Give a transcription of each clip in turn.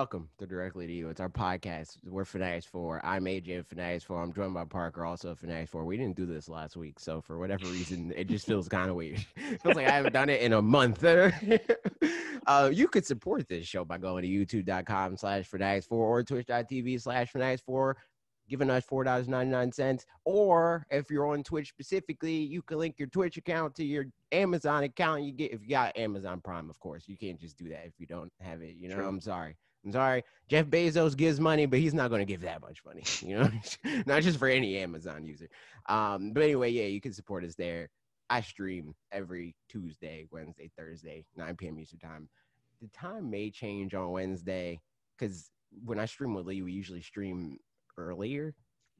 welcome to Directly to You. It's our podcast. We're Fanatics 4. I'm AJ of Fanatics 4. I'm joined by Parker, also of Fanatics 4. We didn't do this last week, so for whatever reason, it just feels kind of weird. It feels like I haven't done it in a month. uh, you could support this show by going to youtube.com slash Fanatics 4 or twitch.tv slash Fanatics 4 giving us four dollars ninety nine cents. Or if you're on Twitch specifically, you can link your Twitch account to your Amazon account. You get if you got Amazon Prime, of course. You can't just do that if you don't have it. You know, True. I'm sorry. I'm sorry. Jeff Bezos gives money, but he's not going to give that much money. You know, not just for any Amazon user. Um, but anyway, yeah, you can support us there. I stream every Tuesday, Wednesday, Thursday, 9 p.m. Eastern time. The time may change on Wednesday because when I stream with Lee, we usually stream earlier.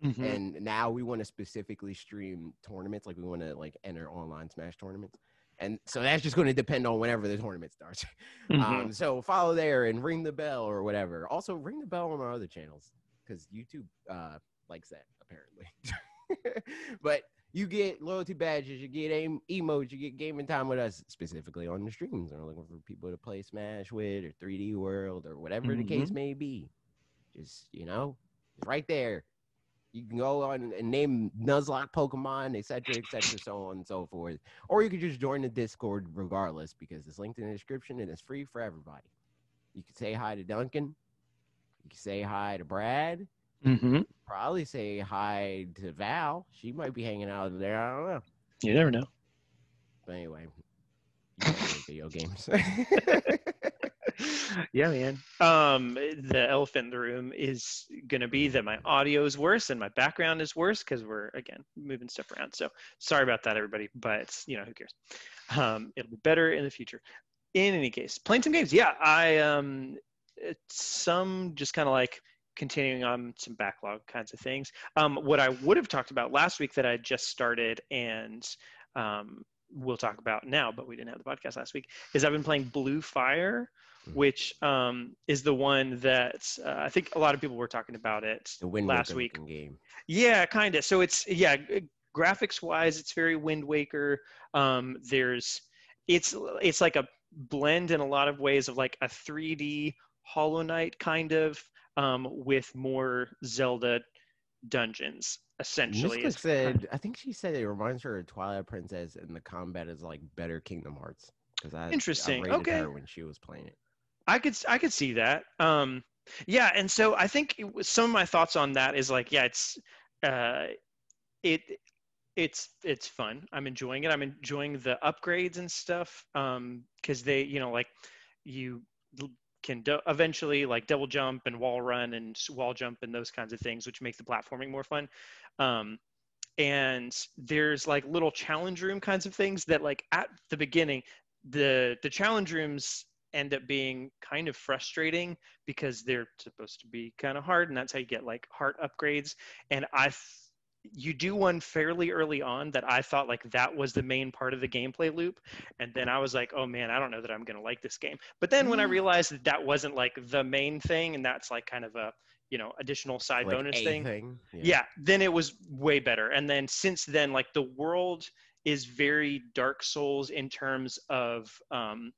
Mm-hmm. And now we want to specifically stream tournaments, like we want to like enter online Smash tournaments. And so that's just going to depend on whenever the tournament starts. Mm-hmm. Um, so follow there and ring the bell or whatever. Also ring the bell on our other channels because YouTube uh, likes that apparently. but you get loyalty badges, you get aim- emotes, you get gaming time with us specifically on the streams. We're looking for people to play Smash with or 3D World or whatever mm-hmm. the case may be. Just you know, right there. You can go on and name Nuzlocke Pokemon, etc., etc., so on and so forth. Or you could just join the Discord regardless because it's linked in the description and it's free for everybody. You can say hi to Duncan. You can say hi to Brad. Mm-hmm. Probably say hi to Val. She might be hanging out there. I don't know. You never know. But anyway, video games. yeah, man. Um, the elephant in the room is going to be that my audio is worse and my background is worse because we're again moving stuff around. So sorry about that, everybody. But you know, who cares? Um, it'll be better in the future. In any case, playing some games. Yeah, I um, some just kind of like continuing on some backlog kinds of things. Um, what I would have talked about last week that I just started and um, we'll talk about now, but we didn't have the podcast last week, is I've been playing Blue Fire. Which um, is the one that uh, I think a lot of people were talking about it last week. Game. Yeah, kind of. So it's yeah, graphics wise, it's very Wind Waker. Um, there's it's it's like a blend in a lot of ways of like a 3D Hollow Knight kind of um, with more Zelda dungeons essentially. Said, I think she said it reminds her of Twilight Princess, and the combat is like better Kingdom Hearts. Because I interesting. I okay. her when she was playing it. I could I could see that. Um, yeah, and so I think some of my thoughts on that is like, yeah, it's uh, it it's it's fun. I'm enjoying it. I'm enjoying the upgrades and stuff um, because they, you know, like you can do- eventually like double jump and wall run and wall jump and those kinds of things, which make the platforming more fun. Um, and there's like little challenge room kinds of things that like at the beginning, the the challenge rooms end up being kind of frustrating because they're supposed to be kind of hard and that's how you get like heart upgrades and i you do one fairly early on that I thought like that was the main part of the gameplay loop. And then I was like, oh man, I don't know that I'm going to like this game. But then when I mm. realized that that wasn't like the main thing and that's like kind of a, you know, additional side like bonus thing. thing. Yeah. yeah. Then it was way better. And then since then, like the world is very Dark Souls in terms of, um,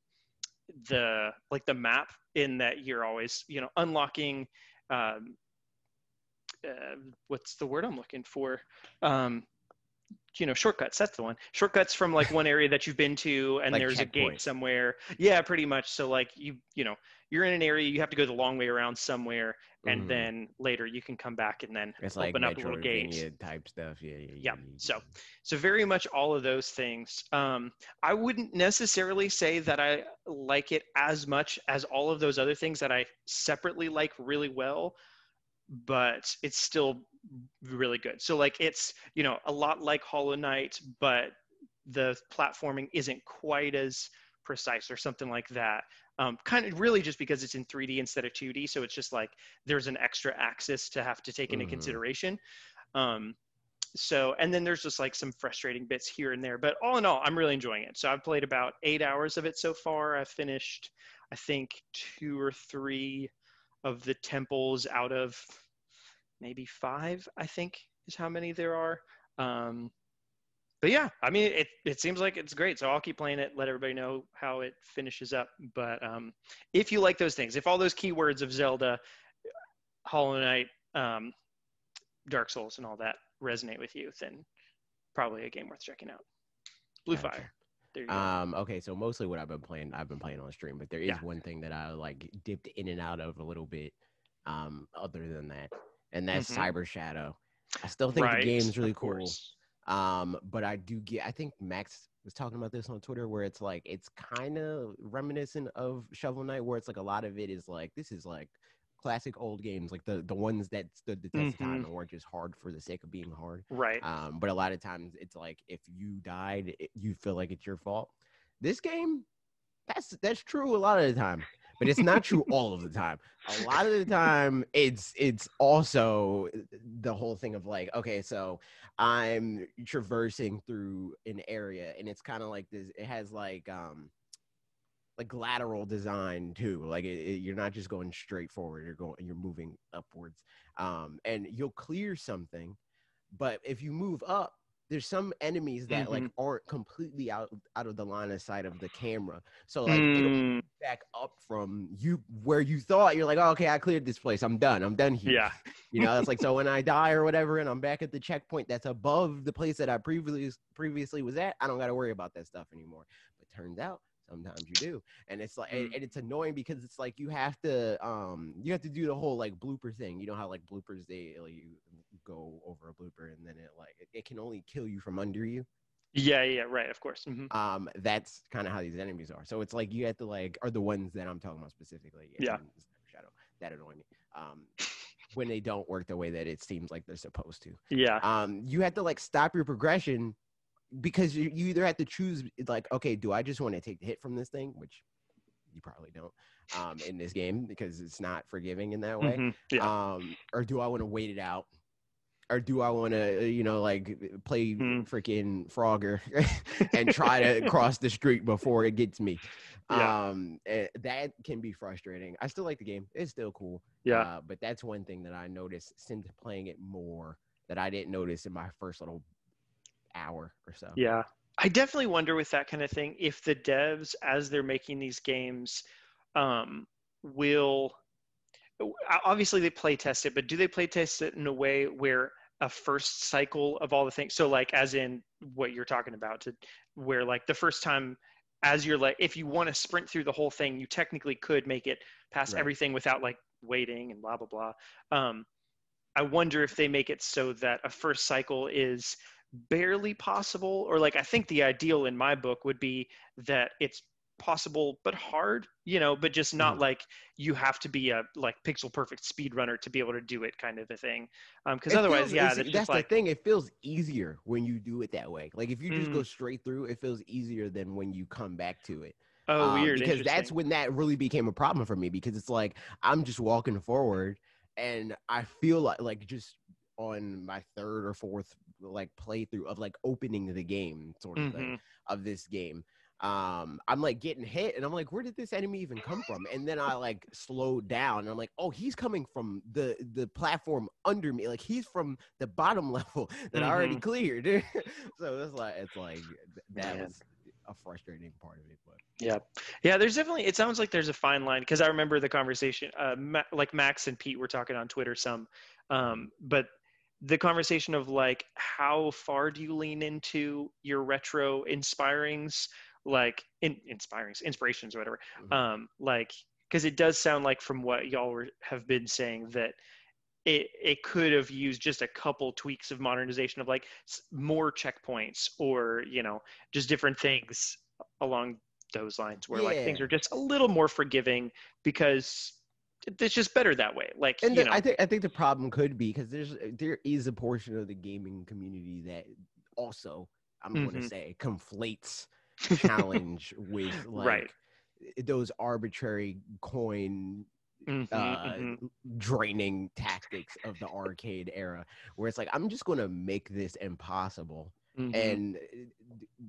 the like the map in that you're always you know unlocking um, uh, what's the word I'm looking for? Um, you know, shortcuts. That's the one. Shortcuts from like one area that you've been to, and like there's a gate somewhere. Yeah, pretty much. So like you, you know, you're in an area, you have to go the long way around somewhere, and mm. then later you can come back and then it's open like up a little gate type stuff. Yeah, yeah, yeah, yeah. So, so very much all of those things. Um, I wouldn't necessarily say that I like it as much as all of those other things that I separately like really well but it's still really good. So like it's you know a lot like Hollow Knight, but the platforming isn't quite as precise or something like that. Um, kind of really just because it's in 3D instead of 2D, so it's just like there's an extra axis to have to take into mm. consideration. Um, so and then there's just like some frustrating bits here and there, but all in all, I'm really enjoying it. So I've played about eight hours of it so far. I've finished, I think, two or three of the temples out of maybe five, I think is how many there are. Um, but yeah, I mean, it, it seems like it's great. So I'll keep playing it, let everybody know how it finishes up. But um, if you like those things, if all those keywords of Zelda, Hollow Knight, um, Dark Souls, and all that resonate with you, then probably a game worth checking out. Blue Gotcha. Fire. There you go. Um, okay, so mostly what I've been playing, I've been playing on stream, but there is Yeah. one thing that I like dipped in and out of a little bit. Um, other than that, and that's Mhm. Cyber Shadow. I still think right. the game's really cool. Um, but I do get. I think Max was talking about this on Twitter, where it's like it's kind of reminiscent of Shovel Knight, where it's like a lot of it is like this is like classic old games, like the the ones that stood the test of time Mm-hmm. and weren't just hard for the sake of being hard. Right. Um, but a lot of times it's like if you died, it, you feel like it's your fault. This game, that's that's true a lot of the time, but it's not true all of the time. A lot of the time, it's it's also the whole thing of like, okay, so I'm traversing through an area, and it's kind of like this. It has like um like lateral design too. Like it, it- you're not just going straight forward. You're going, you're moving upwards. Um, and you'll clear something, but if you move up, there's some enemies that like aren't completely out out of the line of sight of the camera. So like Mm, back up from you where you thought you're like, oh, okay, I cleared this place. I'm done. I'm done here. yeah. You know, that's like so when I die or whatever, and I'm back at the checkpoint that's above the place that I previously previously was at, I don't got to worry about that stuff anymore. But turns out sometimes you do, and it's like, and, Mm. and it's annoying because it's like you have to, um, you have to do the whole like blooper thing. You know how like bloopers they like, you go over a blooper and then it like it, it can only kill you from under you Yeah. Yeah. Right. Of course. hmm um that's kind of how these enemies are so it's like you have to like are the ones that i'm talking about specifically Yeah. and shadow that annoy me um when they don't work the way that it seems like they're supposed to Yeah. um you have to like stop your progression because you, you either have to choose like okay do i just want to take the hit from this thing which you probably don't um in this game because it's not forgiving in that way Mhm, Yeah. um or do i want to wait it out or do i want to you know like play Hmm. freaking frogger and try to cross the street before it gets me Yeah. um eh, that can be frustrating i still like the game it's still cool Yeah. uh, but that's one thing that i noticed since playing it more that i didn't notice in my first little hour or so Yeah. I definitely wonder with that kind of thing if the devs, as they're making these games, um, will obviously they play test it, but do they play test it in a way where a first cycle of all the things? So, like, as in what you're talking about, to where like the first time, as you're like, if you want to sprint through the whole thing, you technically could make it past Right. everything without like waiting and blah blah blah. Um, I wonder if they make it so that a first cycle is barely possible or like i think the ideal in my book would be that it's possible but hard you know but just not Mhm. like you have to be a like pixel perfect speed runner to be able to do it kind of a thing um because otherwise feels- yeah that's like the thing. It feels easier when you do it that way. Like if you just Mm. go straight through, it feels easier than when you come back to it. oh Um, weird because that's when that really became a problem for me because it's like i'm just walking forward and i feel like like just on my third or fourth like playthrough of like opening the game sort of thing Mhm. of this game um i'm like getting hit and i'm like where did this enemy even come from and then i like slowed down and i'm like oh he's coming from the the platform under me like he's from the bottom level that i already cleared so it's like it's like th- that Man. was a frustrating part of it but Yeah, yeah. There's definitely. It sounds like there's a fine line because I remember the conversation. Uh, Ma- like Max and Pete were talking on Twitter some, um, but the conversation of like how far do you lean into your retro inspirings, like in inspirings, inspirations, or whatever. Mhm. Um, like because it does sound like from what y'all were, have been saying that it it could have used just a couple tweaks of modernization of like more checkpoints or you know just different things along those lines where like things are just a little more forgiving because it's just better that way like and you the- know I think I think the problem could be because there's there is a portion of the gaming community that also I'm going Mhm. to say conflates challenge with like Right. those arbitrary coin Mhm, uh, mhm. draining tactics of the arcade era where it's like I'm just going to make this impossible Mhm, and uh,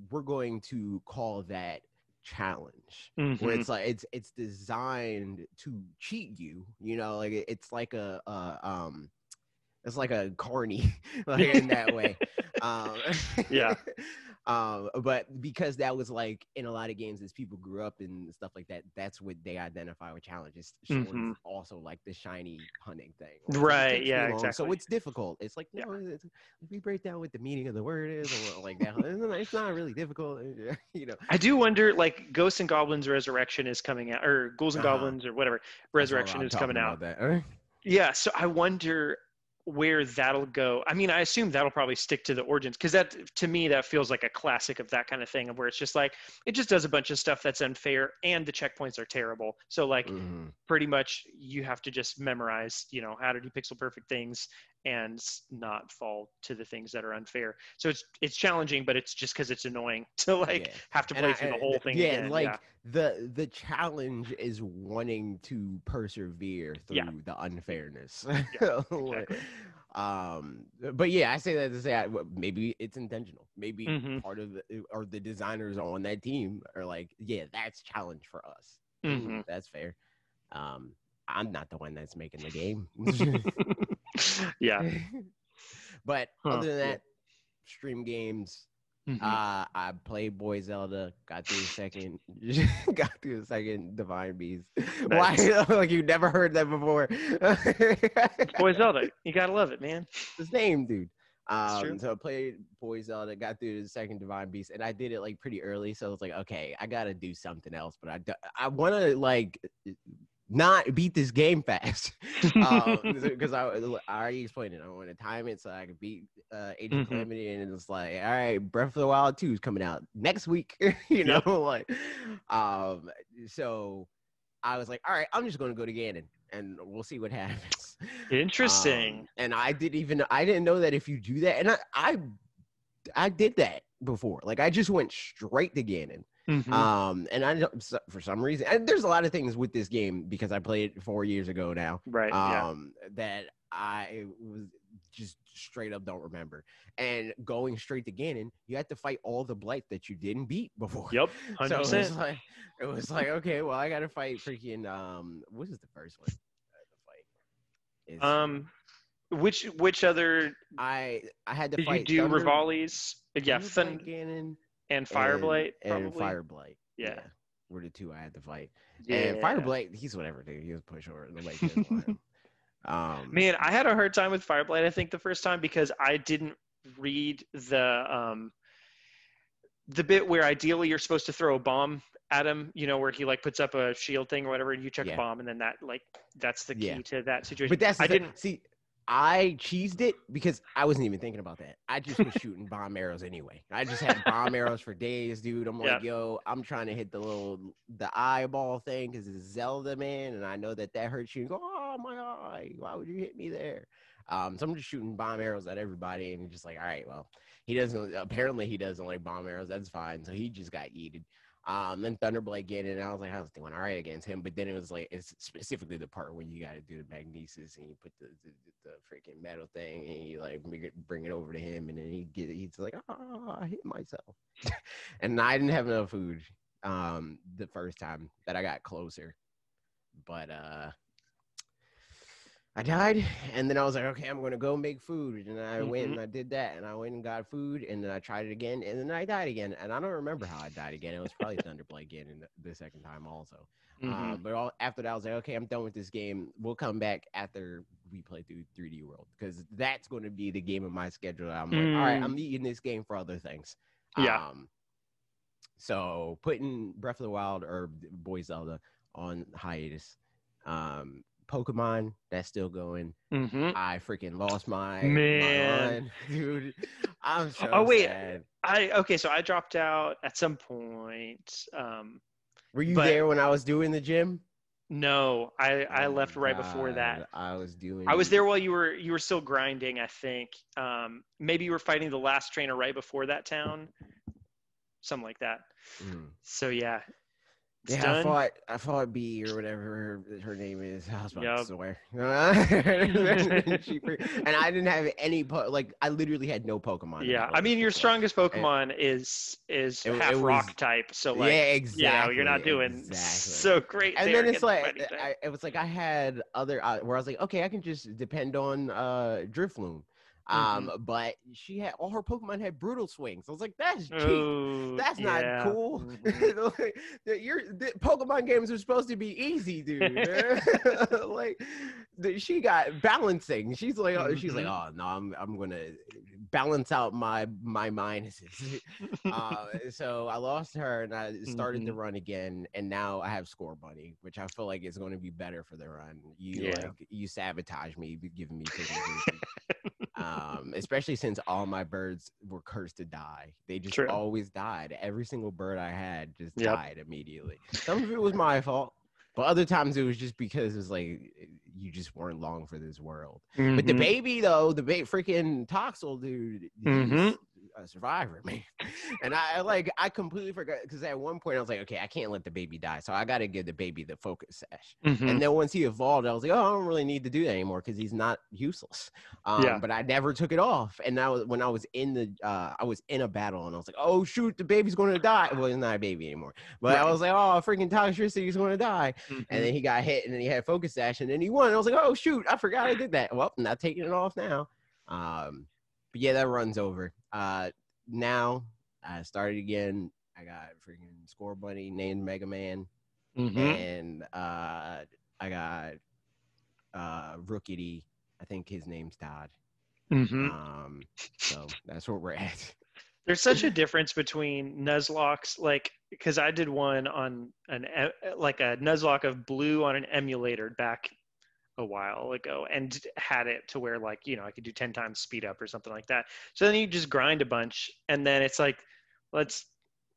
we're going to call that challenge mhm. where it's like it's it's designed to cheat you you know like it- it's like a, a um it's like a carny like in that way um Yeah. Um, but because that was like in a lot of games as people grew up and stuff like that, that's what they identify with challenges. Mhm. also like the shiny hunting thing. Like, Right, yeah, long, So it's difficult. It's like Yeah. no, it's, we break down what the meaning of the word is or like that, it's not really difficult. You know, I do wonder, like, Ghosts and Goblins Resurrection is coming out, or Ghouls and Uh-huh. Goblins, or whatever. Resurrection is coming out. That. Yeah, so I wonder where that'll go. I mean, I assume that'll probably stick to the origins because that, to me, that feels like a classic of that kind of thing, of where it's just like it just does a bunch of stuff that's unfair, and the checkpoints are terrible. So like, Mhm. pretty much you have to just memorize, you know, how to do pixel perfect things and not fall to the things that are unfair. So it's it's challenging, but it's just because it's annoying to like Yeah. have to play I- through the whole thing Yeah, again. like yeah. the the challenge is wanting to persevere through Yeah. the unfairness. Exactly. um, but yeah, I say that to say I, maybe it's intentional. Maybe Mhm. part of the, or the designers on that team are like, yeah, that's challenge for us. Ooh, Mhm. That's fair. Um, I'm not the one that's making the game. yeah. but Huh, other than yeah. that, stream games. Mhm. Uh, I played Boy Zelda, got through the second, got through the second Divine Beast. Why? like you never heard that before? Boy Zelda, you gotta love it, man. The name, dude. It's. Um, so I played Boy Zelda, got through the second Divine Beast, and I did it like pretty early. So I was like, okay, I gotta do something else, but I do, I want to like not beat this game fast because I, I already explained it. I want to time it so I can beat uh, Age of Mhm. Calamity, and it's like, all right, Breath of the Wild Two is coming out next week. you know, Yep. like, um, so I was like, all right, I'm just gonna go to Ganon, and we'll see what happens. Interesting. Um, and I didn't even I didn't know that if you do that, and I I, I did that before. Like I just went straight to Ganon. Mhm. Um, and I don't- for some reason, and there's a lot of things with this game because I played it four years ago now. right. yeah. Um, that I was just straight up don't remember. And going straight to Ganon, you had to fight all the blight that you didn't beat before. Yep. So Hundred it was like it was like okay, well I gotta fight freaking um what is the first one? I fight. It's- Um, which which other I I had to did you do? Thunder- Revali's? Yeah, Thun Ganon and Fireblight. and, Probably. and Fireblight. Yeah. were the two I had to fight. yeah. And Fireblight, he's whatever, dude. He was pushover. Nobody cares about him. Um, Man, I had a hard time with Fireblight. I think the first time because I didn't read the um the bit where ideally you're supposed to throw a bomb at him. You know, where he like puts up a shield thing or whatever, and you check Yeah. a bomb, and then that like that's the key Yeah. to that situation. But that's I thing. didn't. see. I cheesed it because I wasn't even thinking about that. I just was shooting bomb arrows anyway. I just had bomb arrows for days, dude. I'm like, yo, I'm trying to hit the little the eyeball thing because it's Zelda, man, and I know that that hurts you. And go, oh my eye, why would you hit me there? Um, so I'm just shooting bomb arrows at everybody, and just like, all right, well, he doesn't. Apparently, he doesn't like bomb arrows. That's fine. So he just got yeeted. Um, then Thunderblight get it, and I was like, I was doing all right against him, but then it was like, it's specifically the part when you got to do the magnesis and you put the, the the freaking metal thing and you like bring it, bring it over to him, and then he get he's like, oh, I hit myself, and I didn't have enough food um the first time that I got closer, but uh. I died, and then I was like, okay, I'm gonna go make food, and I went Mhm. and I did that, and I went and got food, and then I tried it again, and then I died again, and I don't remember how I died again. It was probably Thunderblight again in the, the second time also. Mhm. Um, but all, after that, I was like, okay, I'm done with this game. We'll come back after we play through 3D World because that's going to be the game of my schedule. I'm like, all right, Mm. I'm eating this game for other things. Yeah. Um, so putting Breath of the Wild or Boy Zelda on hiatus. Um, Pokemon, that's still going. Mhm. I freaking lost my Man. my dude. I'm so Oh, wait. sad. I okay, so I dropped out at some point. Um, Were you but- there when I was doing the gym? no, I I Oh left right before that. I was doing. I was there while you were you were still grinding. I think um, maybe you were fighting the last trainer right before that town, something like that. Mm. So yeah, Yeah, done. I fought. I fought B or whatever her, her name is. I was about Yup. to swear. and, she fre- and I didn't have any. Po- like I literally had no Pokemon. yeah, I mean your strongest Pokemon is is It- half it was- rock type. So like, yeah, you exactly. know, you're not doing exactly. so great. and then it's like. I, it was like I had other uh, where I was like, okay, I can just depend on uh Drifloon. Um, but she had all her Pokemon had brutal swings. I was like, that's cheap. Oh, That's yeah. not cool. Mhm. Your the Pokemon games are supposed to be easy, dude. like the, she got balancing. She's like, oh, she's like, Mhm. oh no, I'm I'm gonna balance out my my minuses. uh, so I lost her and I started the Mhm. run again, and now I have Scorbunny, which I feel like is going to be better for the run. You Yeah. like you sabotage me, giving me. Um, especially since all my birds were cursed to die. They just True. always died. Every single bird I had just Yep. died immediately. Some of it was my fault. But other times it was just because it's like you just weren't long for this world. But the Mhm. baby though, the ba- freaking Toxel dude, Mhm. A survivor, man. And I like I completely forgot because at one point I was like, okay, I can't let the baby die, so I got to give the baby the focus sash. Mhm. And then once he evolved, I was like, oh, I don't really need to do that anymore because he's not useless. Um, Yeah. But I never took it off. And now when I was in the, uh, I was in a battle and I was like, oh shoot, the baby's going to die. Well, he's not a baby anymore. But I was like, oh, freaking Toxtricity's going to die. Mhm. And then he got hit, and then he had focus sash, and then he won. I was like, "Oh shoot, I forgot I did that." Well, I'm not taking it off now. Um, but yeah, that runs over. Uh, now I started again. I got freaking Scorbunny named Mega Man, Mhm. and uh, I got uh Rookidee. I think his name's Todd. Mhm. Um, so that's where we're at. There's such a difference between Nuzlockes, like because I did one on an e- like a Nuzlocke of blue on an emulator back a while ago, and had it to where like you know I could do ten times speed up or something like that. So then you just grind a bunch, and then it's like, let's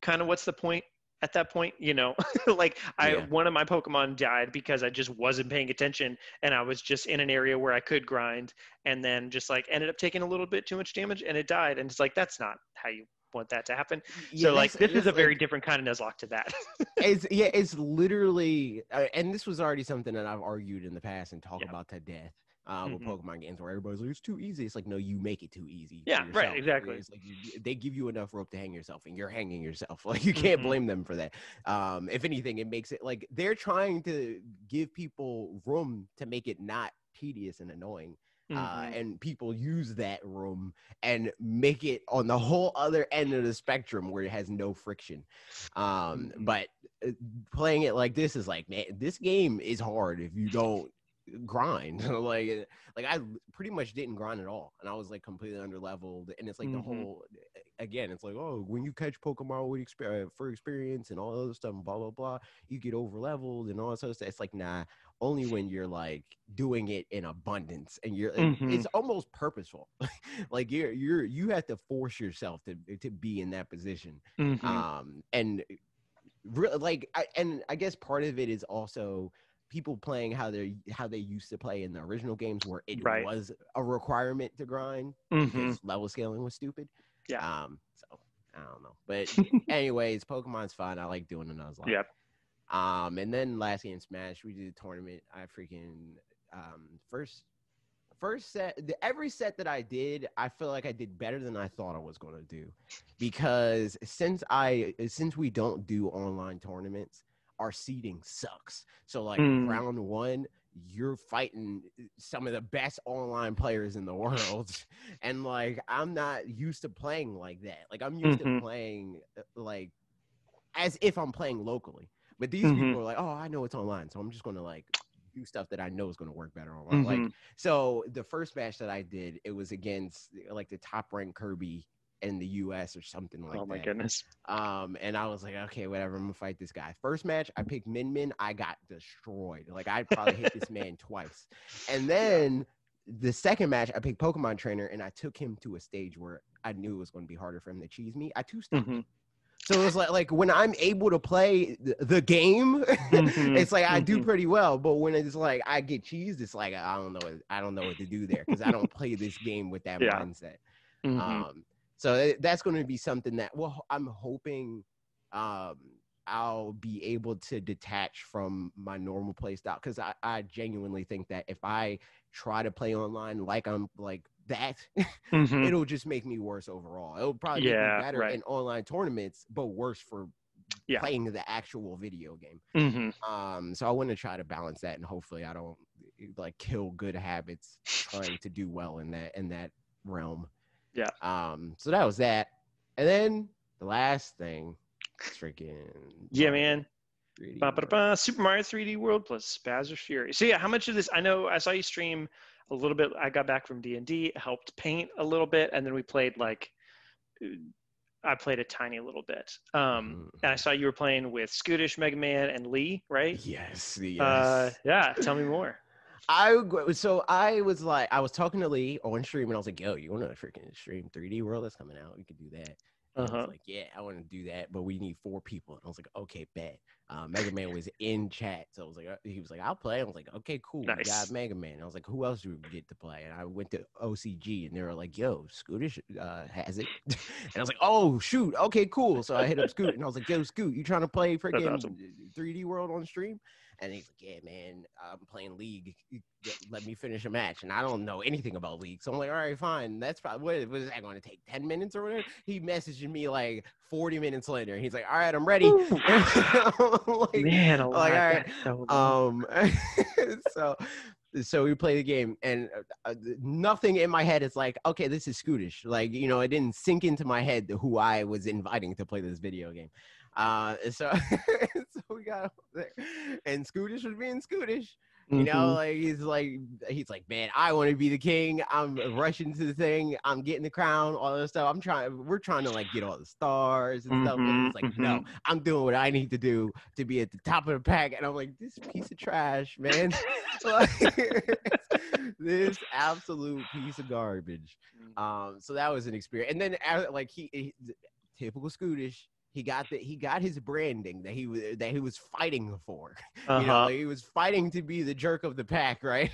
kind of what's the point at that point? You know, like I Yeah. one of my Pokemon died because I just wasn't paying attention, and I was just in an area where I could grind, and then just like ended up taking a little bit too much damage and it died and it's like that's not how you want that to happen Yeah, so like this is a very like- different kind of nuzlocke to that it's yeah, it's literally, uh, and this was already something that I've argued in the past and talk Yeah. about to death. Uh, with Mhm. Pokemon games, where everybody's like, "It's too easy." It's like, no, you make it too easy. Yeah, right, exactly. It's like you, they give you enough rope to hang yourself, and you're hanging yourself. Like you can't Mhm. blame them for that. Um, if anything, it makes it like they're trying to give people room to make it not tedious and annoying uh, Mhm. and people use that room and make it on the whole other end of the spectrum where it has no friction. Um, Mhm. But uh, playing it like this is like, man, this game is hard if you don't grind. like, uh, like I pretty much didn't grind at all, and I was like completely under leveled. And it's like Mhm. the whole, again, it's like, oh, when you catch Pokemon with exper- for experience and all other stuff, and blah blah blah, you get over leveled and all that sort of stuff. It's like, nah, only when you're like doing it in abundance and you're Mhm. it's almost purposeful like you're you're you have to force yourself to to be in that position Mhm. um and really like I, and i guess part of it is also people playing how they how they used to play in the original games where it Right. was a requirement to grind Mhm. level scaling was stupid Yeah. um so i don't know but anyways pokemon's fun i like doing another Yep. Um, and then last game Smash, we did a tournament. I freaking um first first set the, every set that I did, I feel like I did better than I thought I was gonna do. Because since I since we don't do online tournaments, our seating sucks. So like Mm. round one, you're fighting some of the best online players in the world. And like I'm not used to playing like that. Like I'm used to Mhm. playing uh, like as if I'm playing locally. But these Mhm. people are like, oh, I know it's online, so I'm just gonna like do stuff that I know is gonna work better online. Like Mhm. so the first match that I did, it was against like the top ranked Kirby in the US or something like that. oh my that. goodness Um, and I was like, okay, whatever, I'm gonna fight this guy. First match, I picked Min Min, I got destroyed. Like I probably hit this man twice. And then the second match, I picked Pokemon Trainer and I took him to a stage where I knew it was gonna be harder for him to cheese me. I two stopped. Mhm. So it was like like when I'm able to play the, game, Mhm, it's like I do mhm. pretty well. But when it's like I get cheesed, it's like I don't know what- I don't know what to do there because I don't play this game with that Yeah. mindset. Mhm. Um, so that's going to be something that well, I'm hoping um, I'll be able to detach from my normal play style because I, I genuinely think that if I try to play online like I'm like that, Mhm. it'll just make me worse overall. It'll probably Yeah, me better right. in online tournaments, but worse for Yeah. playing the actual video game. Mhm. Um, so I want to try to balance that, and hopefully, I don't like kill good habits trying to do well in that in that realm. Yeah. Um. So that was that, and then the last thing, freaking Yeah, man. 3D Ba, ba, World. ba, Super Mario 3D World plus Bowser's Fury. So yeah, how much of this? I know I saw you stream a little bit. I got back from D and D, helped paint a little bit, and then we played like I played a tiny little bit. Um, Mhm. and I saw you were playing with Scootish, Mega Man, and Lee, right? Yes. Yes. Uh, yeah. Tell me more. I so I was like I was talking to Lee on stream and I was like, "Yo, you want to freaking stream 3D World that's coming out? We could do that." And Uh-huh. was like, "Yeah, I want to do that, but we need four people." And I was like, "Okay, bet." Uh, Mega Man was in chat, so I was like, uh, "He was like, I'll play." I was like, "Okay, cool." We Nice. got Mega Man. I was like, "Who else do we get to play?" And I went to OCG, and they were like, "Yo, Scootish uh, has it," and I was like, "Oh shoot, okay, cool." So I hit up Scoot, and I was like, "Yo, Scoot, you trying to play freaking awesome. 3D World on stream?" And he's like, "Yeah, man, I'm playing League. Let me finish a match." And I don't know anything about League, so I'm like, "All right, fine. That's probably what was that going to take? Ten minutes or whatever?" He messaged me like 40 minutes later. and He's like, "All right, I'm ready." Like, Man, a lot. like, all right, so um, so so we play the game, and uh, uh, nothing in my head is like, okay, this is Scootish. Like, you know, it didn't sink into my head who I was inviting to play this video game. Uh, so we got over there, and Scootish was being Scootish. You know, Mhm. like he's like he's like, man, I want to be the king. I'm rushing to the thing. I'm getting the crown, all this stuff. I'm trying. We're trying to like get all the stars and stuff. And it's like, no, I'm doing what I need to do to be at the top of the pack. And I'm like, this piece of trash, man. This absolute piece of garbage. Um, so that was an experience. And then uh, like he, he typical Scootish. He got the he got his branding that he was that he was fighting for. uh-huh. You know, he was fighting to be the jerk of the pack, right?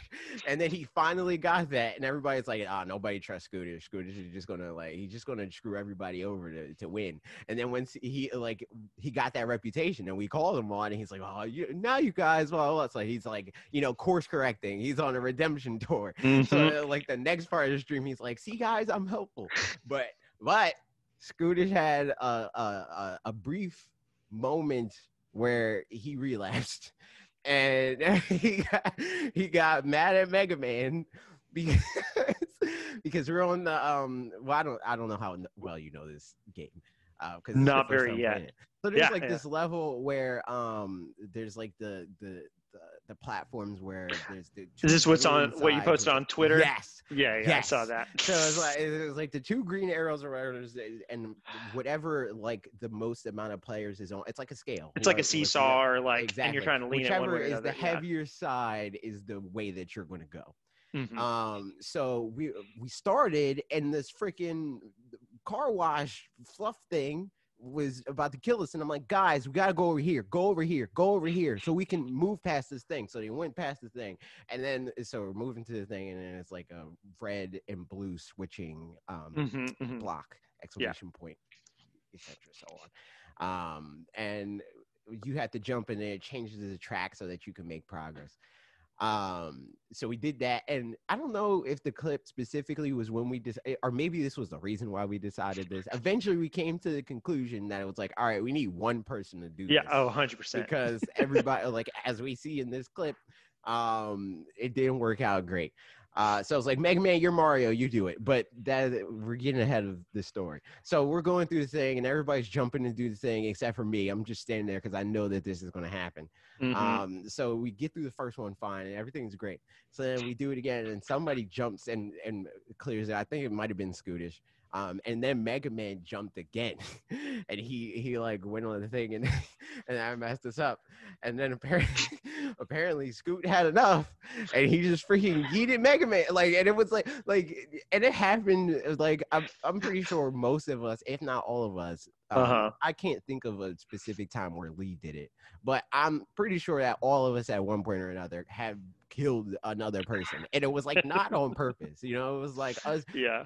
And then he finally got that, and everybody's like, "Ah, nobody trusts. Scootish is just gonna like he's just gonna screw everybody over to, to win." And then once he like he got that reputation, and we called him on, and he's like, "Oh, you, now you guys, well, it's like he's like you know course correcting. He's on a redemption tour." So Mhm. uh, like the next part of the stream, he's like, "See, guys, I'm helpful," but but Scootish had a a, a, brief moment where he relapsed, and he got, he got mad at Mega Man because because we're on the um. Well, I don't I don't know how well you know this game. Uh, because Not very yet. So there's Yeah, like yeah. this level where um there's like the the the, the platforms where there's the Is this two what's on what you posted on Twitter? Yes. Yeah, yeah, I saw that. So it's like it's like the two green arrows or whatever, is, and whatever like the most amount of players is on. It's like a scale. it's like know, a seesaw or like, exactly. and you're trying to lean it Whichever one way or is another. the heavier side is the way that you're going to go. yeah. Mhm. Um, so we we started, and this freaking car wash fluff thing was about to kill us, and I'm like, guys, we gotta go over here, go over here, go over here, so we can move past this thing. So they went past the thing, and then so we're moving to the thing, and then it's like a red and blue switching um Mhm, mhm. block exclamation point, etc. So on. Um, and you had to jump in there, it changes the track so that you can make progress. Um, so we did that, and I don't know if the clip specifically was when we just, or maybe this was the reason why we decided this. Eventually, we came to the conclusion that it was like, all right, we need one person to do Yeah. this Oh, 100 percent. because everybody like as we see in this clip um it didn't work out great uh so it's like mega man you're mario you do it. But that we're getting ahead of the story. So we're going through the thing and everybody's jumping to do the thing except for me. I'm just standing there because i know that this is going to happen. Mm-hmm. um so we get through the first one fine and everything's great. So then we do it again and somebody jumps and and clears it. I think it might have been scootish. Um and then mega man jumped again and he he like went on the thing and and i messed this up. And then apparently apparently scoot had enough and he just freaking yeeted mega man like and it was like like and it happened like i'm, I'm pretty sure most of us if not all of us um, Uh-huh. i can't think of a specific time where lee did it but i'm pretty sure that all of us at one point or another have killed another person and it was like not on purpose you know it was like us yeah.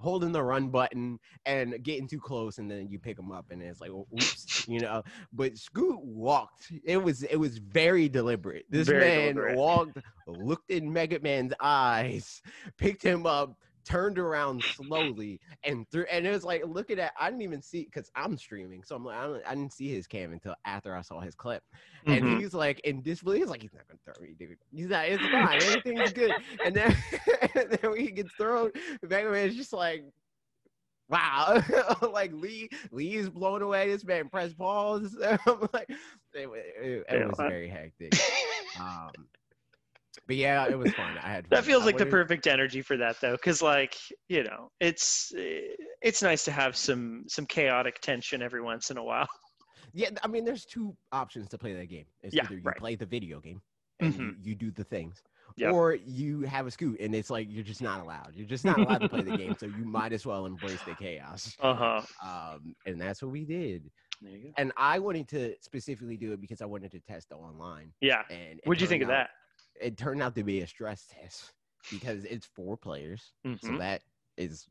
Holding the run button and getting too close and then you pick them up and it's like oops you know? But scoot walked. It was it was very deliberate. This Very man deliberate. walked looked in mega man's eyes picked him up turned around slowly and through and it was like looking at I didn't even see because I'm streaming so I'm like I, don't, I didn't see his cam until after I saw his clip and Mhm. he's like in disbelief he's like he's not gonna throw me dude. He's not it's fine everything's good. And then and then he gets thrown Mega Man is just like wow like Lee Lee is blown away this man press pause I'm like it, it, it was very hectic. Um but yeah it was fun I had that feels like the perfect energy for that though because like you know it's it's nice to have some some chaotic tension every once in a while Yeah, I mean, there's two options to play that game. It's Yeah, either you right. play the video game and Mhm. you, you do the things, Yep. or you have a scoot and it's like you're just not allowed. You're just not allowed to play the game, so you might as well embrace the chaos. uh-huh Um, and that's what we did. there you go And I wanted to specifically do it because I wanted to test the online. yeah And it what'd you think of that It turned out to be a stress test because it's four players, so Mhm. that is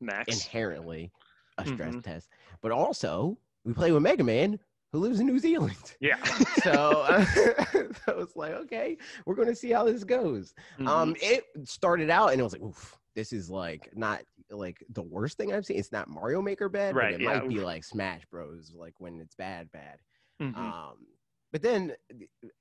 max inherently a stress Mhm. test. But also, we play with Mega Man, who lives in New Zealand. yeah so, uh, so it's like, okay, we're going to see how this goes. Um, Mhm. it started out and it was like, oof, this is like not like the worst thing I've seen. It's not Mario Maker bad, Right, but it yeah, might be like Smash Bros. Like when it's bad, bad. Mhm. Um, but then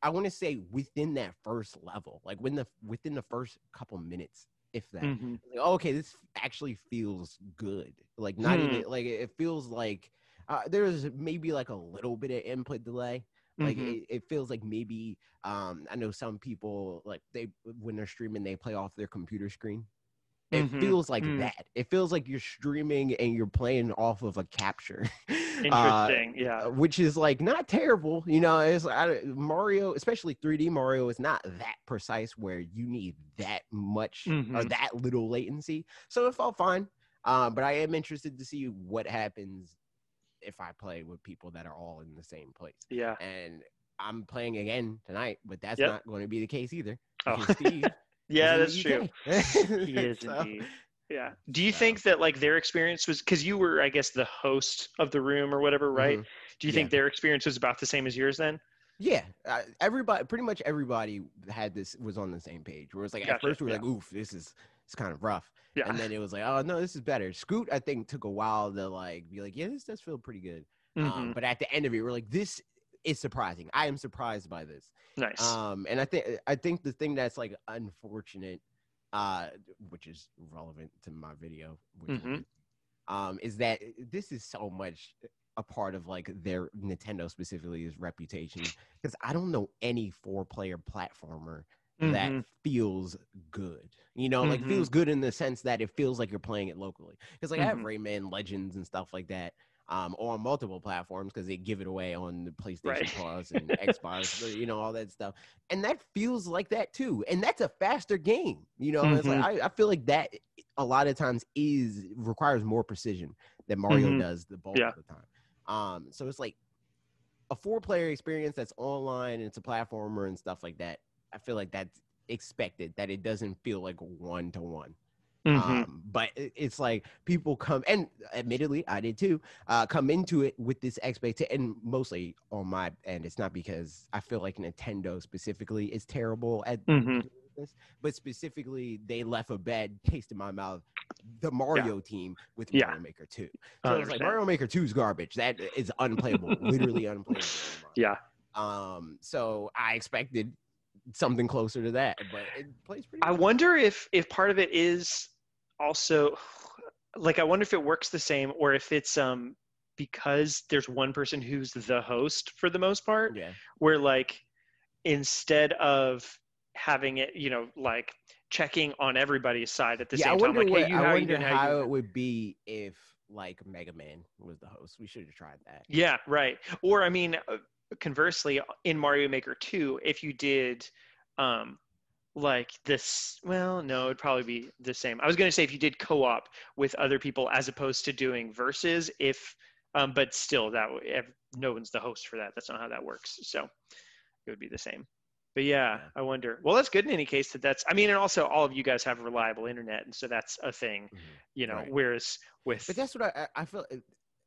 I want to say within that first level, like when the within the first couple minutes, if that, Mhm. like, oh, okay, this actually feels good. Like not Hmm. even like it feels like uh, there's maybe like a little bit of input delay. Like Mhm. it, it feels like maybe um I know some people like they when they're streaming they play off their computer screen. It Mhm. feels like Mm. that. It feels like you're streaming and you're playing off of a capture. Uh, interesting yeah which is like not terrible. You know, it's I, Mario, especially 3D Mario, is not that precise where you need that much or Mhm. that little latency. So it felt fine. Um, but I am interested to see what happens if I play with people that are all in the same place. yeah And I'm playing again tonight, but that's Yep. not going to be the case either. Oh. Steve yeah that's true he is So- indeed yeah do you So- think that like their experience was because you were i guess the host of the room or whatever right Mhm. do you Yeah. think their experience was about the same as yours then Yeah, uh, everybody, pretty much everybody had this was on the same page. Where it's like at first we were yeah. like, "Oof, this is it's kind of rough," yeah and then it was like, "Oh no, this is better." Scoot, I think, took a while to like be like, "Yeah, this does feel pretty good," Mhm. um, but at the end of it, we're like, "This is surprising. I am surprised by this." nice Um, and I think I think the thing that's like unfortunate, uh, which is relevant to my video, which is- Mhm. um, is that this is so much a part of like their Nintendo specifically is reputation because I don't know any four player platformer that Mhm. feels good. You know, like Mhm. feels good in the sense that it feels like you're playing it locally. Because like I have Mhm. Rayman Legends and stuff like that. Um, on multiple platforms because they give it away on the PlayStation Right. Plus and Xbox, you know, all that stuff. And that feels like that too. And that's a faster game, you know. It's like Mm-hmm. I, I feel like that a lot of times is requires more precision than Mario Mhm. does the bulk Yeah. of the time. Um, so it's like a four player experience that's online and it's a platformer and stuff like that. I feel like that's expected that it doesn't feel like one to one. Mhm. Um, but it's like people come and admittedly I did too, uh, come into it with this expectation and mostly on my end, it's not because I feel like Nintendo specifically is terrible at Mhm. this, but specifically they left a bad taste in my mouth. The Mario team with Yeah. Mario Maker 2. So it's like. Mario Maker 2 is garbage. That is unplayable, literally unplayable. yeah Um, so I expected something closer to that, but it plays pretty. I good. wonder if if part of it is also like I wonder if it works the same or if it's um because there's one person who's the host for the most part Yeah. where like instead of having it you know like checking on everybody's side at the yeah, I same time wonder like what, hey you I how you wonder how, you how doing? it would be if like Mega Man was the host. We should have tried that. Yeah, right. Or I mean, uh, conversely, in Mario Maker 2, if you did um like this, well, no, it'd probably be the same. I was going to say if you did co-op with other people as opposed to doing verses if um, but still that no one's the host for that. That's not how that works. So it would be the same. But yeah. I wonder. Well, that's good in any case that that's. I mean, and also all of you guys have reliable internet, and so that's a thing, Mhm. you know. Right. Whereas with But that's what I I feel.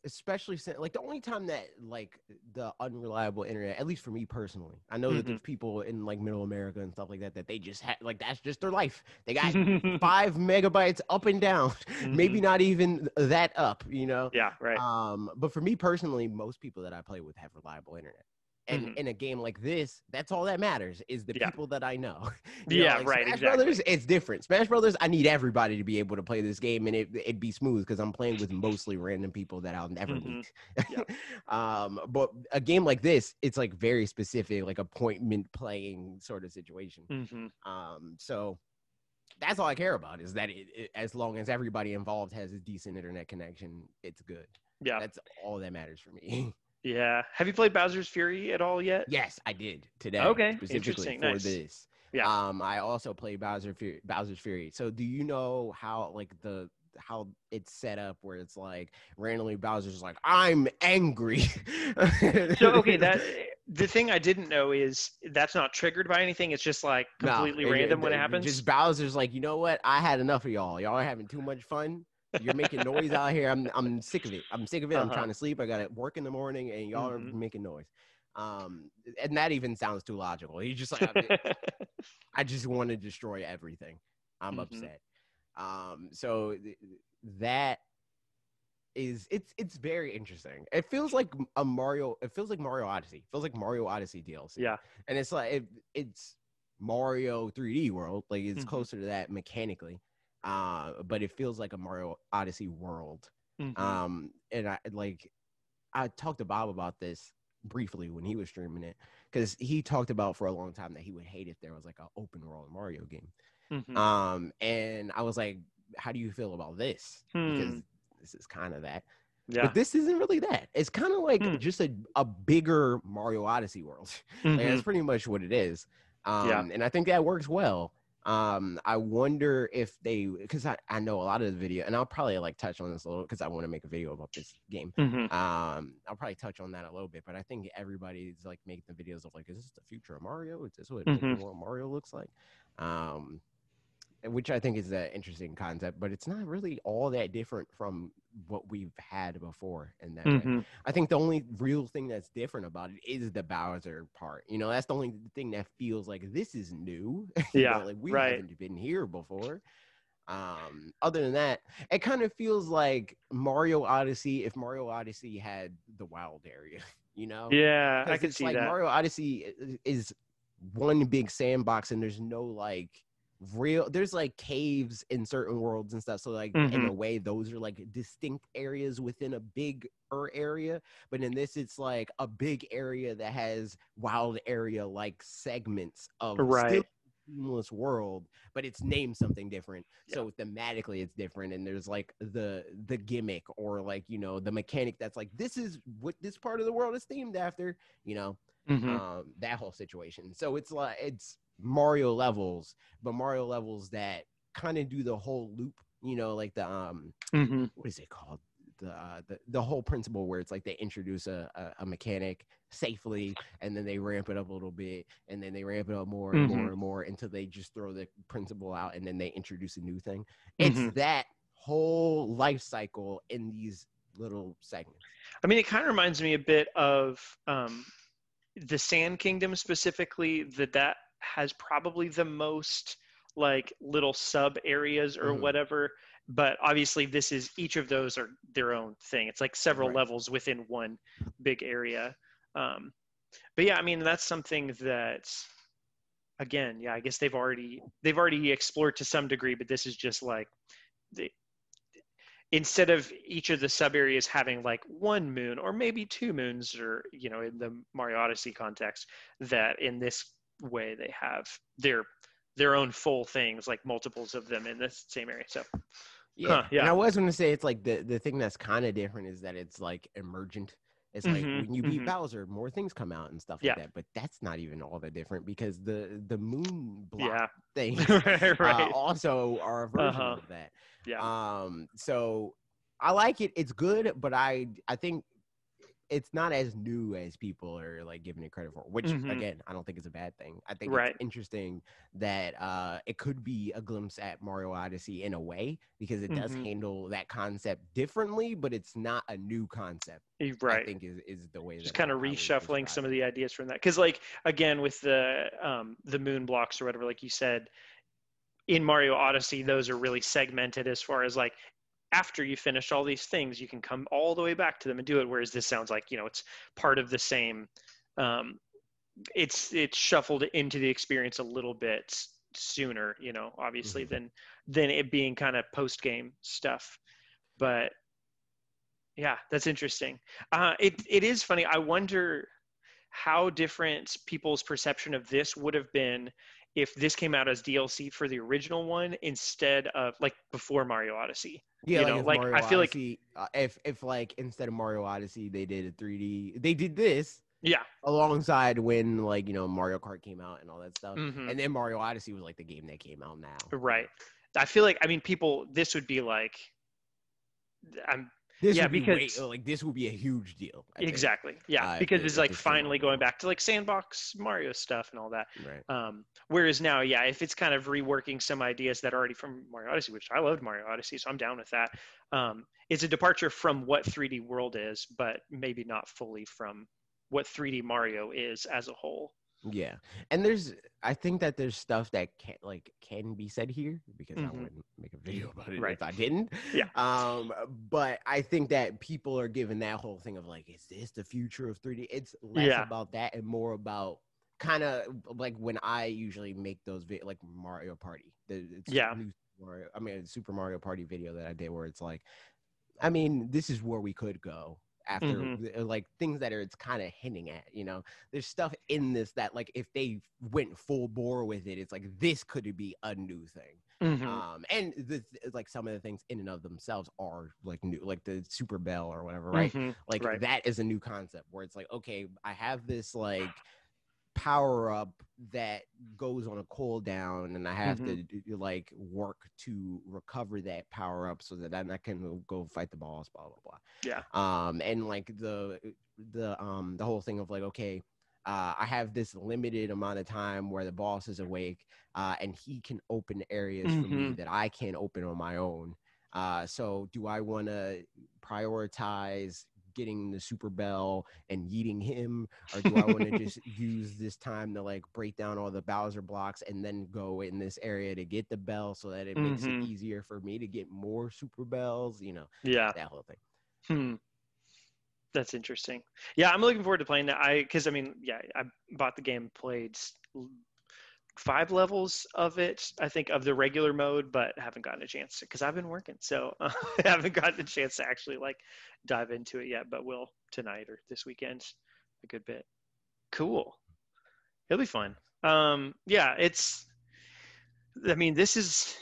Especially since like the only time that like the unreliable internet, at least for me personally, I know that Mhm. there's people in like middle America and stuff like that that they just have like that's just their life. They got five megabytes up and down, maybe Mhm. not even that up, you know. Yeah, right. Um, but for me personally, most people that I play with have reliable internet. And Mhm. in a game like this, that's all that matters is the Yeah. people that I know. You know, Yeah, like right, Smash exactly. Brothers, it's different. Smash Brothers, I need everybody to be able to play this game and it it'd be smooth because I'm playing with mostly random people that I'll never Mhm. meet. Yep. um, but a game like this, it's like very specific, like appointment playing sort of situation. hmm Um, so that's all I care about is that it, it, as long as everybody involved has a decent internet connection, it's good. Yeah, That's all that matters for me. yeah. Have you played Bowser's Fury at all yet? yes, I did today. Okay, specifically for nice. this. Yeah. Um, I also played Bowser Fury, Bowser's Fury. So do you know how like the how it's set up where it's like randomly Bowser's like I'm angry. So okay, that the thing I didn't know is that's not triggered by anything. It's just like No, completely it- random when it it- happens. Just Bowser's like, you know what? I had enough of y'all. Y'all are having too much fun. You're making noise out here. I'm I'm sick of it. I'm sick of it. I'm Uh-huh. trying to sleep. I got to work in the morning, and y'all Mhm. are making noise. Um, and that even sounds too logical. He's just like, I, I just want to destroy everything. I'm Mhm. upset. Um, so th- that is it's it's very interesting. It feels like a Mario. It feels like Mario Odyssey. It feels like Mario Odyssey DLC yeah. and it's like it, it's Mario 3D world, like it's Mhm. closer to that mechanically, uh, but it feels like a Mario Odyssey world. Mhm. Um, and I like I talked to Bob about this briefly when he was streaming it because he talked about for a long time that he would hate if there was like an open world Mario game. Mhm. Um, and I was like, how do you feel about this? Because Hmm. this is kind of that. yeah. But this isn't really that. It's kind of like Hmm. just a, a bigger Mario Odyssey world. Like, Mhm. that's pretty much what it is. Um, Yeah. And I think that works well. Um, I wonder if they, because I, I know a lot of the video, and I'll probably like touch on this a little because I want to make a video about this game. Mhm. Um, I'll probably touch on that a little bit, but I think everybody's like making the videos of like, is this the future of Mario? Is this what Mhm. Mario looks like? Um, which I think is an interesting concept, but it's not really all that different from what we've had before And that. Mhm. I think the only real thing that's different about it is the Bowser part. You know, that's the only thing that feels like this is new. Yeah, know, like we right. haven't been here before. Um, other than that, it kind of feels like Mario Odyssey if Mario Odyssey had the wild area, you know? Yeah, I can it's see like that. Mario Odyssey is one big sandbox and there's no like real there's like caves in certain worlds and stuff so like in Mhm. a way those are like distinct areas within a bigger area but in this it's like a big area that has wild area like segments of Right. seamless world but it's named something different so thematically it's different and there's like the the gimmick or like you know the mechanic that's like this is what this part of the world is themed after you know Mhm. um that whole situation so it's like it's mario levels but mario levels that kind of do the whole loop you know like the um Mhm. what is it called the uh, the, the whole principle where it's like they introduce a, a, a mechanic safely and then they ramp it up a little bit and then they ramp it up more and Mhm. more and more until they just throw the principle out and then they introduce a new thing it's Mhm. that whole life cycle in these little segments I mean, it kind of reminds me a bit of um, the Sand Kingdom specifically. That that has probably the most like little sub areas or Mhm. whatever. But obviously, this is each of those are their own thing. It's like several Right. levels within one big area. Um, but yeah, I mean, that's something that again, yeah, I guess they've already they've already explored to some degree. But this is just like the instead of each of the sub areas having like one moon or maybe two moons or you know in the mario odyssey context that in this way they have their their own full things like multiples of them in the same area so Yeah, Huh, And yeah. I was going to say it's like the the thing that's kind of different is that it's like emergent. It's like Mhm, when you beat mhm. Bowser, more things come out and stuff Yeah. like that. But that's not even all that different because the the moon block yeah thing right uh, also are a version Uh-huh. of that. yeah Um, so I like it. It's good, but I I think it's not as new as people are like giving it credit for, which Mhm. again I don't think is a bad thing. I think Right. it's interesting that uh, it could be a glimpse at Mario Odyssey in a way because it does Mhm. handle that concept differently, but it's not a new concept. Right, I think is is the way Just kind of reshuffling some of the ideas from that. Because like again with the um, the moon blocks or whatever, like you said, in Mario Odyssey, those are really segmented as far as like after you finish all these things, you can come all the way back to them and do it. Whereas this sounds like you know it's part of the same. Um, it's it's shuffled into the experience a little bit sooner, you know, obviously Mhm. than than it being kind of post game stuff. But yeah, that's interesting. Uh, it it is funny. I wonder how different people's perception of this would have been if this came out as DLC for the original one instead of like before Mario Odyssey. Yeah, you like, know, like, I feel like- uh, if if like instead of Mario Odyssey, they did a 3D, they did this Yeah. alongside when like you know Mario Kart came out and all that stuff, mhm. and then Mario Odyssey was like the game that came out now. Right. I feel like I mean people. This would be like. I'm This Yeah, would be because- way, like this would be a huge deal. I think. exactly yeah uh, because it's like this came out finally going back to like sandbox Mario stuff and all that. Right. Um, whereas now, yeah, if it's kind of reworking some ideas that are already from Mario Odyssey, which I loved Mario Odyssey, so I'm down with that. Um, it's a departure from what 3D World is, but maybe not fully from what 3D Mario is as a whole. Yeah, and there's I think that there's stuff that can like can be said here because Mhm. I wouldn't make a video about it Right. if I didn't. Yeah. Um, but I think that people are given that whole thing of like, is this the future of 3D? It's less Yeah. about that and more about kind of like when I usually make those vi- like Mario Party. The it's Yeah. new Mario, I mean Super Mario Party video that I did where it's like, I mean, this is where we could go after Mhm. uh, like things that are it's kind of hinting at you know there's stuff in this that like if they went full bore with it it's like this could be a new thing Mhm. um and the like some of the things in and of themselves are like new like the super bell or whatever right Mhm. like right. that is a new concept where it's like okay i have this like power up that goes on a cooldown and i have to Mm-hmm. do, like work to recover that power up so that then i can go fight the boss blah blah blah Yeah. um and like the the um the whole thing of like okay uh, I have this limited amount of time where the boss is awake, uh, and he can open areas for me Mhm. that I can't open on my own. Uh, so, do I want to prioritize getting the super bell and yeeting him, or do I want to just use this time to like break down all the Bowser blocks and then go in this area to get the bell so that it makes Mhm. it easier for me to get more super bells? You know, Yeah. that whole thing. Hmm. That's interesting. Yeah, I'm looking forward to playing that. I because I mean, yeah, I bought the game, played five levels of it, I think, of the regular mode, but haven't gotten a chance because I've been working, so uh, I haven't gotten a chance to actually like dive into it yet. But will tonight or this weekend a good bit. Cool. It'll be fun. Um, yeah, it's. I mean, this is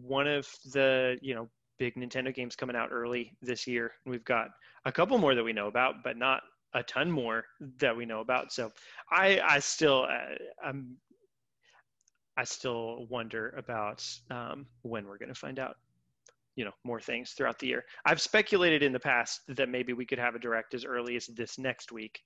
one of the you know big Nintendo games coming out early this year. We've got a couple more that we know about, but not a ton more that we know about. So I I still uh, I'm I still wonder about um, when we're going to find out you know more things throughout the year. I've speculated in the past that maybe we could have a direct as early as this next week,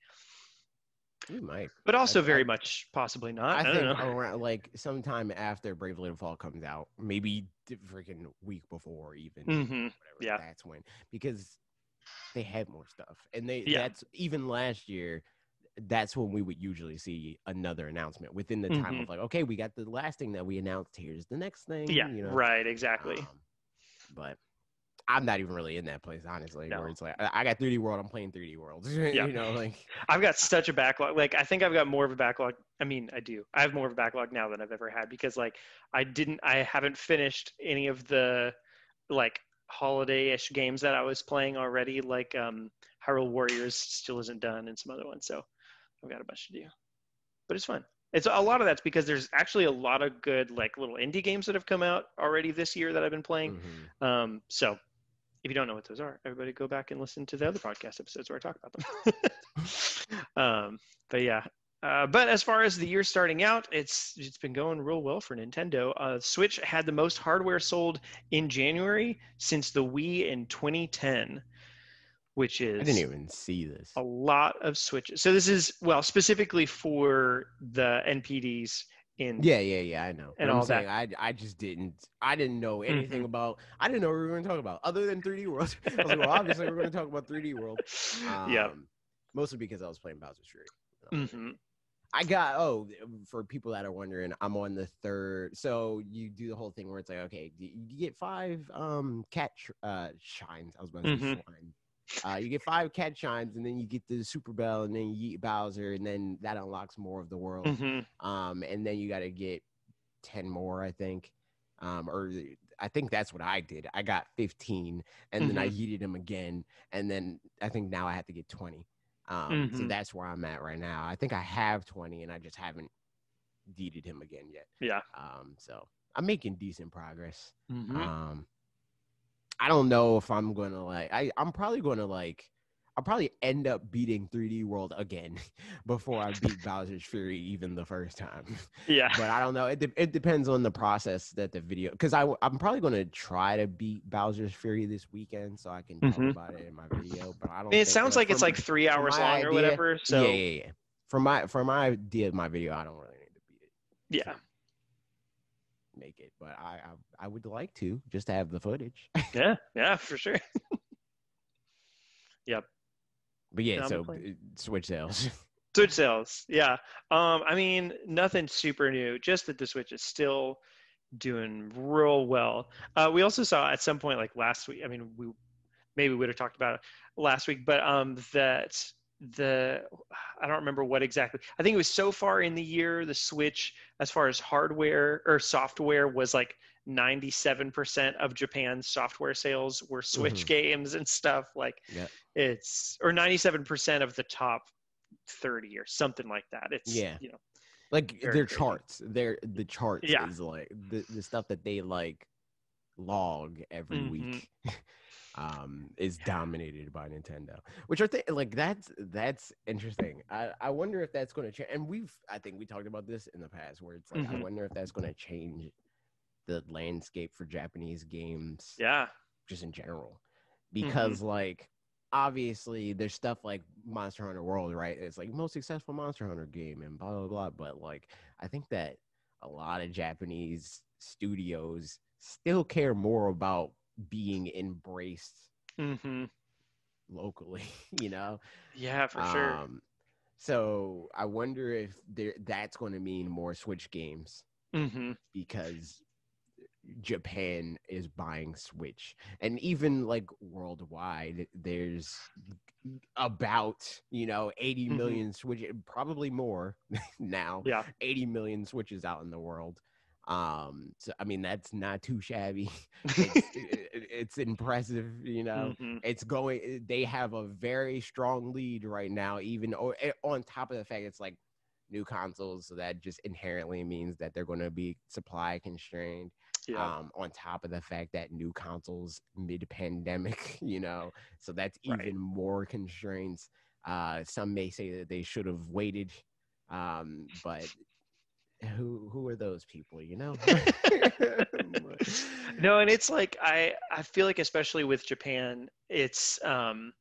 We might. but also I- very much possibly not. I, I don't think know. around like sometime after Bravely Default comes out, maybe the freaking week before, even hmm whatever. yeah. that's when because they had more stuff, and they Yeah. that's even last year. That's when we would usually see another announcement within the time Mhm. of like, okay, we got the last thing that we announced. Here's the next thing. Yeah, you know? right, exactly. Um, but I'm not even really in that place, honestly. No. Where it's like, I, I got 3D World, I'm playing 3D World. Yeah. you know, like I've got such a backlog. Like I think I've got more of a backlog. I mean, I do. I have more of a backlog now than I've ever had because like I didn't I haven't finished any of the like holiday-ish games that I was playing already like um Hyrule Warriors still isn't done and some other ones. So I've got a bunch to do. But it's fun. It's a lot of that's because there's actually a lot of good like little indie games that have come out already this year that I've been playing. mhm. Um, so if you don't know what those are, everybody go back and listen to the other podcast episodes where I talk about them. um, but yeah. Uh, but as far as the year starting out, it's it's been going real well for Nintendo. Uh, Switch had the most hardware sold in January since the Wii in 2010, which is I didn't even see this. a lot of switches. So this is well specifically for the NPDs in Yeah, yeah, yeah. I know. And all that. saying I, I just didn't. I didn't know anything Mhm. about. I didn't know what we were going to talk about other than 3D World. I was like, well, obviously we're going to talk about 3D World. yeah. Um, Mostly because I was playing Bowser's Fury. hmm I got oh for people that are wondering, I'm on the third. So you do the whole thing where it's like, okay, you get five um cat sh- uh shines. I was about to say Mhm. Uh, you get five cat shines, and then you get the super bell, and then you eat Bowser, and then that unlocks more of the world. hmm Um, and then you got to get ten more, I think. Um, or I think that's what I did. I got fifteen, and then I yeeted him again, and then I think now I have to get twenty. Um, so Mhm. that's where I'm at right now. I think I have twenty, and I just haven't yeeted him again yet. Yeah. Um, so I'm making decent progress. hmm Um, I don't know if I'm gonna like. I I'm probably gonna like. I'll probably end up beating 3D World again before I beat Bowser's Fury even the first time. Yeah. but I don't know. It, de- it depends on the process that the video. Because I I'm probably gonna try to beat Bowser's Fury this weekend so I can talk Mhm. about it in my video. But I don't. I mean, it sounds like it's from- like three hours my long idea- or whatever. So yeah, yeah, yeah. For my for my idea of my video, I don't really need to beat it. yeah. Make it, but I, I I would like to just to have the footage. Yeah. Yeah. For sure. Yep. But yeah, Yeah, so uh, Switch sales. Switch sales. Yeah. Um, I mean, nothing super new, just that the Switch is still doing real well. Uh, we also saw at some point, like last week, I mean, we maybe we would have talked about it last week, but um, that the I don't remember what exactly. I think it was so far in the year the Switch, as far as hardware or software, was like 97% of Japan's software sales were Switch Mhm. games and stuff. Like Yeah. it's or 97% of the top 30 or something like that. It's Yeah. you know like their crazy. charts. Their the charts Yeah. is like the, the stuff that they like log every Mhm. week. um is dominated by Nintendo. Which are th- like that's that's interesting. I I wonder if that's going to change and we've I think we talked about this in the past where it's like I Mhm. wonder if that's going to change the landscape for Japanese games yeah just in general Mm-hmm. because like obviously there's stuff like monster hunter world right it's like most successful monster hunter game and blah blah blah but like i think that a lot of japanese studios still care more about being embraced hmm locally you know yeah for sure um so i wonder if there that's going to mean more switch games hmm because Japan is buying Switch. And even like worldwide, there's about, you know, 80 Mhm. million Switch, probably more now, yeah 80 million Switches out in the world. Um, so I mean, that's not too shabby. It's, it- it's impressive, you know? Hmm it's going they have a very strong lead right now even or eh, on top of the fact it's like new consoles so that just inherently means that they're going to be supply constrained yeah. um on top of the fact that new consoles mid pandemic you know? So that's Right. even more constraints. Uh some may say that they should have waited um but who who are those people you know? No and it's like i i feel like especially with japan it's um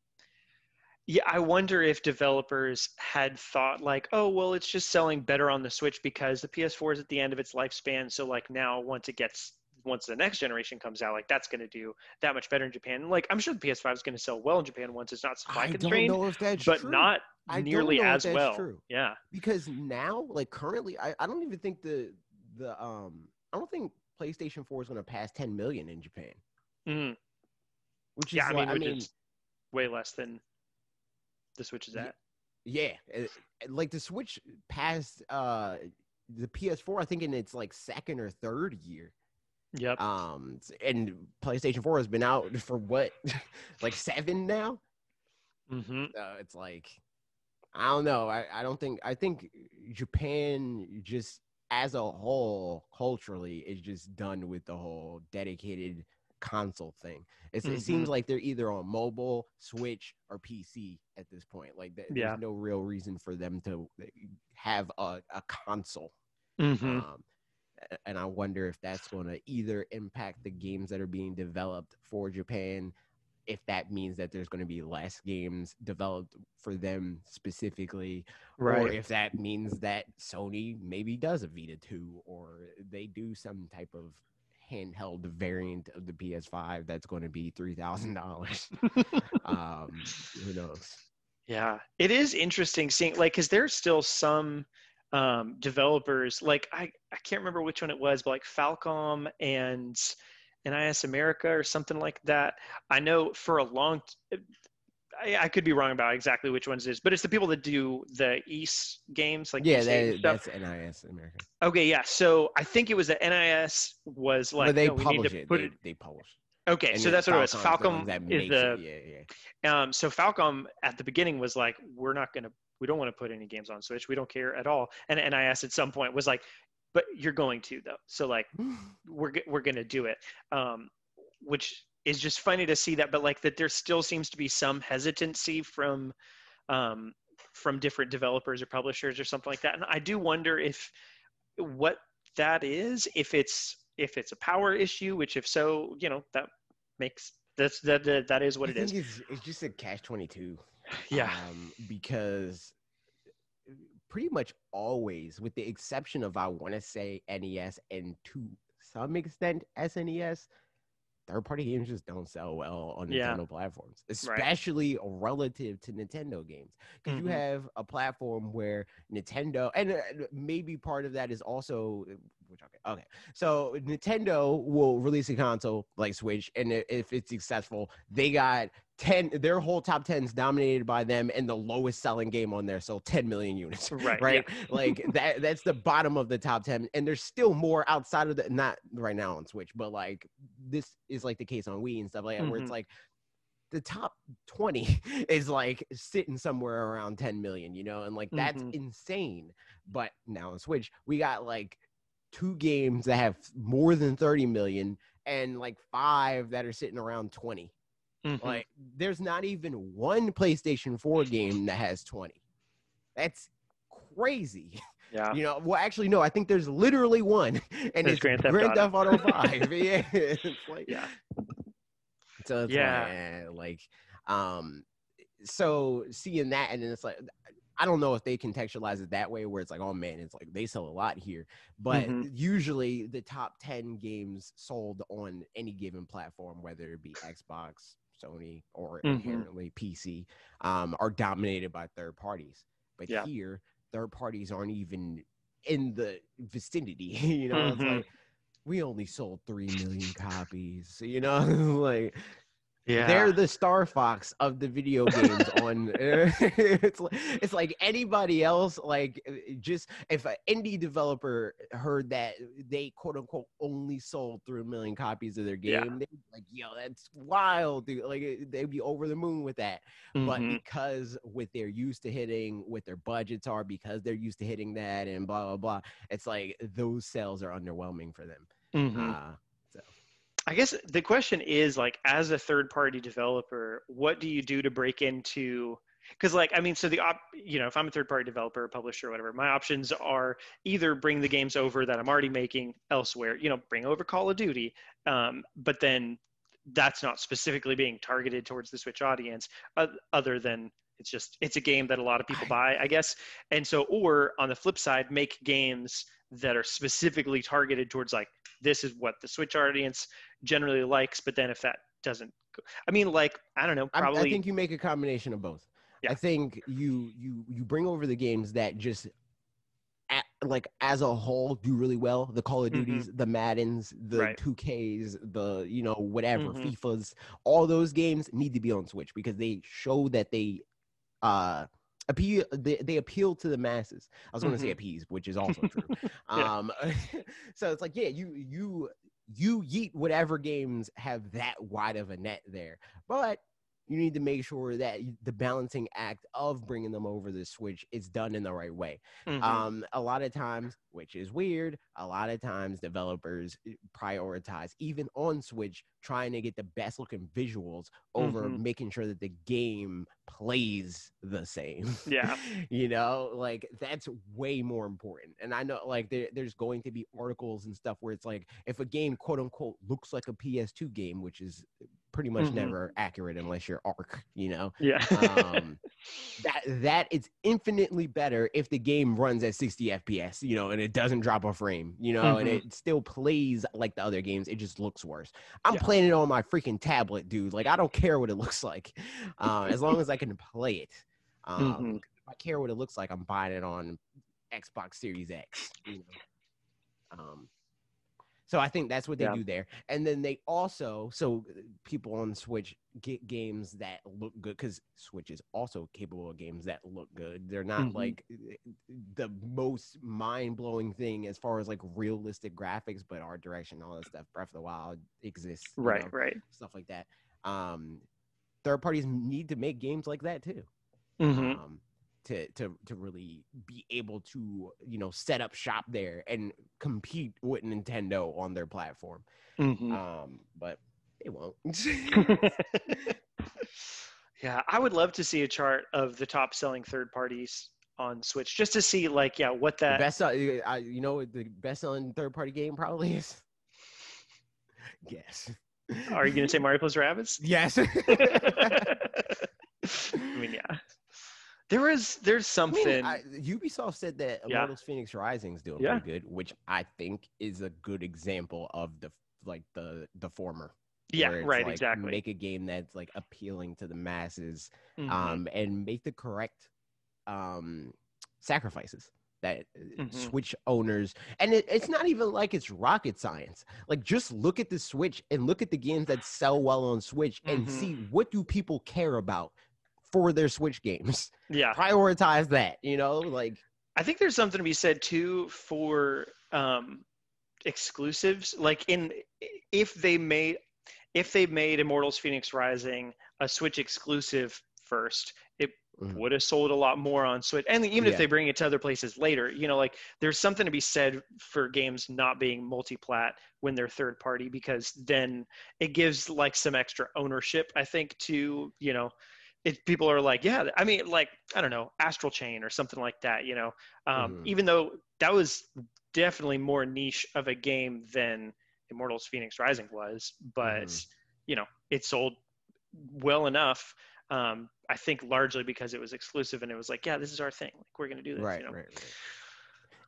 yeah i wonder if developers had thought like oh well it's just selling better on the switch because the ps4 is at the end of its lifespan so like now once it gets once the next generation comes out like that's going to do that much better in japan like i'm sure the ps5 is going to sell well in japan once it's not supply constrained know if that's but true. not I nearly as that's well true. yeah because now like currently I, I don't even think the the um i don't think playstation 4 is going to pass 10 million in japan Mhm. which is yeah i mean like- I mean way less than the switch is at yeah uh, like the switch passed uh the ps4 i think in its like second or third year yep um and playstation 4 has been out for what like seven now hmm uh, it's like I don't know. I, I don't think I think Japan just as a whole culturally is just done with the whole dedicated console thing. It's, It seems Mhm. like they're either on mobile, Switch, or PC at this point. Like th- Yeah. there's no real reason for them to uh, have a, a console. hmm Um, and I wonder if that's going to either impact the games that are being developed for Japan if that means that there's going to be less games developed for them specifically, right. or if that means that Sony maybe does a Vita 2 or they do some type of handheld variant of the PS5 that's going to be $3,000. um, who knows? Yeah, it is interesting seeing like because there's still some um, developers like I I can't remember which one it was, but like Falcom and NIS America or something like that. I know for a long. T- I, I could be wrong about exactly which ones it is, but it's the people that do the Ys games, like Yeah, and that, stuff. that's NIS America. Okay, yeah. So I think it was that NIS was like, they no, we need publish to it. put They, it. they publish. Okay, And so that's what it was. The Falcom that is makes the it. Yeah, yeah. um, so Falcom at the beginning was like, we're not gonna, we don't want to put any games on Switch. We don't care at all. And NIS at some point was like, but you're going to though. So like, we're we're gonna do it. Um, which is just funny to see that, but like that there still seems to be some hesitancy from, um, from different developers or publishers or something like that. And I do wonder if what that is, if it's if it's a power issue, which if so, you know that makes that's that that, that is what I it is. It's, it's just a catch 22. Yeah. Um, because pretty much always, with the exception of I want to say NES and to some extent SNES, third party games just don't sell well on Yeah. Nintendo platforms, Right. especially relative to Nintendo games. Because Mhm. you have a platform where Nintendo, and uh, maybe part of that is also. Which, okay, okay. So Nintendo will release a console like Switch, and if it's successful, they got 10 their whole top 10 is dominated by them and the lowest selling game on there sold 10 million units Right, right like that that's the bottom of the top 10 and there's still more outside of the not right now on switch but like this is like the case on wii and stuff like that where Mhm. it's like the top 20 is like sitting somewhere around 10 million you know and like that's Mhm. insane but now on switch we got like two games that have more than 30 million and like five that are sitting around 20 Mhm. like, there's not even one PlayStation 4 game that has 20. That's crazy. yeah. You know, well, actually, no, I think there's literally one, and There's it's Grand Theft Grand Theft Auto. Auto 5. yeah. It's like, Yeah. So it's Yeah. like, like, um, so seeing that, and then it's like, I don't know if they contextualize it that way, where it's like, oh man, it's like they sell a lot here, but Mhm. usually the top ten games sold on any given platform, whether it be Xbox, Sony, or Mhm. inherently PC, um, are dominated by third parties. But Yeah. here, third parties aren't even in the vicinity. you know, it's Mhm. like we only sold three million copies. You know, like Yeah. they're the Star Fox of the video games. on it's like, it's like anybody else. Like uh, just if an indie developer heard that they quote unquote only sold three million copies of their Yeah. game, they'd be like, "Yo, that's wild!" Dude. Like they'd be over the moon with that. But Mhm. because what they're used to hitting, what their budgets are, because they're used to hitting that, and blah blah blah, it's like those sales are underwhelming for them. Mhm. Uh, I guess the question is like, as a third party developer, what do you do to break into? Because like, I mean, so the op, you know, if I'm a third party developer, publisher, or whatever, my options are either bring the games over that I'm already making elsewhere, you know, bring over Call of Duty, um, but then that's not specifically being targeted towards the Switch audience, uh, other than it's just it's a game that a lot of people buy, I guess. And so, or on the flip side, make games that are specifically targeted towards like this is what the Switch audience generally likes. But then if that doesn't, go, I mean, like I don't know, I- probably I think you make a combination of both. Yeah. I think you you you bring over the games that just a like as a whole do really well. The Call of Mhm. Duties, the Maddens, the Right. 2Ks, the you know whatever Mhm. FIFAs. All those games need to be on Switch because they show that they uh appeal they, they appeal to the masses. I was going to say Mhm. appease, which is also true. Yeah. um so it's like yeah, you you you yeet whatever games have that wide of a net there. But you need to make sure that the balancing act of bringing them over the switch is done in the right way. Mhm. Um, a lot of times, which is weird, a lot of times developers eh, prioritize, even on Switch, trying to get the best looking visuals over Mhm. making sure that the game plays the same. Yeah. you know, like that's way more important. And I know, like, there, there's going to be articles and stuff where it's like, if a game, quote unquote, looks like a PS2 game, which is pretty much Mhm. never accurate unless you're ARK you know Yeah. um, that that it's infinitely better if the game runs at 60 fps you know and it doesn't drop a frame you know and Mhm. it still plays like the other games it just looks worse i'm Yeah. playing it on my freaking tablet dude like i don't care what it looks like uh, as long as i can play it um, Mhm. if i care what it looks like i'm buying it on xbox series x you know um, so I think that's what they Yeah. do there. And then they also, so uh, people on Switch get games that look good because Switch is also capable of games that look good. They're not Mhm. like uh, the most mind blowing thing as far as like realistic graphics, but art direction, all that stuff. Breath of the Wild exists, right. know, Right. stuff like that. Um, third parties need to make games like that too hmm um, to to to really be able to you know set up shop there and compete with Nintendo on their platform. hmm Um, but they won't. yeah, I would love to see a chart of the top selling third parties on Switch just to see like yeah what the that best, sell- I, you know, the best selling third party game probably is. Yes. are you going to say Mario plus Rabbids? Yes. I mean yeah. There is there's I something mean, I, Ubisoft said that Yeah. Immortals Fenyx Rising is doing Yeah. pretty good, which I think is a good example of the like the the former. yeah, right, like, exactly. Make a game that's like appealing to the masses, Mhm. um, and make the correct um sacrifices that uh, Mhm. Switch owners. And it, it's not even like it's rocket science. Like just look at the Switch and look at the games that sell well on Switch and Mhm. see what do people care about for their Switch games. yeah. Prioritize that. You know, like I think there's something to be said too for um, exclusives. Like in if they made if they made Immortals Fenyx Rising a Switch exclusive first, it Mhm. would have sold a lot more on Switch. And even if they bring it to other places later, you know, like there's something to be said for games not being multi-plat when they're third party because then it gives like some extra ownership, I think, to, you know, it, people are like, yeah, I mean, like, I don't know, Astral Chain or something like that, you know, um, Mhm. even though that was definitely more niche of a game than Immortals Fenyx Rising was, but, Mhm. you know, it sold well enough. Um, I think largely because it was exclusive and it was like, yeah, this is our thing. Like, we're going to do this, right, you know? right, right.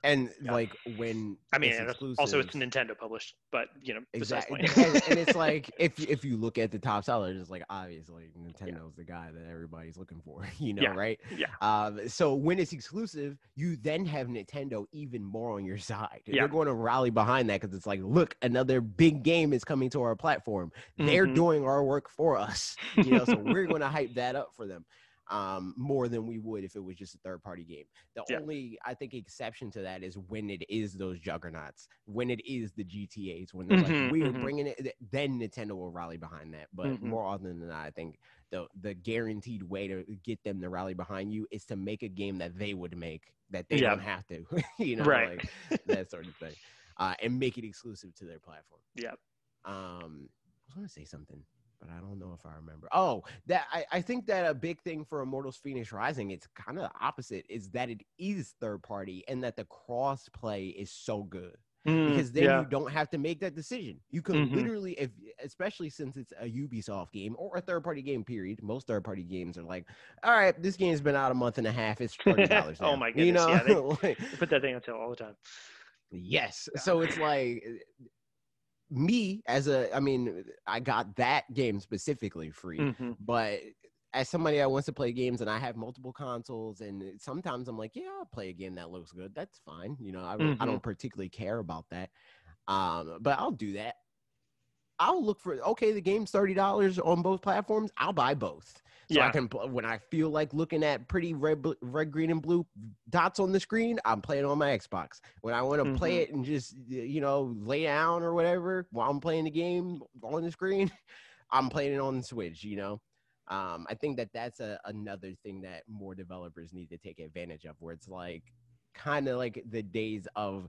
And Yeah. like when I mean, it's also it's Nintendo published, but you know, Exactly, and, and it's like if if you look at the top sellers, it's like obviously Nintendo's the guy that everybody's looking for, you know, Yeah, right? yeah. Um, so when it's exclusive, you then have Nintendo even more on your side. Yeah. They're going to rally behind that because it's like, look, another big game is coming to our platform. They're Mhm. doing our work for us, you know. so we're going to hype that up for them um, more than we would if it was just a third party game. The Yeah. only, I think, exception to that is when it is those juggernauts, when it is the GTAs, when they're Mhm, like, we are mhm. bringing it, then Nintendo will rally behind that. But Mhm. more often than not, I think the the guaranteed way to get them to rally behind you is to make a game that they would make that they Yeah. don't have to, you know, Right. like that sort of thing, uh, and make it exclusive to their platform. Yeah. Um, I was going to say something, but I don't know if I remember. Oh, that I, I think that a big thing for Immortals Fenyx Rising, it's kind of the opposite, is that it is third party and that the cross play is so good Mm, because then yeah. you don't have to make that decision. You can Mhm. literally, if especially since it's a Ubisoft game or a third party game, period. Most third party games are like, all right, this game's been out a month and a half. It's thirty dollars. Oh my You goodness, know, yeah, they- Like, I put that thing on sale all the time. Yes. So it's like me as a I mean, I got that game specifically free, Mhm. but as somebody that wants to play games and I have multiple consoles and sometimes I'm like, yeah, I'll play a game that looks good. That's fine. You know, I don't, I don't particularly care about that. Um, but I'll do that. I'll look for okay, the game's thirty dollars on both platforms. I'll buy both. So I can when I feel like looking at pretty red, red, green, and blue dots on the screen, I'm playing on my Xbox. When I want to play Mhm. it and just you know lay down or whatever while I'm playing the game on the screen, I'm playing it on the Switch. You know, um, I think that that's a, another thing that more developers need to take advantage of, where it's like kind of like the days of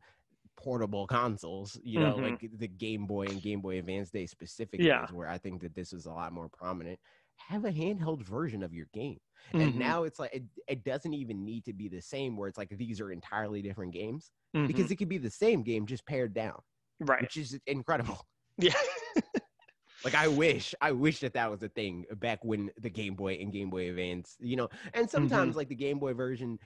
portable consoles, you know, Mhm. like the Game Boy and Game Boy Advance Day specifically, Yeah. is where I think that this is a lot more prominent. Have a handheld version of your game. And Mhm. now it's like it, it doesn't even need to be the same where it's like these are entirely different games Mhm. because it could be the same game just pared down, right. which is incredible. Yeah. Like I wish, I wish that that was a thing back when the Game Boy and Game Boy Advance, you know. And sometimes Mm-hmm. like the Game Boy version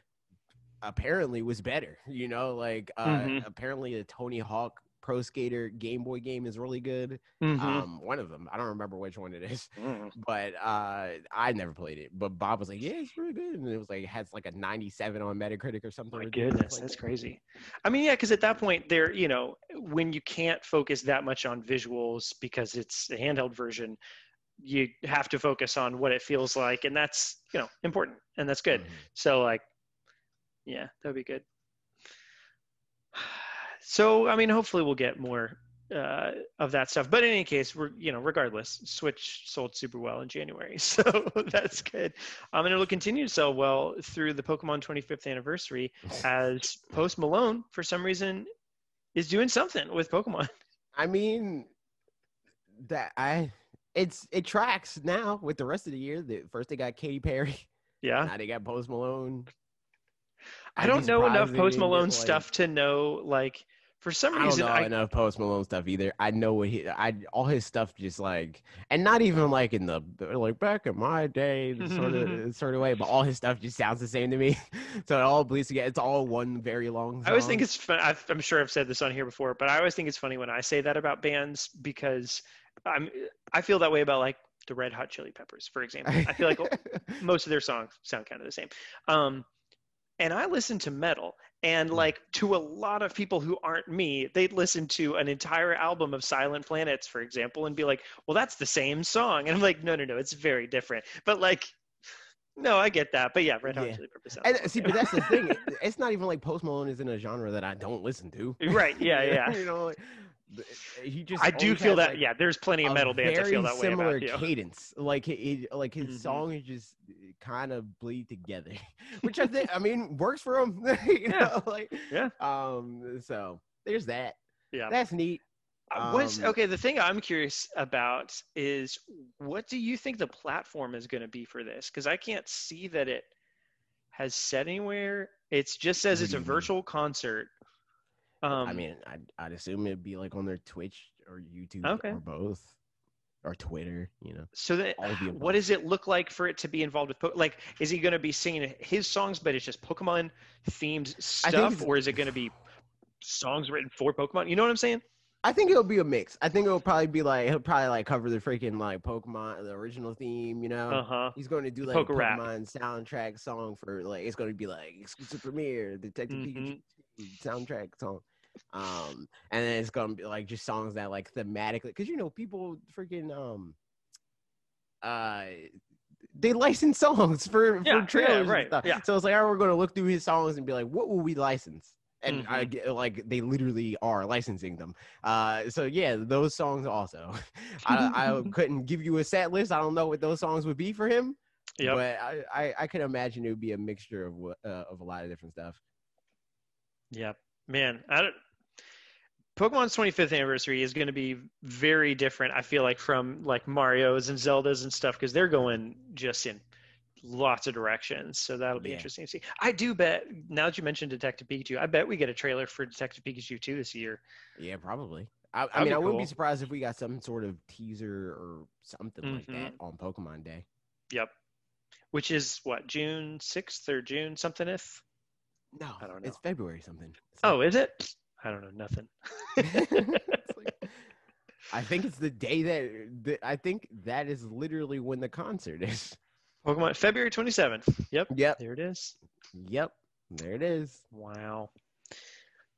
apparently was better, you know. Like uh Mhm. apparently the Tony Hawk Pro Skater Game Boy game is really good. Mhm. Um, one of them, I don't remember which one it is, Mm. but uh, I never played it. But Bob was like, "Yeah, it's really good," and it was like it has like a 97 on Metacritic or something. My goodness, like that's that. crazy. I mean, yeah, because at that point, there, you know, when you can't focus that much on visuals because it's a handheld version, you have to focus on what it feels like, and that's, you know, important, and that's good. Mhm. So, like, yeah, that would be good. So, I mean, hopefully, we'll get more uh, of that stuff. But in any case, we're, you know, regardless, Switch sold super well in January, so that's good. Um, and it'll continue to sell well through the Pokemon 25th anniversary as Post Malone, for some reason, is doing something with Pokemon. I mean, that I it's it tracks now with the rest of the year. The first they got Katy Perry, Yeah. now they got Post Malone. I don't know enough Post Malone like- stuff to know, like, for some reason I don't know I, enough Post Malone stuff either. I know what he, I all his stuff just like, and not even like in the like back in my day sort of sort of way, but all his stuff just sounds the same to me. so it all bleeds together. It's all one very long. I always think it's fun. I've, I'm sure I've said this on here before, but I always think it's funny when I say that about bands because I'm I feel that way about like the Red Hot Chili Peppers, for example. I feel like most of their songs sound kind of the same. Um, and I listen to metal, and like to a lot of people who aren't me, they'd listen to an entire album of Silent Planets, for example, and be like, "Well, that's the same song," and I'm like, "No, no, no, it's very different." But like, no, I get that. But yeah, Red Hot Yeah. Chili Peppers. And see, but that's the thing. It's not even like Post Malone is in a genre that I don't listen to. Right, yeah, yeah. you know, like, he just. I do feel that. like, yeah, there's plenty of metal bands I feel that way similar about. You. cadence. Like he, like his Mhm. song is just kind of bleed together, which I think I mean works for them. you Yeah. know, like Yeah. Um. So there's that. Yeah. That's neat. Uh, What's Um, okay? The thing I'm curious about is what do you think the platform is going to be for this? Because I can't see that it has said anywhere. It just says it's a virtual concert. Um, I mean, I'd, I'd assume it'd be like on their Twitch or YouTube Okay. or both, or Twitter. You know. so that all of the what does it look like for it to be involved with? Po- like, is he going to be singing his songs, but it's just Pokemon themed stuff, or is it going to be songs written for Pokemon? You know what I'm saying? I think it'll be a mix. I think it'll probably be like he'll probably like cover the freaking like Pokemon, the original theme. You know. Uh huh. He's going to do like Poke Rap. Pokemon soundtrack song for like it's going to be like exclusive premiere Detective Mhm. Pikachu soundtrack song. Um, and then it's to be like just songs that like thematically because you know people freaking um uh they license songs for Yeah, yeah, for trailers and right, stuff. yeah. So it's like, all right, we're to look through his songs and be like, what will we license? And I Mm-hmm. get like they literally are licensing them. Uh, so yeah, those songs also. I, I couldn't give you a set list. I don't know what those songs would be for him. Yeah, But I, I, I could imagine it would be a mixture of what uh, of a lot of different stuff. Yeah, man. I don't. Pokemon's 25th anniversary is going to be very different. I feel like from like Mario's and Zelda's and stuff because they're going just in lots of directions. So that'll be Yeah. interesting to see. I do bet. Now that you mentioned Detective Pikachu, I bet we get a trailer for Detective Pikachu 2 this year. Yeah, probably. I, I mean, I wouldn't be surprised if we got some sort of teaser or something like Mhm. that on Pokemon Day. Yep. Which is what June 6th or June something somethingth. No, I don't know. It's February something. It's Oh, like- is it? I don't know nothing. Like- I think it's the day that, that I think that is literally when the concert is. Pokemon February 27th. Yep. Yep. There it is. Yep. There it is. Wow.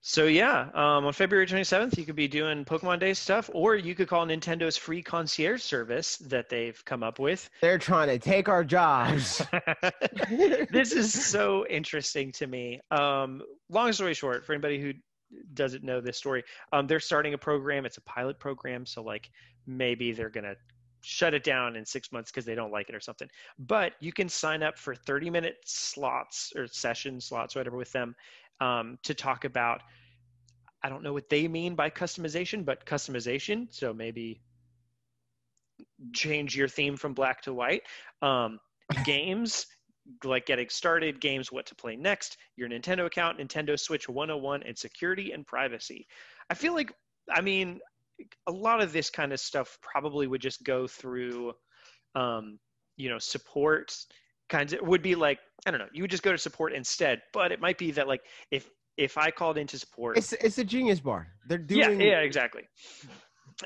So yeah, um, on February 27th, you could be doing Pokemon Day stuff, or you could call Nintendo's free concierge service that they've come up with. They're trying to take our jobs. this is so interesting to me. Um, long story short, for anybody who doesn't know this story, um, they're starting a program. It's a pilot program, so like maybe they're gonna shut it down in six months because they don't like it or something. But you can sign up for 30 minute slots or session slots, whatever, with them um, to talk about. I don't know what they mean by customization, but customization. So maybe change your theme from black to white. Um, games, like getting started, games, what to play next, your Nintendo account, Nintendo Switch 101, and security and privacy. I feel like, I mean, a lot of this kind of stuff probably would just go through, um, you know, support kinds of would be like I don't know. You would just go to support instead, but it might be that like if if I called into support, It's it's a genius bar. They're doing yeah, yeah, exactly.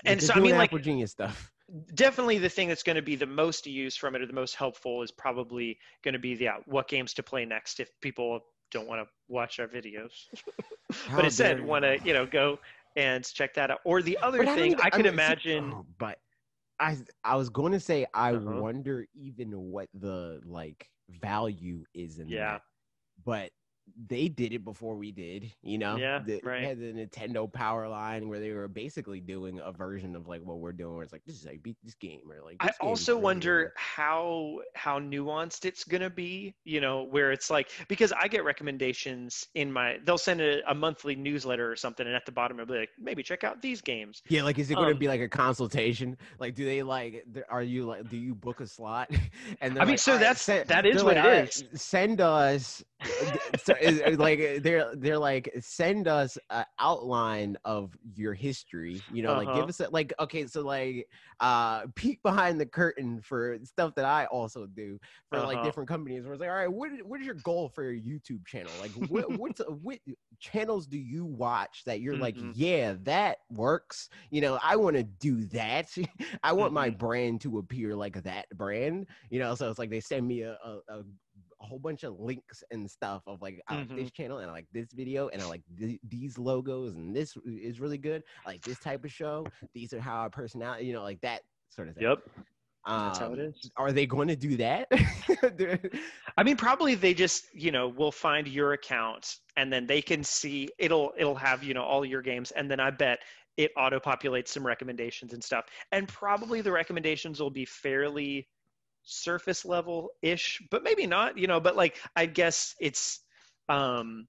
And so I mean, like Apple genius stuff. Definitely the thing that's going to be the most used from it or the most helpful is probably going to be the yeah, what games to play next if people don't want to watch our videos but instead want to you know go and check that out or the other But thing even- i could mean, see- imagine oh, but I I was going to say I Uh-huh. wonder even what the like value is in Yeah. that. But they did it before we did, you know. Yeah, the, right. They had the Nintendo Power Line where they were basically doing a version of like what we're doing. Where it's like this is like beat this game or like. I also wonder how how nuanced it's gonna be, you know, where it's like because I get recommendations in my they'll send a, a monthly newsletter or something, and at the bottom it'll be like maybe check out these games. Yeah, like is it going to um, be like a consultation? Like, do they like? Are you like? Do you book a slot? And I mean, like, so "All right, that's- send-" that is they're what like, it "All right. Send us, is like they're they're like send us an outline of your history. You know, like Uh-huh. give us a, like okay, so like uh peek behind the curtain for stuff that I also do for like Uh-huh. different companies. Where it's like, all right, what what is your goal for your YouTube channel? Like, what what's what channels do you watch that you're like, Mhm. yeah, that works. You know, I want to do that. I want my Mhm. brand to appear like that brand. You know, so it's like they send me a a, a, a whole bunch of links and stuff of like I like Mhm. this channel and I like this video and I like th- these logos and this is really good. I like this type of show. These are how our personality. You know, like that sort of thing. Yep, that's how it Um. Are they going to do that? I mean, probably they just, you know, will find your account and then they can see it'll it'll have, you know, all your games and then I bet it auto populates some recommendations and stuff. And probably the recommendations will be fairly surface level ish, but maybe not, you know, but like I guess it's um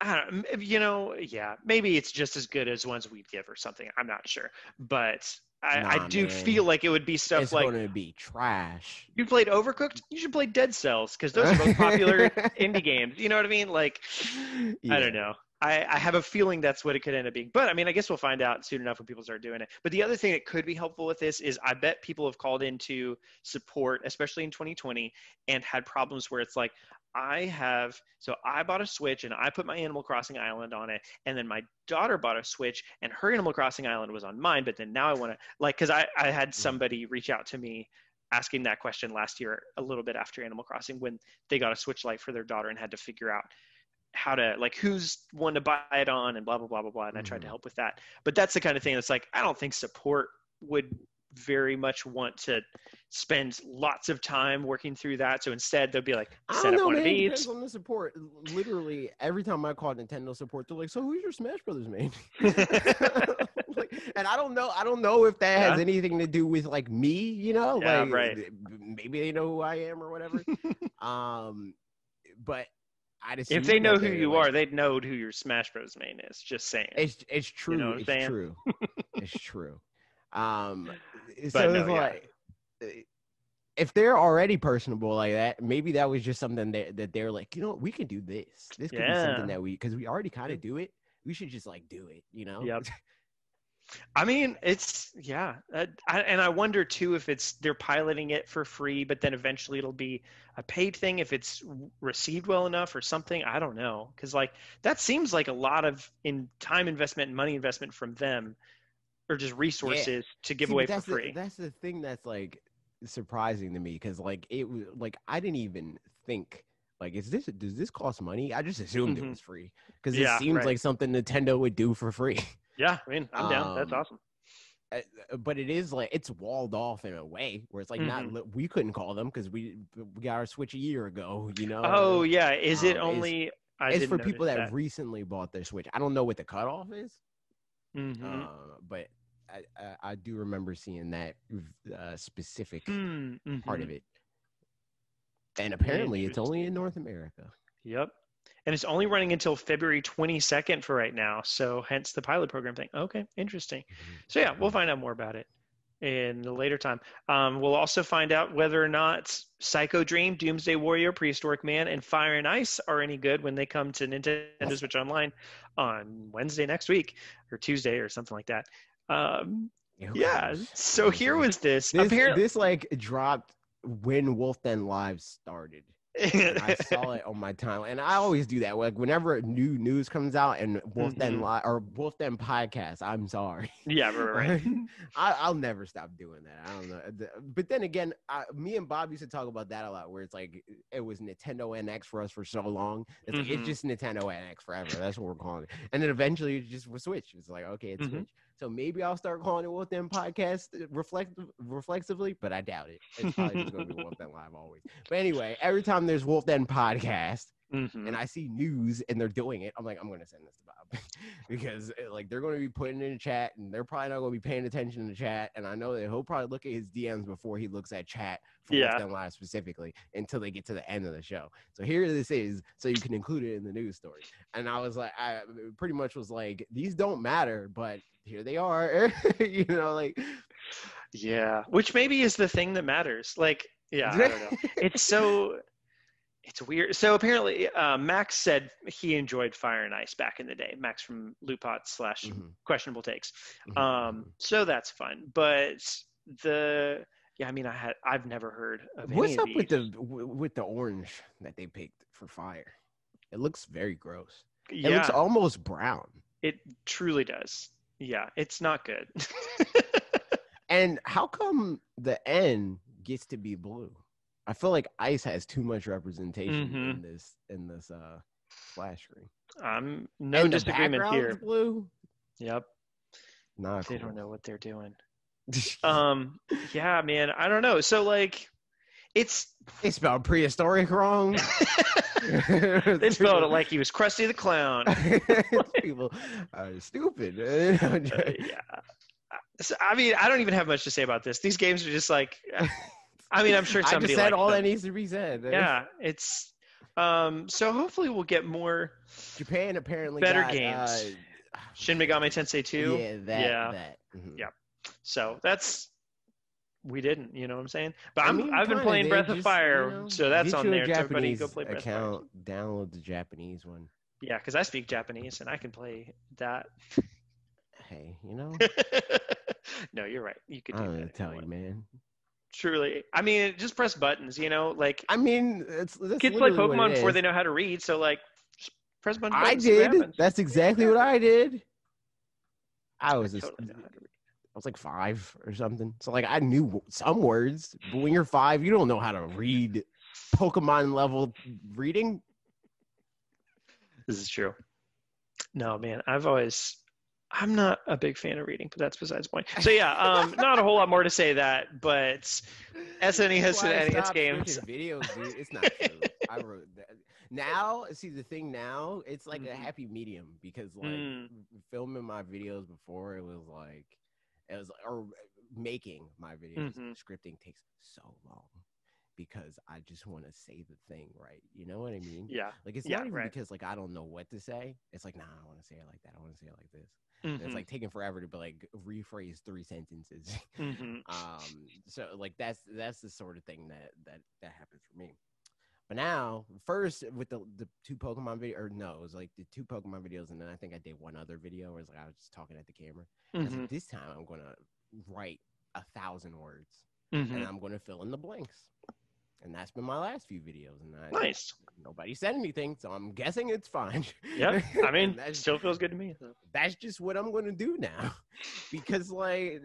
I don't you know, yeah, maybe it's just as good as ones we'd give or something. I'm not sure. But I, I do man. feel like it would be stuff it's like going to be trash. you played Overcooked? You should play Dead Cells because those are both popular indie games. You know what I mean? Like, I don't know. I, I have a feeling that's what it could end up being. But I mean, I guess we'll find out soon enough when people start doing it. But the other thing that could be helpful with this is I bet people have called into support, especially in 2020, and had problems where it's like, I have, so I bought a Switch and I put my Animal Crossing Island on it. And then my daughter bought a Switch and her Animal Crossing Island was on mine. But then now I want to, like, because I, I had mm-hmm. somebody reach out to me asking that question last year, a little bit after Animal Crossing, when they got a Switch Lite for their daughter and had to figure out how to like who's one to buy it on and blah blah blah blah blah and i tried to Mhm. help with that but that's the kind of thing that's like i don't think support would very much want to spend lots of time working through that so instead they'll be like I set don't up know, one man. of It these depends on the support. Literally, every time I call Nintendo support, they're like, "So who's your Smash Brothers main?" like, and I don't know. I don't know if that has anything to do with like me. You know, Yeah, like right. maybe they know who I am or whatever. um, but I just if they know who you are they'd know who your smash bros main is just saying It's it's true. know what it's saying? true. it's true. Um, so no, it's like eh, if they're already personable like that, maybe that was just something that that they're like, you know, what, we can do this. This could be something that we because we already kind of do it. We should just like do it. You know. Yep. I mean, it's yeah, uh, I, and I wonder too if it's they're piloting it for free, but then eventually it'll be a paid thing if it's received well enough or something. I don't know, because like that seems like a lot of in time investment and money investment from them, or just resources to give See, away for free. The, that's the thing that's like surprising to me because like it was like I didn't even think like is this does this cost money? I just assumed Mhm. it was free because Yeah, it seems right. like something Nintendo would do for free. yeah, I mean, I'm down. That's Um, awesome. But it is like it's walled off in a way where it's like not Mhm. li- we couldn't call them because we we got our switch a year ago you know Oh yeah, is it um, it's- only? I it's for people that, notice recently bought their switch i don't know what the cutoff is Mhm. uh, but I, I i do remember seeing that uh, specific Hmm, part of it and apparently it's only in north america Yep. And it's only running until February 22nd for right now. So hence the pilot program thing. Okay, interesting. So yeah, we'll find out more about it in the later time. Um, we'll also find out whether or not Psycho Dream, Doomsday Warrior, Prehistorik Man, and Fire and Ice are any good when they come to Nintendo Switch Online on Wednesday next week or Tuesday or something like that. Um, yeah. So here was this. this. apparently, This like dropped when Wolf Den Live started. I saw it on my timeline, and I always do that. Like whenever new news comes out and Wolf Den Mhm. Live or Wolf Den podcast, I'm sorry. yeah, right, right. I, I'll never stop doing that. I don't know, but then again, I, me and Bob used to talk about that a lot. Where it's like it was Nintendo NX for us for so long. It's like Mhm. it's just Nintendo NX forever. That's what we're calling it. And then eventually it just was Switch. It's like okay, it's Mhm. Switch. So maybe I'll start calling it Wolf Den podcast uh, reflect reflexively, but I doubt it. It's probably just going to be Wolf Den Live always. But anyway, every time there's Wolf Den podcast Mhm. and I see news and they're doing it, I'm like, I'm gonna send this to Bob because uh, like they're gonna be putting it in chat and they're probably not gonna be paying attention to the chat. And I know that he'll probably look at his DMs before he looks at chat for Yeah. Den Live specifically until they get to the end of the show. So here this is, so you can include it in the news story. And I was like, I pretty much was like, these don't matter, but here they are. you know, like Yeah, which maybe is the thing that matters. Like, yeah, I don't know. It's so it's weird. So apparently, uh, Max said he enjoyed Fire and Ice back in the day. Max from Lupot slash Mhm, questionable takes. mhm, Um, mhm. so that's fun. But the yeah, I mean, I had I've never heard of What's up with the with the orange that they picked for fire? It looks very gross. It looks almost brown. it truly does. Yeah, it's not good. And how come the N gets to be blue? I feel like ice has too much representation Mhm. in this in this uh splash screen. I'm no And disagreement here. Blue? Yep, Not they cool. don't know what they're doing. Um, yeah, man, I don't know. So like, it's they spelled prehistoric wrong. they spelled it like he was Krusty the Clown. people are stupid. Uh, yeah. So, I mean, I don't even have much to say about this. These games are just like, I mean, I'm sure I somebody just said all them. that needs to be said. Yeah, it's um. So hopefully we'll get more Japan apparently Better got, games. Uh, Shin Megami Tensei 2. Yeah, that. Yeah. that. mhm. Yeah. So that's we didn't. You know what I'm saying? But I I'm mean, I've been playing Breath of Fire, you know, so that's on there. Everybody Japanese go play Breath of Fire. account. Download the Japanese one. Yeah, because I speak Japanese and I can play that. Hey, you know, no, you're right. You could I do don't that. know if to tell you, man. Truly, I mean, just press buttons. You know, like I mean, it's kids play Pokemon before they know how to read. So like, just press buttons. I did. That's exactly what I did. I was I a, totally know how to read. I was like five or something. So like I knew some words, but when you're five, you don't know how to read Pokemon level reading. This is true. No, man, I've always I'm not a big fan of reading, but that's besides the point. So yeah, um, not a whole lot more to say that, but SNES That's why I and NES games. Videos, dude. It's not true. I wrote that. Now, see the thing now, it's like a Mhm. happy medium because like Mm. filming my videos before it was like it was or making my videos Mhm. scripting takes so long because I just want to say the thing right. You know what I mean? Yeah. Like it's Yeah, not even right. because like I don't know what to say. It's like nah, I want to say it like that. I want to say it like this. Mhm, It's like taking forever to be like rephrase three sentences. mhm. um so like that's that's the sort of thing that that that happens for me. But now first with the the two pokemon video or no it was like the two pokemon videos and then i think i did one other video where it's like i was just talking at the camera Mhm, like, this time i'm gonna write a thousand words and i'm gonna fill in the blanks and that's been my last few videos and I, Nice. nobody said anything so i'm guessing it's fine Yeah. I mean, And that's still feels good to me. so. that's just what I'm gonna do now. because like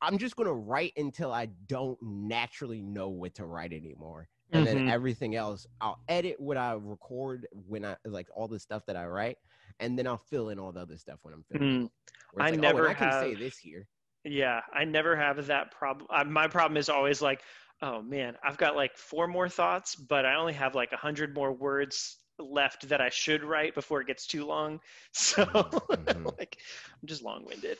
I'm just gonna write until I don't naturally know what to write anymore. And then Mhm. everything else, I'll edit what I record when I like all the stuff that I write, and then I'll fill in all the other stuff when I'm filming. Mm. It's I like, never oh, I can say this here. Yeah, I never have that problem. Uh, my problem is always like, oh man, I've got like four more thoughts, but I only have like a hundred more words left that I should write before it gets too long. So Mhm. like, I'm just long-winded.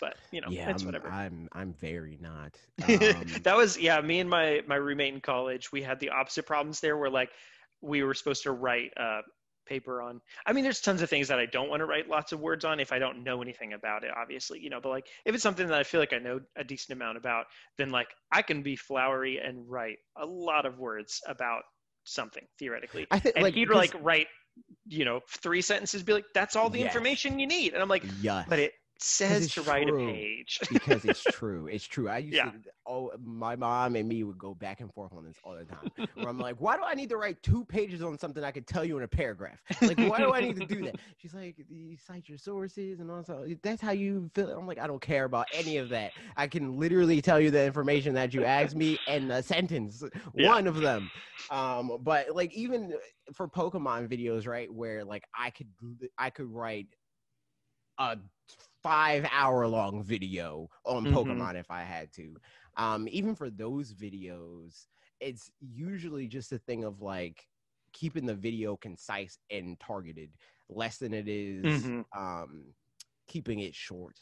But you know, yeah, it's I'm, whatever. I'm I'm very not. Um, that was yeah. Me and my my roommate in college, we had the opposite problems there. Where like we were supposed to write uh, paper on. I mean, there's tons of things that I don't want to write lots of words on if I don't know anything about it. Obviously, you know. But like if it's something that I feel like I know a decent amount about, then like I can be flowery and write a lot of words about something theoretically. I think And like he'd like write, you know, three sentences, be like, "That's all the Yes. information you need," and I'm like, yes. but it says to write a true. page. because it's true. It's true. I used Yeah. to. Oh, my mom and me would go back and forth on this all the time. Where I'm like, why do I need to write two pages on something I could tell you in a paragraph? Like, why do I need to do that? She's like, you cite your sources and also that's how you feel. I'm like, I don't care about any of that. I can literally tell you the information that you asked me in a sentence, Yeah. one of them. Um, but like even for Pokemon videos, right, where like I could I could write a five hour long video on Mhm. Pokemon if I had to. Um, even for those videos, it's usually just a thing of like keeping the video concise and targeted, less than it is Mhm. um, keeping it short.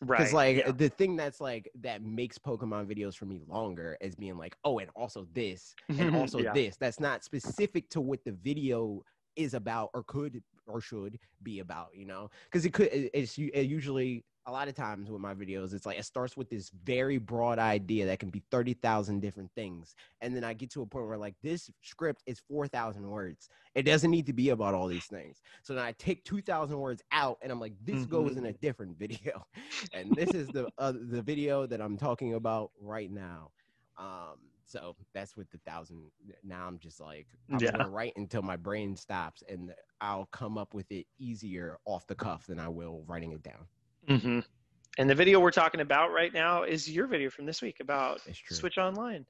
right. Because like yeah. the thing that's like that makes Pokemon videos for me longer is being like, oh, and also this, and also Yeah. this. That's not specific to what the video is about or could or should be about, you know? Because it could. It's it usually a lot of times with my videos, it's like it starts with this very broad idea that can be thirty thousand different things, and then I get to a point where like this script is four thousand words. It doesn't need to be about all these things. So then I take two thousand words out, and I'm like, this goes in a different video and this is the uh, the video that I'm talking about right now. Um, so that's with the thousand. Now I'm just like I'm Yeah. gonna write until my brain stops, and I'll come up with it easier off the cuff than I will writing it down. hmm And the video we're talking about right now is your video from this week about Switch Online.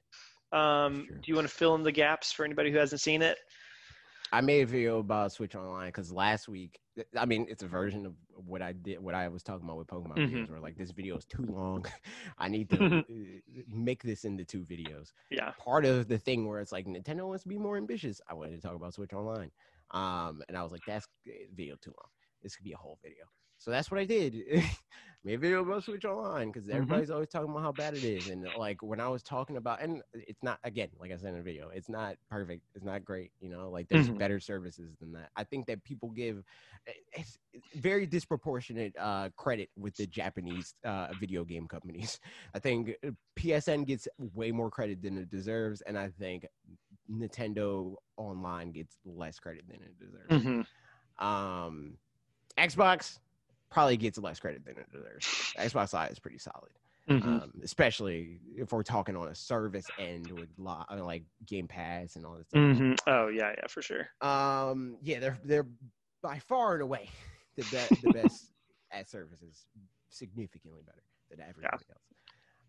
Um, do you want to fill in the gaps for anybody who hasn't seen it? I made a video about Switch Online because last week, I mean, it's a version of what I did, what I was talking about with Pokemon Mhm. videos, where like this video is too long. I need to uh, make this into two videos. Yeah. part of the thing where it's like Nintendo wants to be more ambitious. I wanted to talk about Switch Online. Um, and I was like, that's video too long. This could be a whole video. So that's what I did. A video about Switch Online because Mhm. everybody's always talking about how bad it is. And like when I was talking about, and it's not again, like I said in the video, it's not perfect. It's not great. You know, like there's Mhm. better services than that. I think that people give it's it's very disproportionate uh, credit with the Japanese uh, video game companies. I think uh, PSN gets way more credit than it deserves, and I think Nintendo Online gets less credit than it deserves. hmm Um, Xbox probably gets less credit than it deserves. Xbox Live is pretty solid, hmm um, especially if we're talking on a service end with li- uh, like Game Pass and all this stuff. hmm Oh yeah, yeah, for sure. Um, yeah, they're they're by far and away the best the best at services, significantly better than everybody else.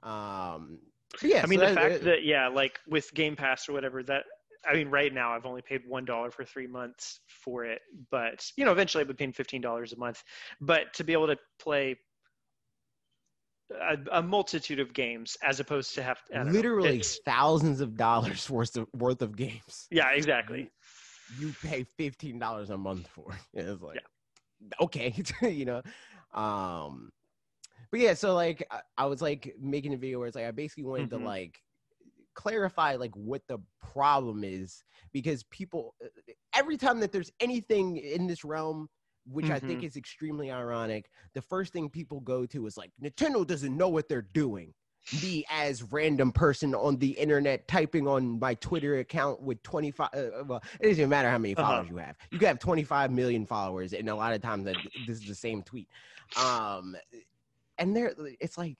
Um, yeah, I mean, so the that- fact that yeah, like with Game Pass or whatever, that I mean, right now I've only paid one dollar for three months for it, but you know, eventually I'll be paying fifteen dollars a month. But to be able to play a, a multitude of games as opposed to have don't know, literally thousands of dollars worth of worth of games. yeah, exactly. You pay fifteen dollars a month for. it. It's like okay, you know. Um, but yeah, so like I, I was like making a video where it's like I basically wanted Mhm. to like clarify like what the problem is because people uh, every time that there's anything in this realm which i think is extremely ironic the first thing people go to is like nintendo doesn't know what they're doing. Me as random person on the internet typing on my twitter account with 25 uh, uh, well it doesn't even matter how many Uh-huh. followers you have. You can have 25 million followers and a lot of times that this is the same tweet. Um and there it's like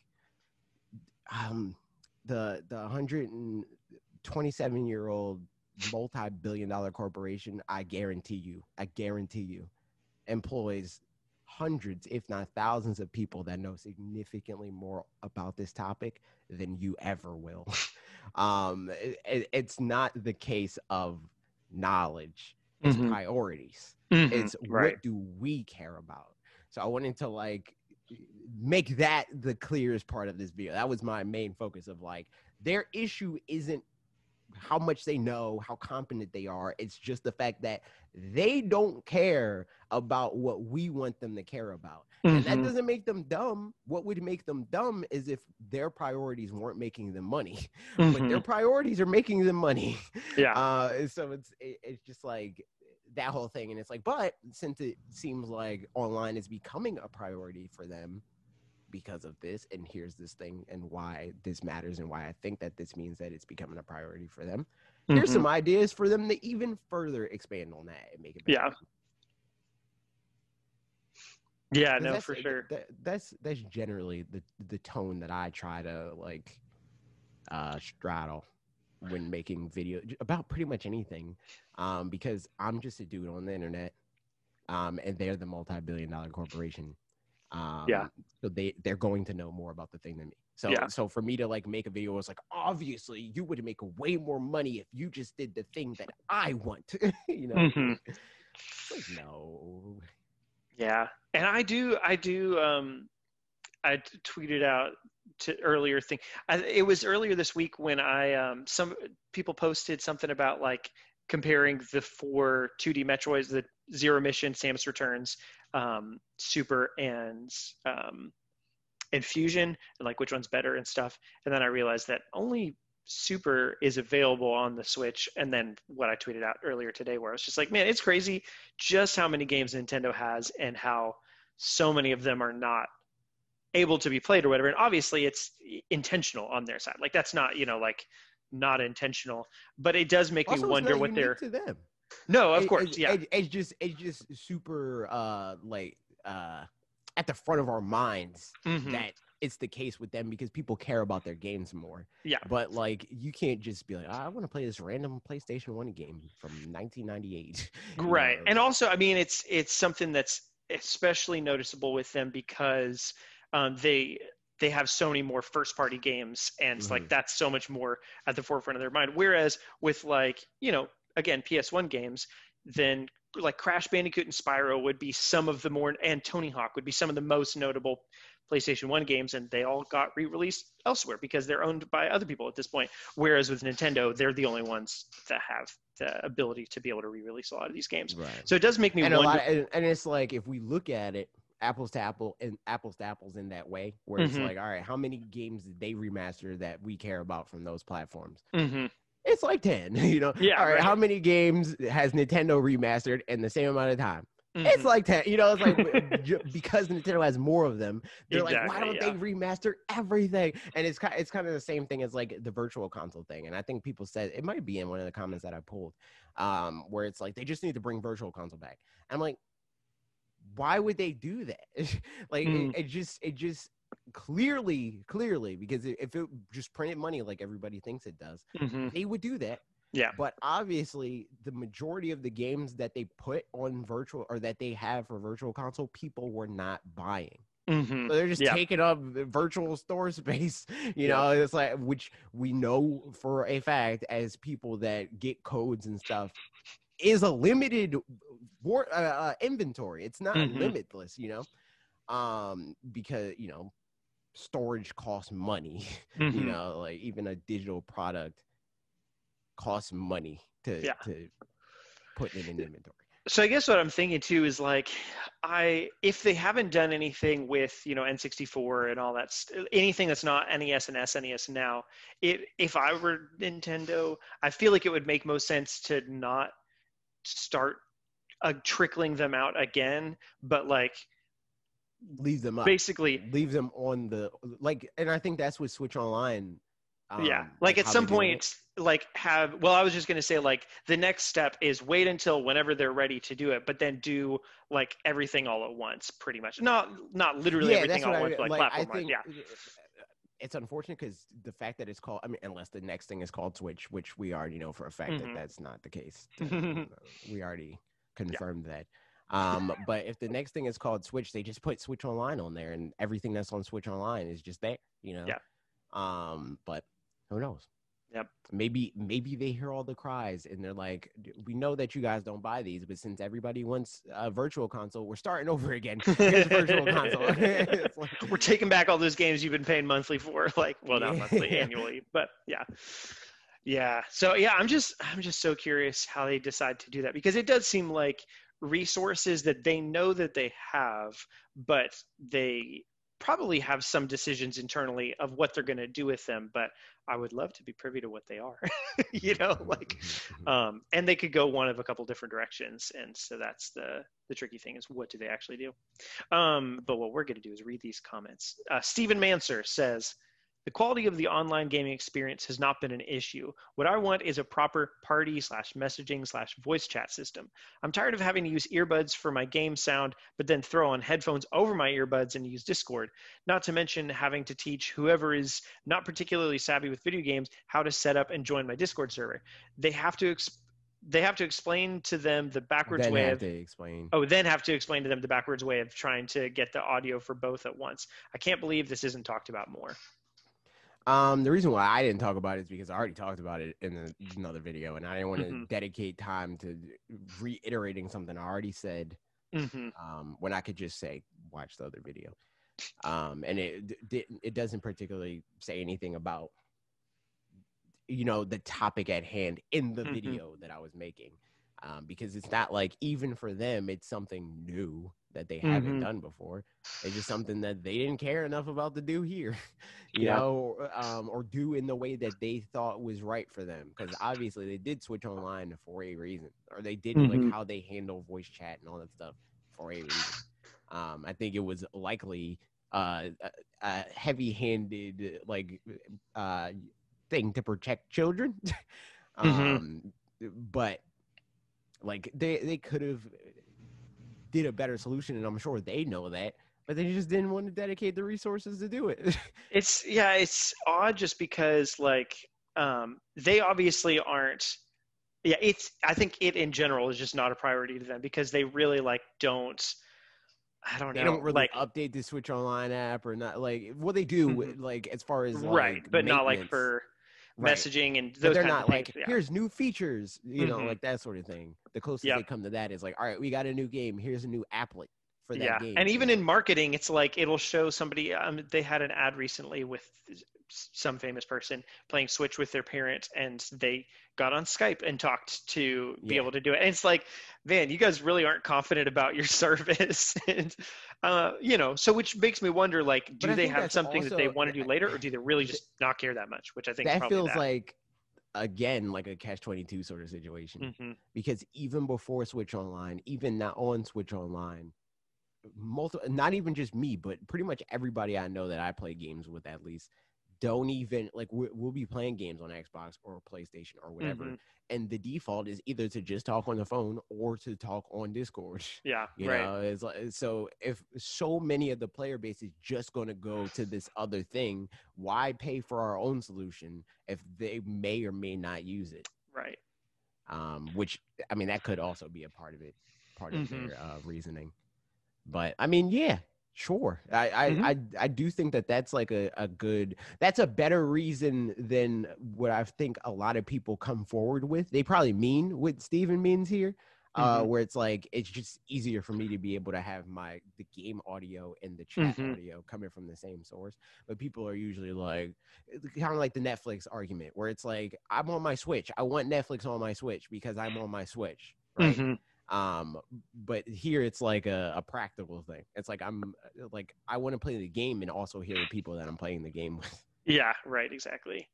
um the the 127 year old multi-billion dollar corporation i guarantee you i guarantee you employs hundreds if not thousands of people that know significantly more about this topic than you ever will um it- it- it's not the case of knowledge it's Mhm. priorities Mhm, it's right. what do we care about so i wanted to like make that the clearest part of this video that was my main focus of like their issue isn't how much they know how competent they are it's just the fact that they don't care about what we want them to care about and that Mhm. doesn't make them dumb what would make them dumb is if their priorities weren't making them money but their Mhm. priorities are making them money Yeah. uh so it's it, it's just like that whole thing and it's like but since it seems like online is becoming a priority for them because of this and here's this thing and why this matters and why i think that this means that it's becoming a priority for them here's Mhm. some ideas for them to even further expand on that and make it better. Yeah. Yeah, no, for sure. that- that's that's generally the the tone that I try to like uh straddle when making video about pretty much anything um because I'm just a dude on the internet um and they're the multi-billion dollar corporation um yeah. so they they're going to know more about the thing than me so Yeah. so for me to like make a video it's like obviously you would make way more money if you just did the thing that I want you know Mm-hmm. Like, no Yeah, and I do. I do. Um, I t- tweeted out to earlier thing. I, it was earlier this week when I um, some people posted something about like comparing the four 2D Metroids, the Zero Mission, Samus Returns, um, Super, and um, and Fusion, and like which one's better and stuff. And then I realized that only Super is available on the Switch. And then what I tweeted out earlier today, where I was just like, man, it's crazy just how many games Nintendo has and how so many of them are not able to be played or whatever. And obviously, it's intentional on their side. Like that's not you know like not intentional, but it does make Also, me wonder what they're. to them No, of It- course, it- yeah, it- it's just it's just super uh like uh at the front of our minds Mhm. that it's the case with them because people care about their games more. Yeah. But like you can't just be like, "Ah, I want to play this random PlayStation 1 game from 1998. you right know? and also i mean it's it's something that's especially noticeable with them because um, they they have so many more first party games and it's like that's so much more at the forefront of their mind whereas with like you know again ps1 games then like crash bandicoot and spyro would be some of the more and tony hawk would be some of the most notable playstation 1 games and they all got re-released elsewhere because they're owned by other people at this point whereas with nintendo they're the only ones that have the ability to be able to re-release a lot of these games right. so it does make me and a wonder. lot and, and it's like if we look at it apples to apple and apples to apples in that way where it's Mhm. like all right how many games did they remaster that we care about from those platforms Mhm. it's like 10 you know Yeah, all right, right. how many games has nintendo remastered in the same amount of time it's Mhm. like 10 you know it's like because nintendo has more of them they're like why don't they remaster everything and it's kind it's kind of the same thing as like the virtual console thing and i think people said it might be in one of the comments that i pulled um where it's like they just need to bring virtual console back i'm like why would they do that like Mm. it, it just it just clearly clearly because if it just printed money like everybody thinks it does Mhm. they would do that Yeah. but obviously the majority of the games that they put on virtual or that they have for virtual console people were not buying Mhm. so they're just Yeah. taking up virtual store space you Yeah. know it's like which we know for a fact as people that get codes and stuff is a limited war, uh, uh, inventory it's not Mhm. limitless you know um because you know storage costs money you Mhm. know like even a digital product costs money to Yeah. to put in an inventory So I guess what I'm thinking too is like, I if they haven't done anything with you know N64 and all that, st- anything that's not NES and SNES now, it if I were Nintendo, I feel like it would make most sense to not start uh, trickling them out again, but like leave them up. basically leave them on the like and i think that's what switch online yeah. um, like at some point like have well i was just going to say like the next step is wait until whenever they're ready to do it but then do like everything all at once pretty much. Not not literally everything all at once but, like, platform wise yeah it's unfortunate because the fact that it's called i mean unless the next thing is called switch which we already know for a fact Mhm. that that's not the case Uh, we already confirmed that um but if the next thing is called switch they just put switch online on there and everything that's on switch online is just there you know Yeah. um but who knows Yep. maybe maybe they hear all the cries and they're like we know that you guys don't buy these but since everybody wants a virtual console we're starting over again. Virtual console. Like- we're taking back all those games you've been paying monthly for like well not monthly annually but yeah. Yeah. So yeah i'm just i'm just so curious how they decide to do that because it does seem like resources that they know that they have but they probably have some decisions internally of what they're going to do with them but i would love to be privy to what they are you know like um, and they could go one of a couple different directions and so that's the the tricky thing is what do they actually do? Um, but what we're going to do is read these comments. Uh, stephen manser says The quality of the online gaming experience has not been an issue. What I want is a proper party slash messaging slash voice chat system. I'm tired of having to use earbuds for my game sound, but then throw on headphones over my earbuds and use Discord. Not to mention having to teach whoever is not particularly savvy with video games how to set up and join my Discord server. They have to ex- they have to explain to them the backwards then way have of to explain. oh then have to explain to them the backwards way of trying to get the audio for both at once. I can't believe this isn't talked about more. Um, the reason why I didn't talk about it is because I already talked about it in a, another video, and I didn't want to Mhm. dedicate time to reiterating something I already said. hmm Um, when I could just say watch the other video. Um, and it didn't. It doesn't particularly say anything about you know the topic at hand in the Mhm. video that I was making. Um, because it's not like even for them, it's something new that they haven't Mhm. done before. It's just something that they didn't care enough about to do here, you Yeah. know, um, or do in the way that they thought was right for them. Because obviously they did switch online for a reason, or they did Mhm. like how they handle voice chat and all that stuff for a reason. Um, I think it was likely uh, a, a heavy-handed like uh, thing to protect children. Mhm. um, but like they they could have did a better solution, and I'm sure they know that, but they just didn't want to dedicate the resources to do it. It's yeah, it's odd just because like um, they obviously aren't. Yeah, it's. I think it in general is just not a priority to them because they really like don't. I don't they know. don't really like update the Switch Online app or not. Like what they do, Mhm. like as far as right, like, but not like for right. messaging and But those they're not like. Yeah. here's new features, you know, Mhm. like that sort of thing. The closest Yep. they come to that is like, all right, we got a new game. Here's a new applet for that yeah game. and even in marketing it's like it'll show somebody um, they had an ad recently with some famous person playing switch with their parent and they got on skype and talked to be Yeah. able to do it and it's like man you guys really aren't confident about your service and uh, you know so which makes me wonder like do they have something that they want to do later or do they really just not care that much which i think that probably feels that. like again like a catch 22 sort of situation. Mhm. because even before Switch Online, even not on Switch Online, multi- not even just me, but pretty much everybody I know that I play games with at least don't even like we- we'll be playing games on Xbox or PlayStation or whatever, Mhm. and the default is either to just talk on the phone or to talk on Discord. yeah You right know, it's like so if so many of the player base is just going to go to this other thing, why pay for our own solution if they may or may not use it? right um, which I mean that could also be a part of it, part of Mhm. their uh, reasoning. But I mean, yeah, sure. I I, Mhm. I I do think that that's like a, a good that's a better reason than what I think a lot of people come forward with. They probably mean what Steven means here. Uh, Mhm. where it's like it's just easier for me to be able to have my the game audio and the chat Mhm. audio coming from the same source but people are usually like kind of like the Netflix argument where it's like I'm on my Switch. I want Netflix on my Switch because I'm on my Switch, right? Um, but here it's like a, a practical thing. It's like I'm like I want to play the game and also hear the people that I'm playing the game with. Yeah, right, exactly.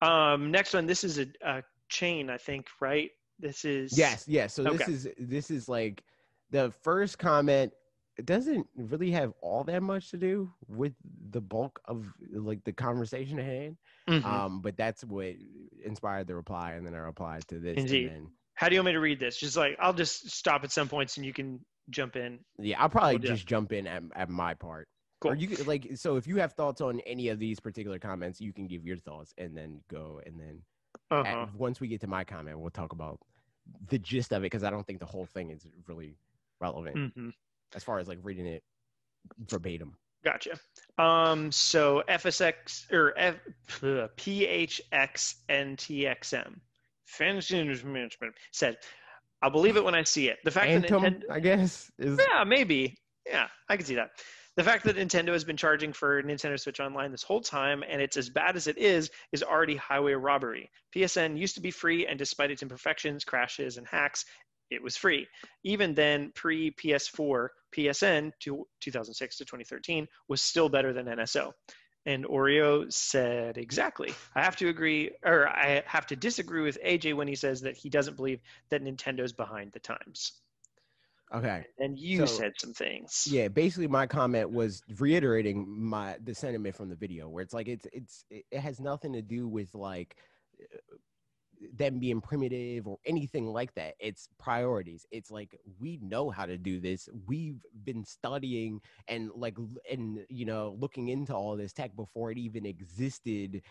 Um, next one, this is a, a chain, I think, right? This is Yes, yes. So this Okay. is this is like the first comment doesn't really have all that much to do with the bulk of like the conversation at hand. Mhm. Um, but that's what inspired the reply, and then I replied to this. Indeed. And then, How do you want me to read this? Just like I'll just stop at some points and you can jump in. yeah, I'll probably We'll that. just jump in at, at my part. Cool. Or you could like so if you have thoughts on any of these particular comments, you can give your thoughts and then go and then Uh-huh. at- once we get to my comment, we'll talk about the gist of it because I don't think the whole thing is really relevant hmm as far as like reading it verbatim. Gotcha. Um, so FSX or F, uh, PHXNTXM, Fantasy Management said, "I'll believe it when I see it." The fact that Nintendo, I guess, is Yeah, maybe. Yeah, I can see that. The fact that Nintendo has been charging for Nintendo Switch Online this whole time, and it's as bad as it is, is already highway robbery. PSN used to be free, and despite its imperfections, crashes, and hacks, it was free. Even then, pre PS4, PSN to 2006 to 2013 was still better than NSO. And Oreo said, exactly. I have to agree, or I have to disagree with AJ when he says that he doesn't believe that Nintendo's behind the times. Okay. And you So- said some things. Yeah, basically my comment was reiterating my the sentiment from the video where it's like it's it's it has nothing to do with like them being primitive or anything like that. It's priorities. It's like we know how to do this. We've been studying and like and you know looking into all this tech before it even existed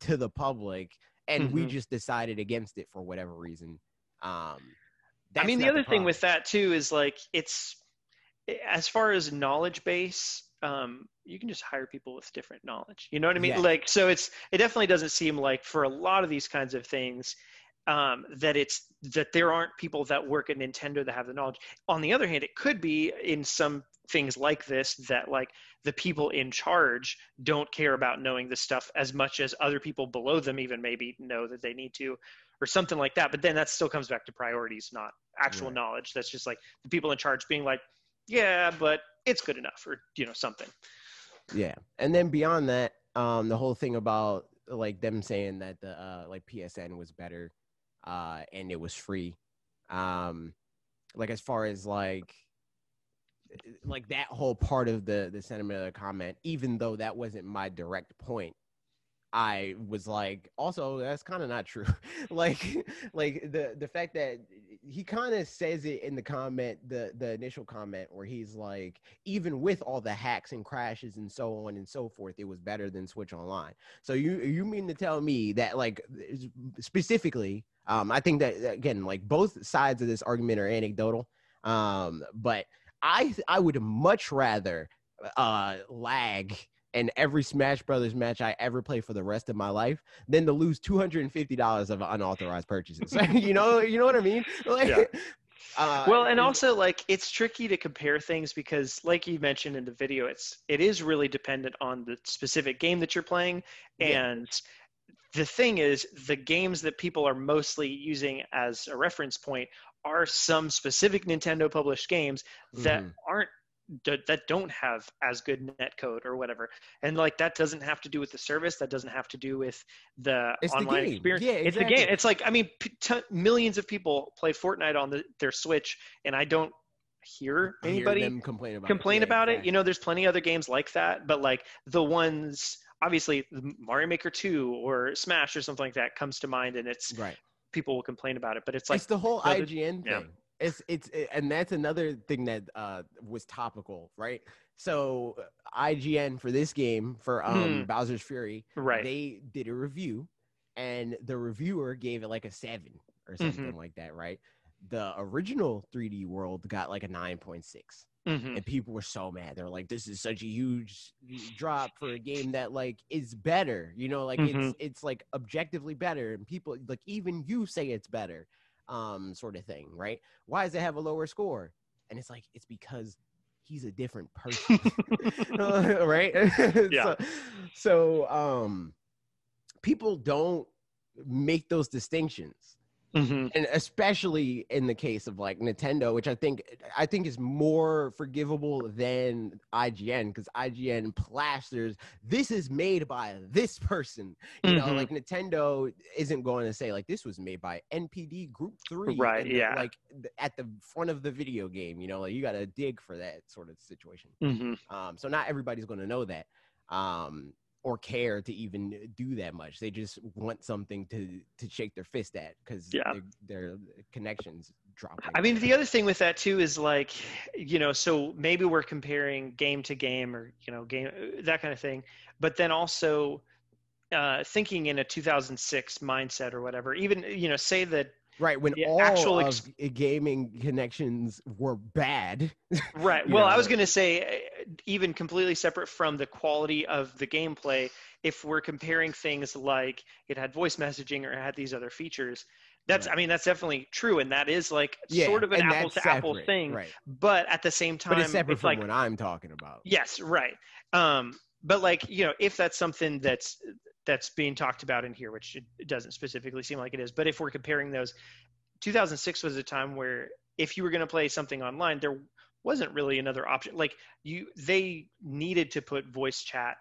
to the public and we Mhm. just decided against it for whatever reason. Um I mean, the other thing with that too is like it's as far as knowledge base, um, you can just hire people with different knowledge. You know what I mean? Yeah. Like, so it's it definitely doesn't seem like for a lot of these kinds of things um, that it's that there aren't people that work at Nintendo that have the knowledge. On the other hand, it could be in some things like this that like the people in charge don't care about knowing this stuff as much as other people below them even maybe know that they need to or something like that but then that still comes back to priorities not actual Right. knowledge that's just like the people in charge being like yeah but it's good enough or you know something Yeah, and then beyond that, um, the whole thing about like them saying that the uh, like PSN was better, uh, and it was free, um, like as far as like like that whole part of the the sentiment of the comment, even though that wasn't my direct point, I was like, also that's kind of not true. like like the the fact that he kind of says it in the comment, the the initial comment where he's like, even with all the hacks and crashes and so on and so forth, it was better than Switch Online. So you you mean to tell me that like specifically, um, I think that again, like both sides of this argument are anecdotal, um, but I I would much rather uh lag in every Smash Brothers match I ever play for the rest of my life than to lose two hundred and fifty dollars of unauthorized purchases. you know, you know what I mean? Like, Yeah. uh, well and also like it's tricky to compare things because like you mentioned in the video it's it is really dependent on the specific game that you're playing Yeah. and the thing is the games that people are mostly using as a reference point are some specific nintendo published games that Mhm. aren't that that don't have as good net code or whatever and like that doesn't have to do with the service that doesn't have to do with the It's the online game. experience Yeah, it's the game it's like i mean p- t- millions of people play fortnite on the, their switch and i don't hear I hear anybody complain about complain Yeah, about it exactly. you know there's plenty other games like that but like the ones obviously mario maker 2 or smash or something like that comes to mind and it's right. people will complain about it but it's like it's the whole IGN yeah. It's it's it- and that's another thing that uh was topical, right? So uh, IGN for this game for um Hmm. Bowser's Fury, right they did a review, and the reviewer gave it like a seven or Mm-hmm. something like that, right? The original 3D World got like a nine point six. hmm and people were so mad. They're like, "This is such a huge drop for a game that like is better." You know, like Mm-hmm. it's it's like objectively better, and people like even you say it's better, um, sort of thing, right? Why does it have a lower score? And it's like it's because he's a different person, right? Yeah. So, so um, people don't make those distinctions hmm and especially in the case of like Nintendo, which I think I think is more forgivable than IGN because IGN plasters this is made by this person. You know, Mhm. like Nintendo isn't going to say like this was made by EPD Group Three, Right, the- yeah. like at the front of the video game. You know, like you got to dig for that sort of situation. hmm Um, so not everybody's going to know that. Um, or care to even do that much. They just want something to to shake their fist at because Yeah. their, their connections drop. I mean, the other thing with that too is like, you know, so maybe we're comparing game to game or you know, game that kind of thing, but then also uh, thinking in a 2006 mindset or whatever. Even you know, say that right when all actual ex- gaming connections were bad. right. Well, I was going to say uh, even completely separate from the quality of the gameplay. If we're comparing things like it had voice messaging or it had these other features, that's I mean that's definitely true, and that is like yeah, sort of an that's to separate, thing. right? But at the same time, But it's separate from like what I'm talking about. Yes, right. Um, but like you know, if that's something that's that's being talked about in here, which it doesn't specifically seem like it is, but if we're comparing those, 2006 was a time where if you were going to play something online, there wasn't really another option. Like you, they needed to put voice chat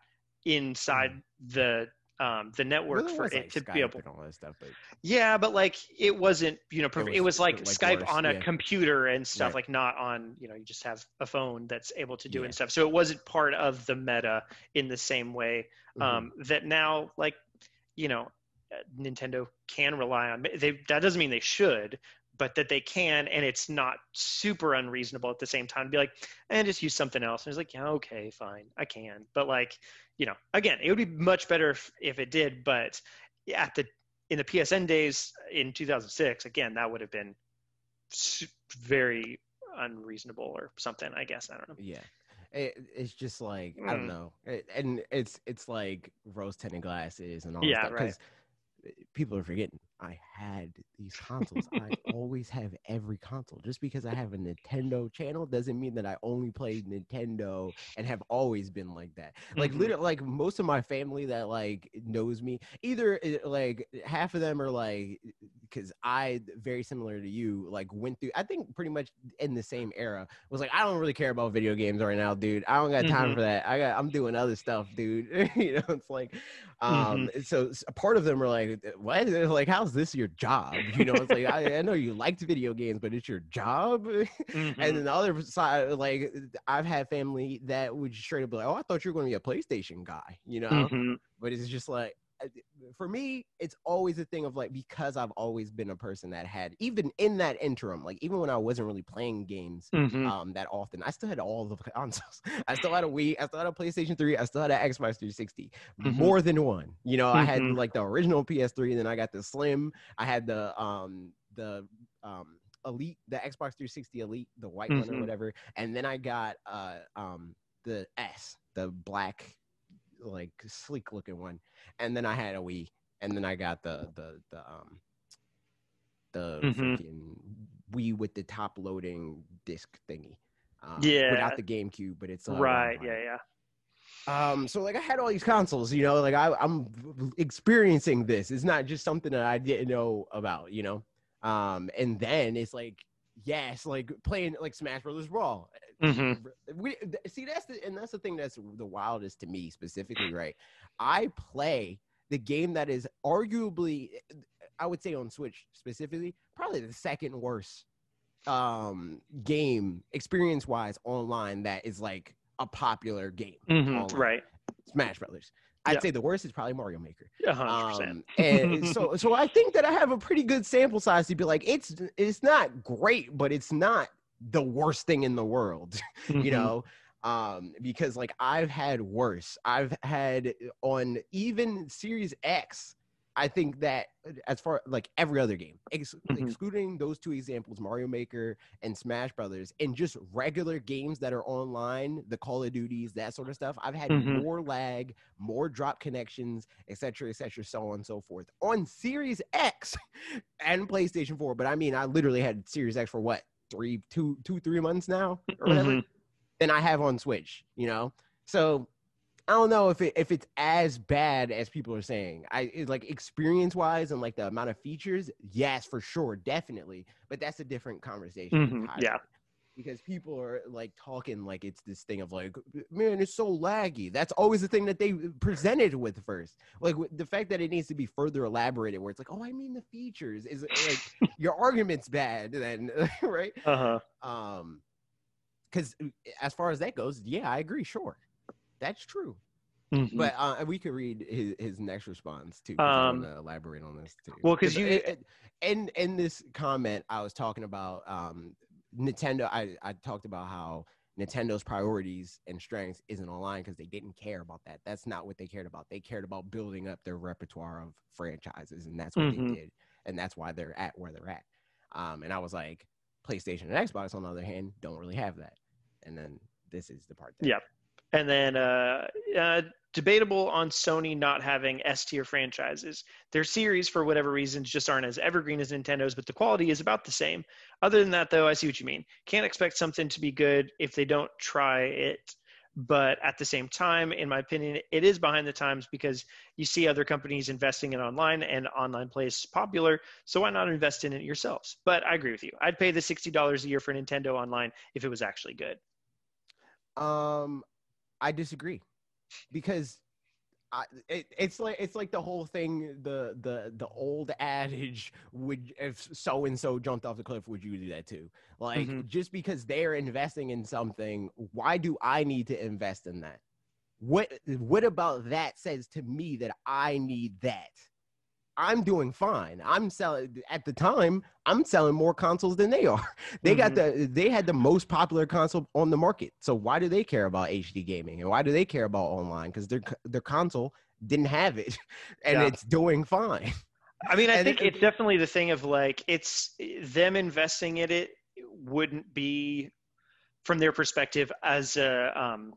inside the um, the network it for it like, to be Skype able. and all that stuff, but Yeah, but like it wasn't, you know, prof- it was, was, like, like, Skype worse, on a yeah. computer and stuff, Right. like not on, you know, you just have a phone that's able to do Yeah. and stuff. So it wasn't part of the meta in the same way um, that now, like, you know, uh, Nintendo can rely on. They that doesn't mean they should, but that they can, and it's not super unreasonable at the same time to be like, and just use something else. And it's like, yeah, okay, fine, I can. But like, you know, again, it would be much better if, if it did. But at the in the PSN days in 2006, again, that would have been very unreasonable or something. I guess I don't know. yeah. It, it's just like I don't Mm. know, It- and it's it's like rose tinted glasses and all Yeah, that stuff. right. people are forgetting I had these consoles. I always have every console. Just because I have a Nintendo channel doesn't mean that I only play Nintendo and have always been like that. Like Mhm. literally, like most of my family that like knows me, either eh, like half of them are like, because I very similar to you, like went through. I think pretty much in the same era was like, I don't really care about video games right now, dude. I don't got time Mhm. for that. I got, I'm doing other stuff, dude. you know, it's like, um, Mm-hmm. so a part of them are like, what? They're like, how's this your job? You know, it's like I, I know you liked video games, but it's your job. Mhm. And then the other side, like I've had family that would straight up be like, "Oh, I thought you were going to be a PlayStation guy," you know. Mhm. But it's just like, uh, for me, it's always a thing of like because I've always been a person that had even in that interim, like even when I wasn't really playing games Mhm. um that often, I still had all the consoles. I still had a Wii, I still had a PlayStation 3, I still had an Xbox 360, Mhm. more than one. You know, I had Mhm. like the original PS3, and then I got the Slim. I had the um the um Elite, the Xbox 360 Elite, the white one or Mhm. whatever, and then I got uh um the S, the black, like sleek looking one, and then I had a Wii, and then I got the the the um the Mhm. freaking Wii with the top loading disc thingy. Um, Yeah. without the GameCube, but it's uh, right. Yeah. Yeah. Um, so like I had all these consoles, you know, like I, I'm experiencing this. It's not just something that I didn't know about, you know. Um, and then it's like, yes, like playing like Smash Brothers Brawl. Mhm. We see that's the and that's the thing that's the wildest to me specifically, right? I play the game that is arguably, I would say on Switch specifically, probably the second worst um game experience wise online that is like a popular game. Mhm. Right. Smash Brothers. I'd Yeah. say the worst is probably Mario Maker. Yeah, hundred percent. Um, and so, so I think that I have a pretty good sample size to be like, it's it's not great, but it's not the worst thing in the world, you Mhm. know. Um, because like I've had worse. I've had on even Series X. I think that as far like every other game, ex- Mhm. excluding those two examples, Mario Maker and Smash Brothers, and just regular games that are online, the Call of Duties, that sort of stuff, I've had Mhm. more lag, more drop connections, etc., etc., so on and so forth. On Series X and PlayStation 4, but I mean, I literally had Series X for what three, two, two, three months now, or whatever. Mhm. Than I have on Switch, you know. So I don't know if it if it's as bad as people are saying. I like experience wise and like the amount of features, yes, for sure, definitely. But that's a different conversation. Mhm. Yeah. Because people are like talking like it's this thing of like, man, it's so laggy. That's always the thing that they presented with first. Like the fact that it needs to be further elaborated, where it's like, oh, I mean the features is like your argument's bad, then right? Uh-huh. Um, because as far as that goes, yeah, I agree. Sure, that's true. Mhm. But uh, we could read his, his next response too. I Um, want to elaborate on this too. Well, because you- it- it- in in this comment, I was talking about um, Nintendo. I I talked about how Nintendo's priorities and strengths isn't online because they didn't care about that. That's not what they cared about. They cared about building up their repertoire of franchises, and that's what Mhm. they did, and that's why they're at where they're at. Um, and I was like, PlayStation and Xbox, on the other hand, don't really have that. And then this is the part. That, Yeah. And then uh, uh, debatable on Sony not having S tier franchises. Their series, for whatever reasons, just aren't as evergreen as Nintendo's, but the quality is about the same. Other than that, though, I see what you mean. Can't expect something to be good if they don't try it. But at the same time, in my opinion, it is behind the times because you see other companies investing in online and online play is popular. So why not invest in it yourselves? But I agree with you. I'd pay the $60 a year for Nintendo Online if it was actually good. Um, I disagree because I, it, it's like it's like the whole thing the the the old adage would if so and so jumped off the cliff would you do that too? Like Mhm. just because they're investing in something why do i need to invest in that? What what about that says to me that i need that i'm doing fine. I'm selling at the time i'm selling more consoles than they are. They got the they had the most popular console on the market. So why do they care about hd gaming? And why do they care about online? Because their their console didn't have it and Yeah. it's doing fine. I mean, I And think it- it's definitely the thing of like it's them investing in it wouldn't be from their perspective as a um,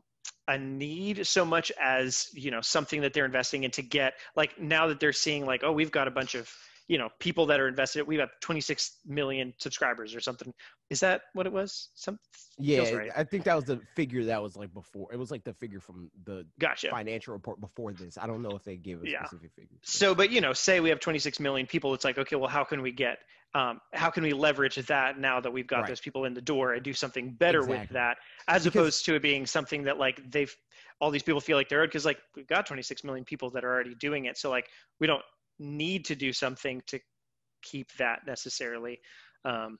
a need so much as you know something that they're investing in to get like now that they're seeing like oh we've got a bunch of you know people that are invested we have 26 million subscribers or something is that what it was some yeah right. i think that was the figure that was like before it was like the figure from the gotcha financial report before this i don't know if they gave a Yeah. specific figure so but you know say we have 26 million people it's like okay well how can we get um, how can we leverage that now that we've got Right. those people in the door and do something better with that as Because- opposed to it being something that like they've all these people feel like they're because like we've got 26 million people that are already doing it. So like we don't need to do something to keep that necessarily. Um,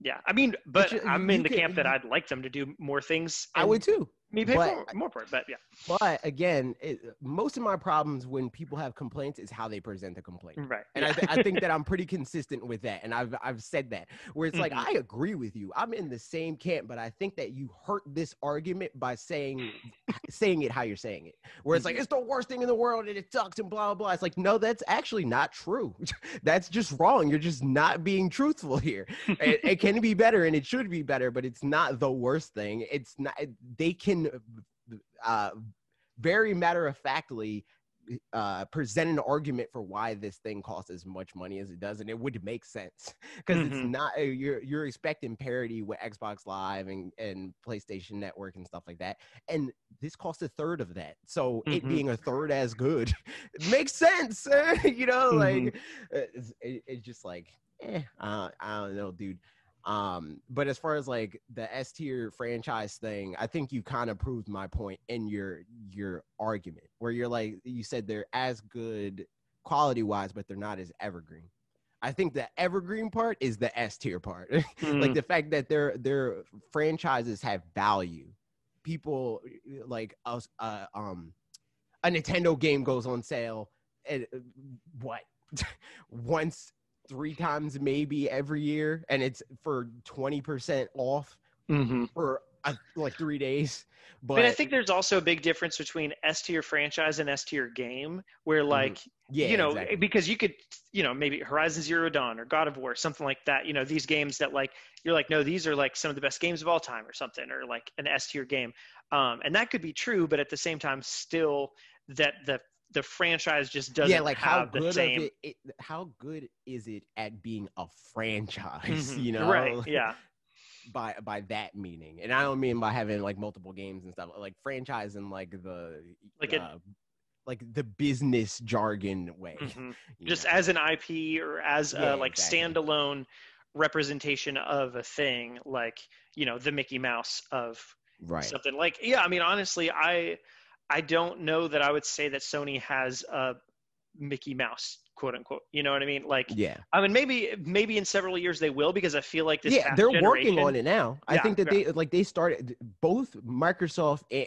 yeah i mean but you- i'm you in the camp that you- i'd like them to do more things i would too me pay but- for, more for it but yeah but again it, most of my problems when people have complaints is how they present the complaint right And yeah. I, th- I think that I'm pretty consistent with that. And I've I've said that where it's like Mhm. I agree with you. I'm in the same camp, but I think that you hurt this argument by saying saying it how you're saying it. Where it's like Mhm. it's the worst thing in the world and it sucks and blah blah blah. It's like no, that's actually not true. that's just wrong. You're just not being truthful here. it, it can be better and it should be better, but it's not the worst thing. It's not. They can uh, very matter of factly uh, present an argument for why this thing costs as much money as it does, and it would make sense because it's Mhm. not uh, you're you're expecting parity with Xbox Live and and PlayStation Network and stuff like that, and this costs a third of that. So it Mhm. being a third as good makes sense, you know. Like uh, it's, it, it's just like, eh, uh, I don't know, dude. Um, but as far as like the S tier franchise thing, I think you kind of proved my point in your your argument where you're like you said they're as good quality wise, but they're not as evergreen. I think the evergreen part is the S tier part. like the fact that their their franchises have value. People like us uh, um a Nintendo game goes on sale and uh, what once three times maybe every year and it's for 20% off Mhm. for uh, like three days but But I think there's also a big difference between S tier franchise and S tier game, where like yeah you know exactly. because you could you know maybe Horizon Zero Dawn or God of War something like that. You know these games that like you're like no these are like some of the best games of all time or something or like an S tier game, um, and that could be true, but at the same time still that the the franchise just doesn't yeah like how have the good same it, it how good is it at being a franchise Mhm. you know right yeah by by that meaning and i don't mean by having like multiple games and stuff like franchise in like the Like a- uh, like the business jargon way Mhm. just know? as an IP or as Yeah, a like exactly. standalone representation of a thing like you know the Mickey Mouse of right something like yeah i mean honestly i i don't know that i would say that sony has a mickey mouse quote unquote. You know what i mean? Like yeah. I mean maybe maybe in several years they will because i feel like this yeah they're working on it now. I Yeah, think that they like they started both microsoft and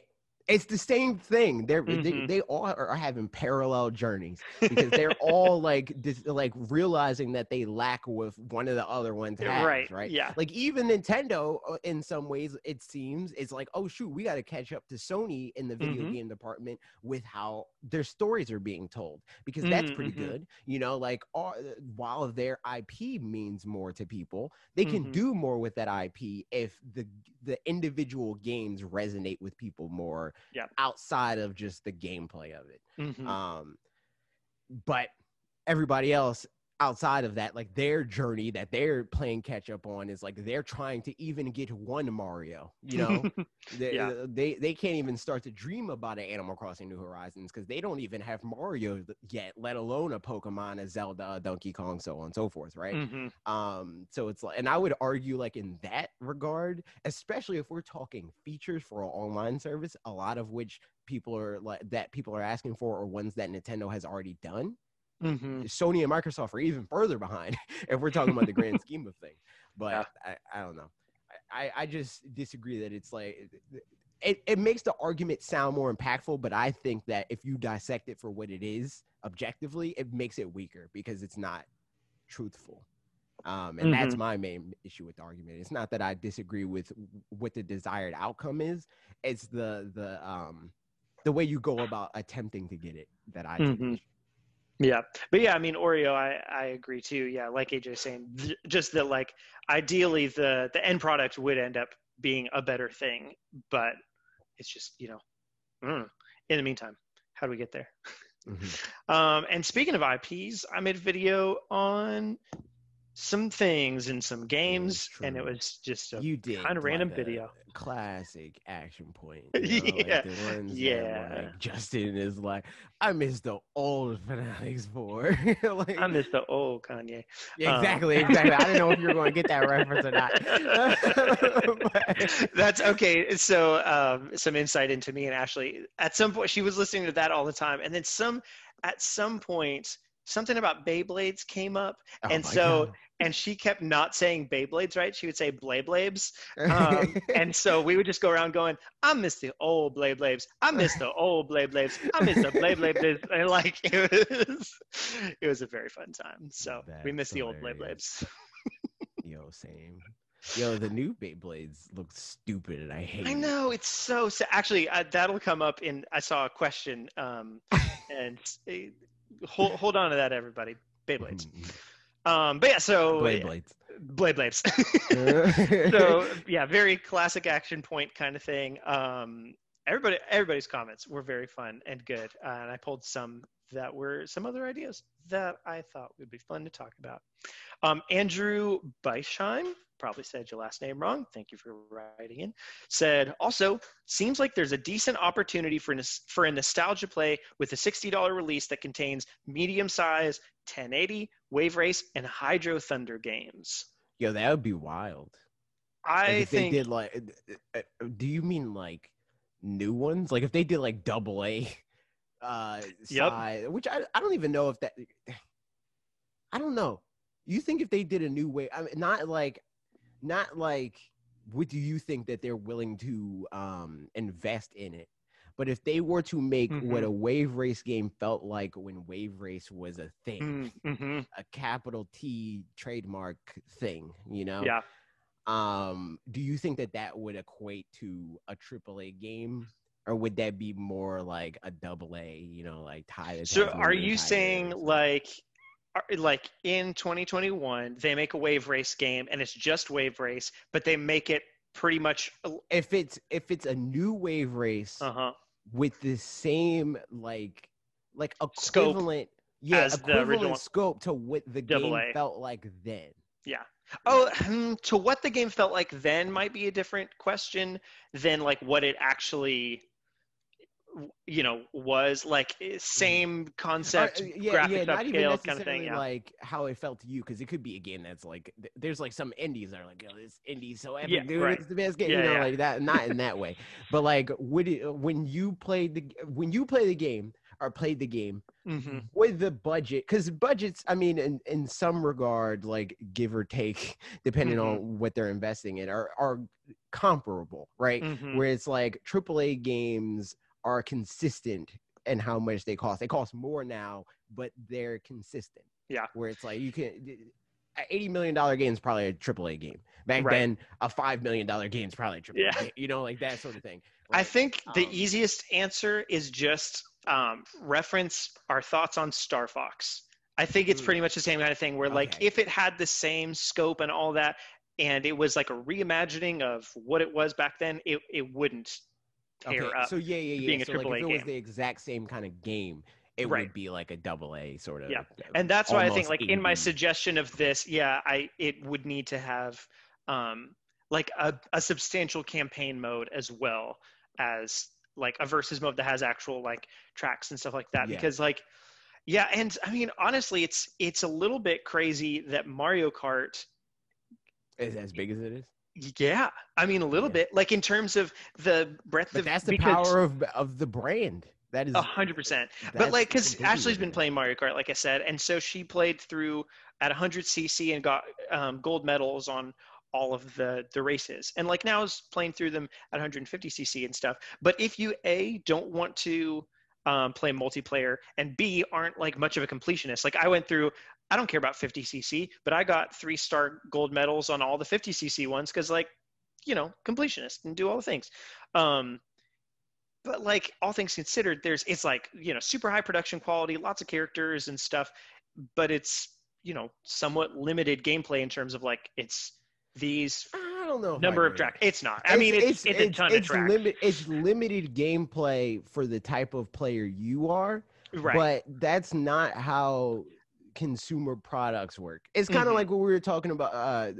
it's the same thing they're they, Mhm. they all are, having parallel journeys because they're all like dis, like realizing that they lack with one of the other ones has, right right yeah like even nintendo uh, in some ways it seems it's like oh shoot we got to catch up to sony in the video Mhm. game department with how their stories are being told because that's Mm, pretty mhm. good you know like all, while their ip means more to people they can Mhm. do more with that ip if the the individual games resonate with people more Yeah. outside of just the gameplay of it Mhm. um, but everybody else, outside of that, like their journey that they're playing catch up on is like they're trying to even get one Mario. You know, they, Yeah. uh, they they can't even start to dream about an Animal Crossing New Horizons because they don't even have Mario yet, let alone a Pokemon, a Zelda, a Donkey Kong, so on and so forth, right? Mhm. Um, so it's like, and I would argue, like in that regard, especially if we're talking features for an online service, a lot of which people are like that people are asking for or ones that Nintendo has already done. Mhm. Sony and Microsoft are even further behind if we're talking about the grand scheme of things. But Yeah. I, I don't know. I, I- just disagree that it's like it, it makes the argument sound more impactful, but I think that if you dissect it for what it is objectively, it makes it weaker because it's not truthful. Um, and that's my main issue with the argument. It's not that I disagree with what the desired outcome is. It's the the um the way you go about attempting to get it that I Mhm. issue. Yeah, but yeah, I mean Oreo, I I agree too. Yeah, like AJ saying, th- just that like ideally the the end product would end up being a better thing, but it's just you know, mm. in the meantime, how do we get there? Mhm. Um, and speaking of IPs, I made a video on some things in some games, and it was just a you did kinda random like a video. classic action point you know, like Yeah, the ones that, yeah. like, justin is like i miss the old fanatics 4 like I miss the old Kanye. Yeah, um, exactly exactly i didn't know if you were going to get that reference or not But- That's okay. So, um, some insight into me and Ashley. At some point, she was listening to that all the time, and then some. At some point, something about Beyblades came up, Oh and so- and she kept not saying Beyblades right. She would say Blade-Blades, um, and so we would just go around going, "I miss the old Blade-Blades. I miss the old Blade-Blades. I miss the Blade-Blades." And like it was, it was a very fun time. So we That's miss the old hilarious. Blade-Blades. yo same yo the new Beyblades look stupid and i hate I it. know it's so sa- actually uh, that'll come up in. I saw a question, um, and uh, hold hold on to that, everybody. Beyblades. Um, but yeah, so Blade blades Blade Blades. so yeah, very classic action point kind of thing. Um, everybody, everybody's comments were very fun and good, uh, and I pulled some that were some other ideas that I thought would be fun to talk about. Um, Andrew Beisheim, probably said your last name wrong. Thank you for writing in. Said also seems like there's a decent opportunity for for a nostalgia play with a $60 release that contains medium size 1080 Wave Race and Hydro Thunder games. yo that would be wild I if think they did like uh, uh, do you mean like new ones like if they did like double a uh Yep. side which I, I don't even know if that i don't know you think if they did a new way i mean not like not like what do you think that they're willing to um invest in it but if they were to make what Mhm. a wave race game felt like when wave race was a thing Mm, mhm. a capital T trademark thing, you know? yeah. Um, do you think that that would equate to a AAA game, or would that be more like a double A? You know, like tie. So are you saying like like in 2021 they make a wave race game and it's just wave race but they make it pretty much if it's if it's a new wave race uh-huh with the same like like Scope equivalent, yeah, as equivalent scope to what the game A. felt like then? Yeah. Oh hmm, to what the game felt like then might be a different question than like what it actually you know was like eh, same concept Uh, yeah, graphics yeah, not even upscale kind of thing yeah like how it felt to you, because it could be a game that's like th- there's like some indies that are like, oh, this indie's so epic, Yeah, dude, right. it's the best game, Yeah, you know, like that. Not in that way, but like would it when you played the when you play the game or played the game hmm with the budget, because budgets, I mean, in in some regard, like give or take, depending Mhm. on what they're investing in, are are comparable, right? hmm where it's like AAA games are consistent and how much they cost. They cost more now, but they're consistent. Yeah. Where it's like you can eighty million dollar game is probably a triple A game. Back Right. then, a five million dollar game is probably a AAA Yeah. game. You know, like that sort of thing. I right? think the Um, easiest answer is just um, reference our thoughts on Star Fox. I think it's Mm. pretty much the same kind of thing where, like, if it had the same scope and all that, and it was like a reimagining of what it was back then, it, it wouldn't tear Okay, up. so yeah, yeah, being yeah. a So like if it was game. the exact same kind of game, it Right. would be like a double A sort of. Yeah. and that's why I think like in my suggestion of this, yeah, I it would need to have um like a, a substantial campaign mode as well as like a versus mode that has actual like tracks and stuff like that Yeah. because like yeah and i mean honestly it's it's a little bit crazy that mario kart Is as big as it is. Yeah i mean a little Yeah. bit like in terms of the breadth But of that's the power of of the brand. That is A hundred percent. But like, because Ashley's been playing Mario Kart, like I said, and so she played through at 100 cc and got um, gold medals on all of the the races, and like now is playing through them at 150 cc and stuff. But if you a don't want to um, play multiplayer, and b aren't like much of a completionist, like I went through. I don't care about 50 cc, but I got three star gold medals on all the 50 cc ones because like, you know, completionist and do all the things. Um, but like all things considered there's it's like you know super high production quality lots of characters and stuff but it's you know somewhat limited gameplay in terms of like it's these I don't know. number of tracks it's not i mean it's, it's, a ton it's of tracks Limit, it's limited gameplay for the type of player you are, right but that's not how consumer products work. It's kind of Mhm. like what we were talking about. Uh,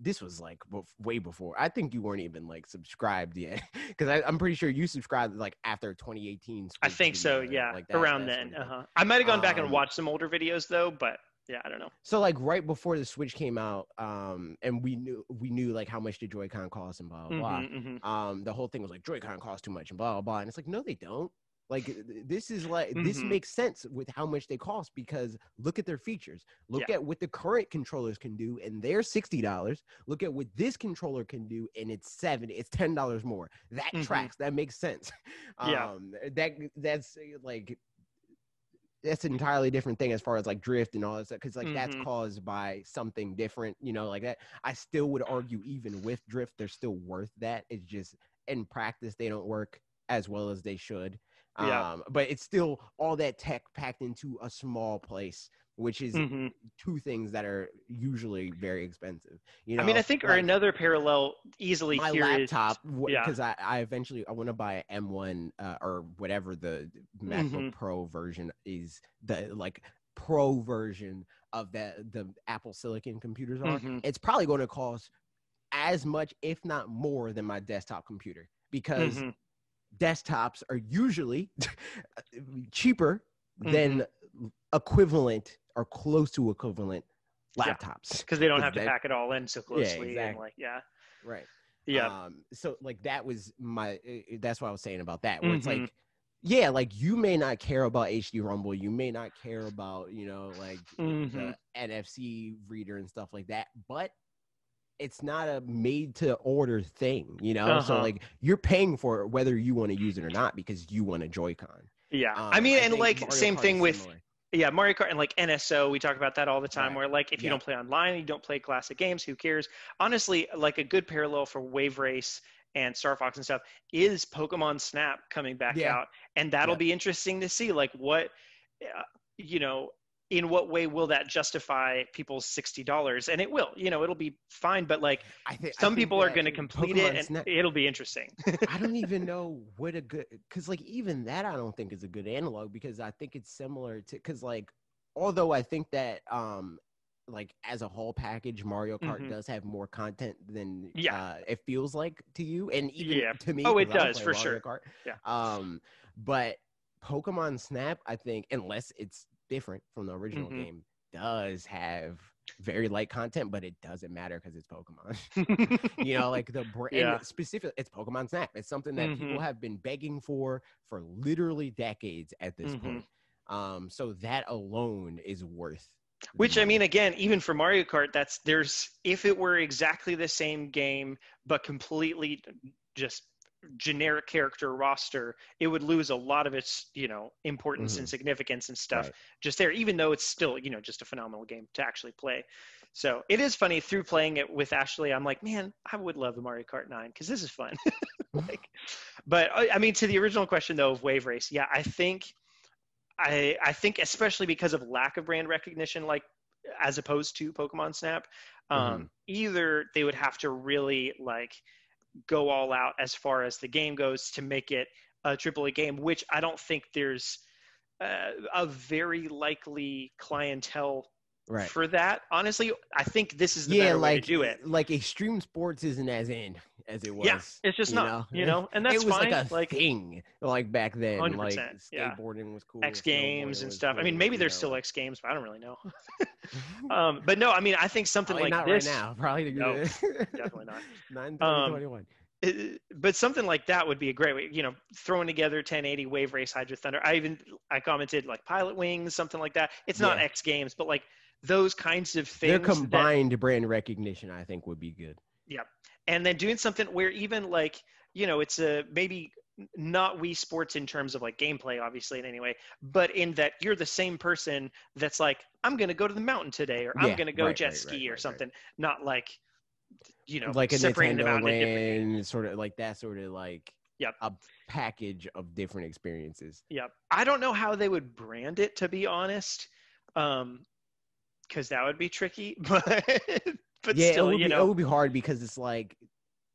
this was like way before. I think you weren't even like subscribed yet, because I'm pretty sure you subscribed like after 2018. i think so yeah like that- around then sort of thing. uh-huh i might have gone back and Um, watched some older videos though but yeah i don't know So like right before the Switch came out, um, and we knew we knew like how much the Joy-Con cost and blah blah blah. Mhm, mhm. um the whole thing was like Joy-Con cost too much and blah blah blah. And it's like, no, they don't. Like this is like this Mhm. makes sense with how much they cost because look at their features. Look at what the current controllers can do, and they're sixty dollars. Look at what this controller can do, and it's seven. It's ten dollars more. That Mhm. tracks. That makes sense. Yeah. Um, that that's like that's an entirely different thing as far as like drift and all that stuff because like that's Mhm. caused by something different you know like that i still would argue even with drift they're still worth that it's just in practice they don't work as well as they should Yeah. um but it's still all that tech packed into a small place which is Mhm. two things that are usually very expensive you know i mean i think or another parallel easily my here is laptop yeah. because I, I eventually i want to buy an m1 uh, or whatever the macbook Mhm. pro version is the like pro version of that the apple silicon computers are Mhm. it's probably going to cost as much if not more than my desktop computer because Mhm. Desktops are usually cheaper Mm-hmm. than equivalent or close to equivalent laptops because they don't have to pack it all in so closely and exactly. like yeah right yeah Um, so like that was my. That's what I was saying about that. Where it's Mhm. like, yeah, like you may not care about HD Rumble, you may not care about you know like Mhm. the NFC reader and stuff like that, but it's not a made to order thing, you know. So Uh-huh. like you're paying for it whether you want to use it or not because you want a Joy-Con. Yeah, Um, I mean, and like Mario same Kart thing with similar. yeah Mario Kart and like NSO. We talk about that all the time. Right. Where like if you don't play online, you don't play classic games. Who cares? Honestly, like a good parallel for Wave Race and Star Fox and stuff is Pokemon Snap coming back Yeah. out, and that'll Yeah. be interesting to see. Like what, uh, you know. In what way will that justify people's sixty dollars? And it will, you know, it'll be fine. But like I thi- I some think people are going to complete it, and it'll be interesting. I don't even know what a good because like even that I don't think is a good analog because I think it's similar to because like although I think that um like as a whole package Mario Kart Mhm. does have more content than Yeah. uh, it feels like to you and even Yeah. to me Oh, it does, for Mario sure. Kart. Yeah. um but Pokemon Snap I think unless it's different from the original Mhm. game does have very light content but it doesn't matter because it's Pokemon you know, like the brand Yeah. specific. It's Pokemon Snap. It's something that people Mhm. have been begging for for literally decades at this Mhm. point. Um, so that alone is worth. Which I mean, again, even for Mario Kart, that's there's if it were exactly the same game but completely just generic character roster, it would lose a lot of its you know importance and Mhm. significance and stuff Right. just there. Even though it's still you know just a phenomenal game to actually play. So it is funny through playing it with Ashley. I'm like, man, I would love the Mario Kart 9 because this is fun. like, but I I mean, to the original question though of Wave Race, yeah, I think, I I think especially because of lack of brand recognition, like as opposed to Pokemon Snap, um, either they would have to really like go all out as far as the game goes to make it a AAA game, which I don't think there's uh, a very likely clientele right. for that. Honestly, I think this is the yeah, better like way to do it. like extreme sports isn't as in as it was. Yeah, it's just not, know? you know, and that's it was fine. like a like thing like back then. Like 100%, yeah. skateboarding was cool. X Games and stuff. I mean, maybe there's know, still X Games, but I don't really know. um, but no, I mean, I think something Probably like not this, right now. Probably No, definitely definitely not. Nine Um, twenty one. it- but something like that would be a great way. You know, throwing together 1080 Wave Race Hydro Thunder. I even I commented like Pilot Wings, something like that. It's not Yeah. X Games, but like those kinds of things. Their that- combined brand recognition, I think, would be good. Yeah, and then doing something where even like you know it's a maybe not Wii Sports in terms of like gameplay, obviously in any way, but in that you're the same person that's like, I'm gonna go to the mountain today, or I'm Yeah, gonna go right, jet right, ski right, or something. Not like, you know, like a separating them out Nintendo. Land, sort of like that, sort of like Yep. a package of different experiences. Yep. I don't know how they would brand it, to be honest, um, because that would be tricky. But but yeah, still, it would you be, know, it would be hard because it's like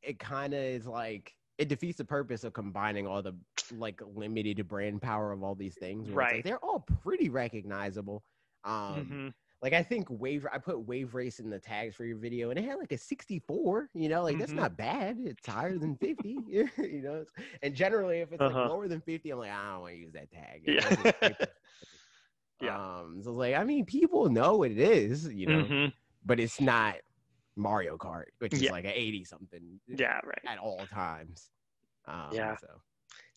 it kind of is like it defeats the purpose of combining all the like limited brand power of all these things. it's like, Right. they're all pretty recognizable. Um, mhm, Like I think wave, I put wave race in the tags for your video, and it had like a 64. You know, like that's Mhm. not bad. It's higher than 50. you know, and generally if it's Uh-huh. like lower than 50, I'm like I don't want to use that tag. Yeah. It's just paper. Yeah. Um, so like I mean, people know what it is, you know, mhm. but it's not Mario Kart, which is Yeah. like an 80 something yeah, right. at all times. Um, Yeah. So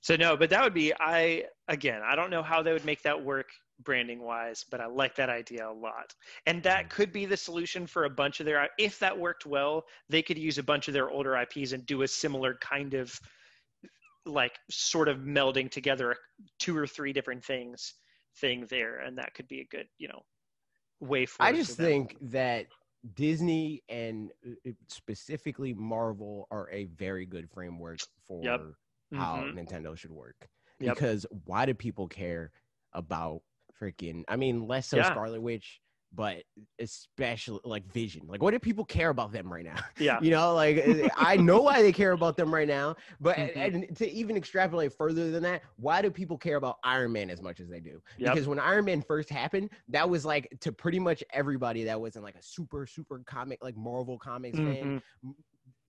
So no, but that would be I again, I don't know how they would make that work branding wise, but I like that idea a lot. And that Mhm. could be the solution for a bunch of their if that worked well, they could use a bunch of their older IPs and do a similar kind of like sort of melding together two or three different things thing there and that could be a good, you know, way for. I just think that Disney and uh, specifically Marvel are a very good framework for how Mhm. Nintendo should work. Yep. Because why do people care about freaking? I mean, less so Yeah. Scarlet Witch, but especially like Vision. Like, what do people care about them right now? Yeah. You know, like uh, I know why they care about them right now, but Mhm. and to even extrapolate further than that, why do people care about Iron Man as much as they do? Yep. Because when Iron Man first happened, that was like to pretty much everybody that wasn't like a super super comic like Marvel comics fan.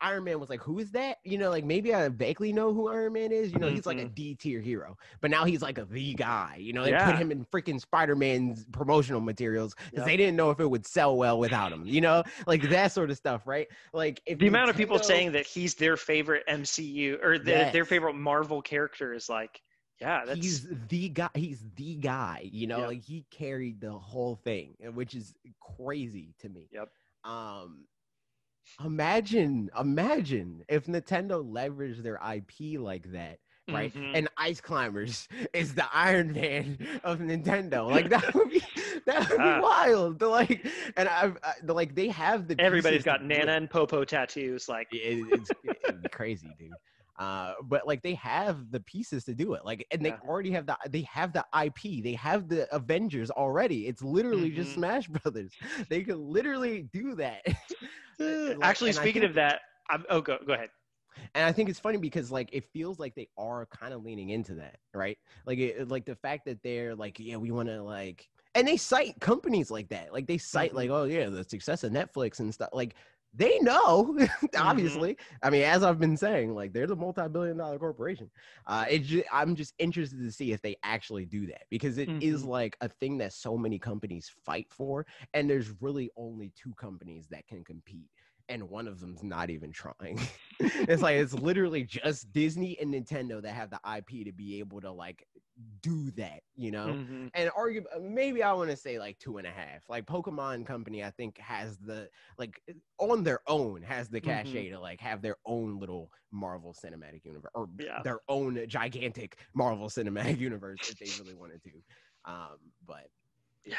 Iron Man was like, who is that? You know, like maybe I vaguely know who Iron Man is. You know, he's like a Mhm. D tier hero, but now he's like a the guy. You know, they Yeah. put him in freaking Spider Man's promotional materials because Yep. they didn't know if it would sell well without him. You know, like that sort of stuff, right? Like if the amount of people saying that he's their favorite MCU or the, their favorite Marvel character is like, yeah, that's he's the guy. He's the guy. You know, Yep. like he carried the whole thing, which is crazy to me. Yep. Um, imagine, imagine if Nintendo leveraged their IP like that. Right, Mhm. and Ice Climbers is the Iron Man of Nintendo. Like that would be that would be wild. They're like, and I've I, they're like they have the everybody's got. Nana and Popo tattoos. Like, It- it's, it's crazy, dude. Uh, but like they have the pieces to do it. Like, and they Yeah. already have the they have the IP. They have the Avengers already. It's literally just Mhm. Smash Brothers. They could literally do that. Like, actually, speaking think- of that, I'm, oh, go go ahead. and I think it's funny because like it feels like they are kind of leaning into that, right? Like it, like the fact that they're like, yeah, we want to like, and they cite companies like that. Like they cite Mhm. like, oh yeah, the success of Netflix and stuff. Like they know, obviously. I mean, as I've been saying, like they're the multi-billion-dollar corporation. Uh, it ju- I'm just interested to see if they actually do that because it is Mhm. like a thing that so many companies fight for, and there's really only two companies that can compete and one of them's not even trying. it's like it's literally just Disney and Nintendo that have the IP to be able to like do that, you know. Mhm. And argue maybe I want to say like two and a half. Like Pokemon Company, I think has the like on their own has the Mhm. cachet to like have their own little Marvel Cinematic Universe or Yeah. their own gigantic Marvel Cinematic Universe if they really wanted to. Um, but Yeah.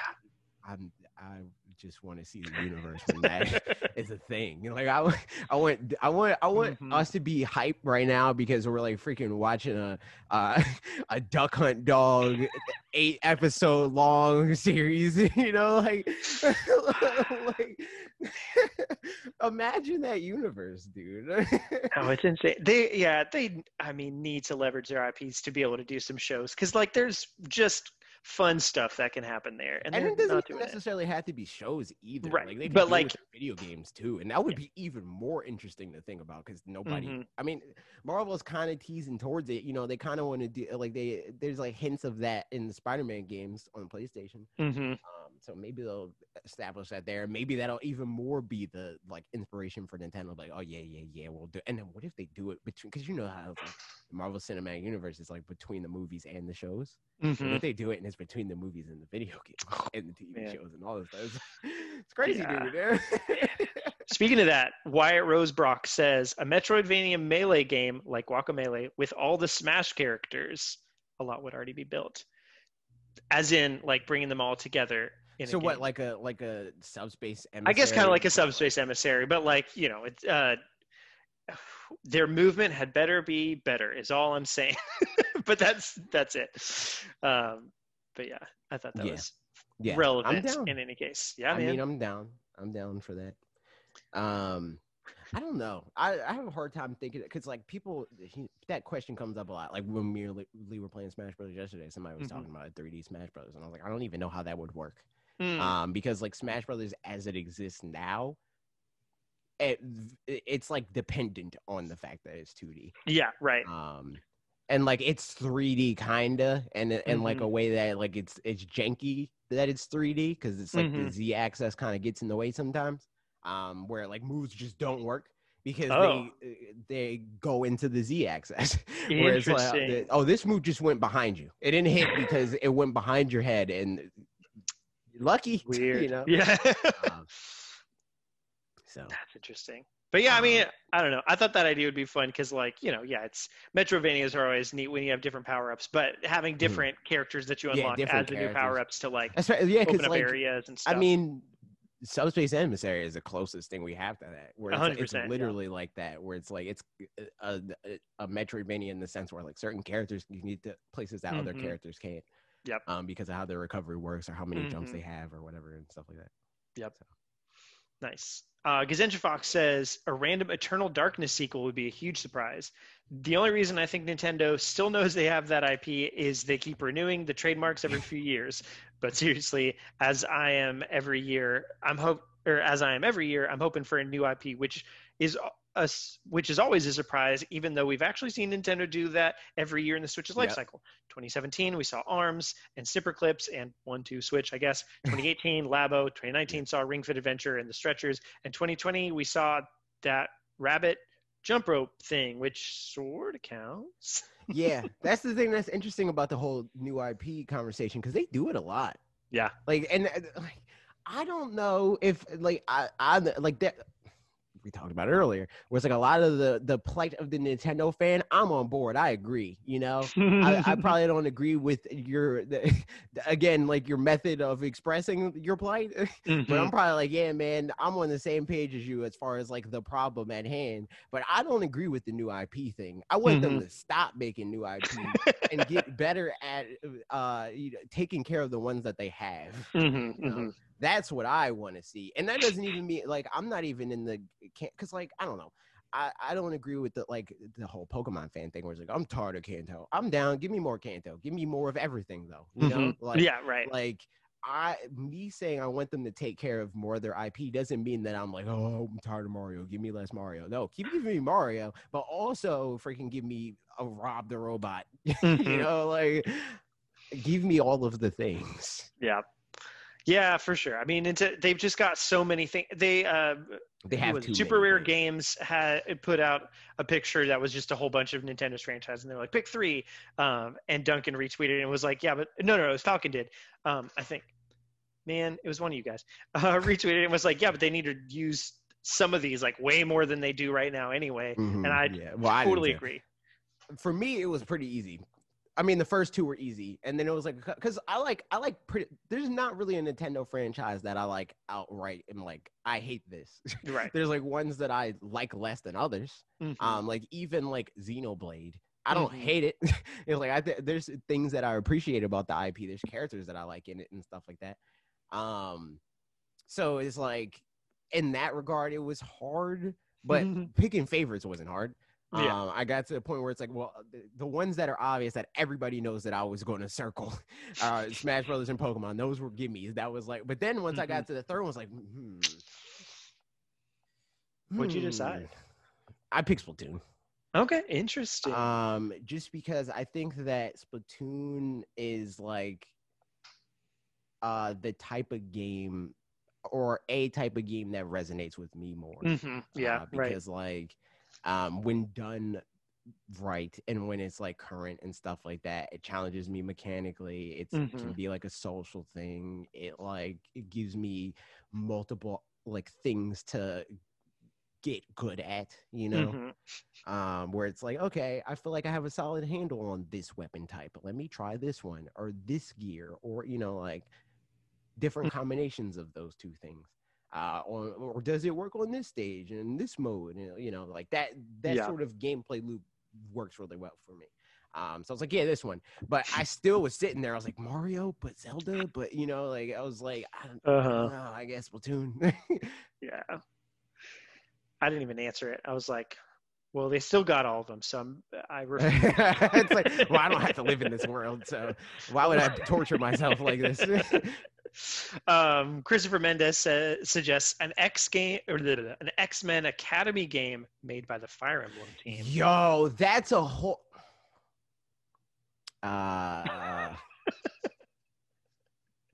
I'm I just want to see the universe when that is a thing. You know, Like I, I want, I want, I want Mhm. us to be hyped right now because we're like freaking watching a, uh, a duck hunt dog, eight episode long series. You know, like, like, imagine that universe, dude. Oh, it's insane. They, yeah, they, I mean, need to leverage their IPs to be able to do some shows because, like, there's just fun stuff that can happen there, and, and it doesn't not doing it. necessarily have to be shows either. Right, Like they but, like- video games too, and that would be even more interesting to think about because nobody. Mhm. I mean, Marvel's kind of teasing towards it. You know, they kind of want to do like they. There's like hints of that in the Spider-Man games on PlayStation. hmm Um, so maybe they'll establish that there. Maybe that'll even more be the like inspiration for Nintendo. Like, oh yeah, yeah, yeah, we'll do. And then what if they do it between? Because you know how like, the Marvel Cinematic Universe is like between the movies and the shows. What hmm if they do it and it's between the movies and the video games and the TV Man. shows and all this stuff? It's crazy, Yeah. dude. Speaking of that, Wyatt Rosebrock says a Metroidvania melee game like Guacamelee with all the Smash characters, a lot would already be built. As in, like bringing them all together. In so a what, game. like a like a subspace? Emissary? I guess kind of like a subspace emissary, but like you know, it's uh, their movement had better be better. Is all I'm saying. but that's that's it. Um, but yeah, I thought that Yeah. was yeah, relevant in any case. Yeah, I man. mean, I'm down. I'm down for that. Um, I don't know. I, I have a hard time thinking it because like people he, that question comes up a lot. Like when me and Lee- Lee were playing Smash Brothers yesterday, somebody was Mhm. talking about 3D Smash Brothers, and I was like, I don't even know how that would work. Mm, Um, because like Smash Brothers as it exists now, it it's like dependent on the fact that it's 2D. yeah, right. um and like it's 3d kinda and and like Mhm. a way that like it's it's janky that it's 3d because it's like Mhm. the z axis kind of gets in the way sometimes um where like moves just don't work because Oh. they they go into the z axis where it's like, oh this move just went behind you it didn't hit because it went behind your head and lucky Weird. you know Yeah. Um, so That's interesting. But yeah, I mean, Um, I don't know. I thought that idea would be fun because, like, you know, yeah, it's Metrovanias are always neat when you have different power ups, but having different characters that you Mm-hmm. Yeah, unlock as the new power ups to like that's right yeah open up like areas and stuff. I mean, subspace emissary is the closest thing we have to that. Where it's, like- it's 100%, yeah. literally like that, where it's like it's a, a, a Metroidvania in the sense where like certain characters you need to places that other Mhm. characters can't. Yep. Um, because of how their recovery works or how many jumps Mhm. they have or whatever and stuff like that. Yep. Nice. Uh, Gazentra Fox says a random Eternal Darkness sequel would be a huge surprise. The only reason I think Nintendo still knows they have that IP is they keep renewing the trademarks every few years. But seriously, as I am every year, I'm hope or as I am every year, I'm hoping for a new IP, which is a, s- which is always a surprise, even though we've actually seen Nintendo do that every year in the Switch's life Yep. cycle. 2017, we saw ARMS and Snipper Clips and One Two Switch, I guess. 2018, Labo. 2019 saw Ring Fit Adventure and the Stretchers. And 2020, we saw that Rabbit jump rope thing, which sort of counts. Yeah, that's the thing that's interesting about the whole new IP conversation because they do it a lot. Yeah. Like, and uh, like, I don't know if like I I like that. We talked about earlier. Where it's like a lot of the the plight of the Nintendo fan. I'm on board. I agree. You know, I, I probably don't agree with your the, again like your method of expressing your plight. But Mhm. I'm probably like, yeah, man, I'm on the same page as you as far as like the problem at hand. But I don't agree with the new IP thing. I want them to stop making new IP and get better at uh you know, taking care of the ones that they have. Mhm, You know, mhm. That's what I want to see. And that doesn't even mean like I'm not even in the can't because like I don't know. I, I don't agree with the like the whole Pokemon fan thing where it's like I'm tired of Kanto. I'm down. Give me more Kanto. Give me more of everything though. You know, Mhm. like yeah, right. like I me saying I want them to take care of more of their IP doesn't mean that I'm like, oh, I'm tired of Mario. Give me less Mario. No, keep giving me Mario, but also freaking give me a Rob the robot. you Mhm. know, like give me all of the things. Yeah. Yeah, for sure. I mean, they've just got so many things. They uh, They have Super Rare. Games had put out a picture that was just a whole bunch of Nintendo's franchises, and they're like, pick three. Um, and Duncan retweeted it and was like, yeah, but no, no, no, it was Falcon did. Um, I think, man, it was one of you guys. Uh, retweeted it and was like, yeah, but they need to use some of these like way more than they do right now anyway. Mhm, And I yeah. well, totally say- agree. For me, it was pretty easy. I mean, the first two were easy, and then it was like because I like I like pretty. There's not really a Nintendo franchise that I like outright. am like I hate this. Right. There's like ones that I like less than others. Mhm. Um, like even like Xenoblade, I don't Mhm. hate it. it's like I th- there's things that I appreciate about the IP. There's characters that I like in it and stuff like that. Um, so it's like in that regard, it was hard, but Mhm. picking favorites wasn't hard. Um, Yeah. I got to the point where it's like, well, the, the ones that are obvious that everybody knows that I was going to circle, uh, Smash Brothers and Pokemon, those were gimmies. That was like, but then once I Mm-hmm. got to the third one, I was like, hmm. What'd you hmm. decide? I picked Splatoon. Okay, interesting. Um, just because I think that Splatoon is like uh the type of game or a type of game that resonates with me more. hmm Yeah, uh, right. because like um when done right and when it's like current and stuff like that it challenges me mechanically it's it can Mhm. be like a social thing it like it gives me multiple like things to get good at you know Mhm. um, where it's like, okay, I feel like I have a solid handle on this weapon type. Let me try this one or this gear, or you know, like different combinations of those two things. Uh, or, or does it work on this stage and in this mode? And you know, like that that Yeah. sort of gameplay loop works really well for me. Um, so I was like, yeah, this one. But I still was sitting there. I was like, Mario, but Zelda, but you know, like I was like, I don't, I, Uh-huh. don't know, I guess Splatoon. Yeah. I didn't even answer it. I was like, well, they still got all of them, so I'm, I refuse. it's like, well, I don't have to live in this world, so why would I torture myself like this? Um, Christopher Mendez sa- suggests an X game or an X Men Academy game made by the Fire Emblem team. Yo, that's a whole. Uh,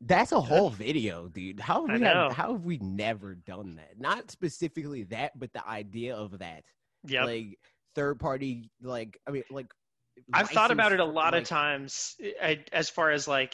that's a whole video, dude. How have we have, how have we never done that? Not specifically that, but the idea of that, Yep. like third party, like I mean, like. I've thought about it a lot of times I, as far as like,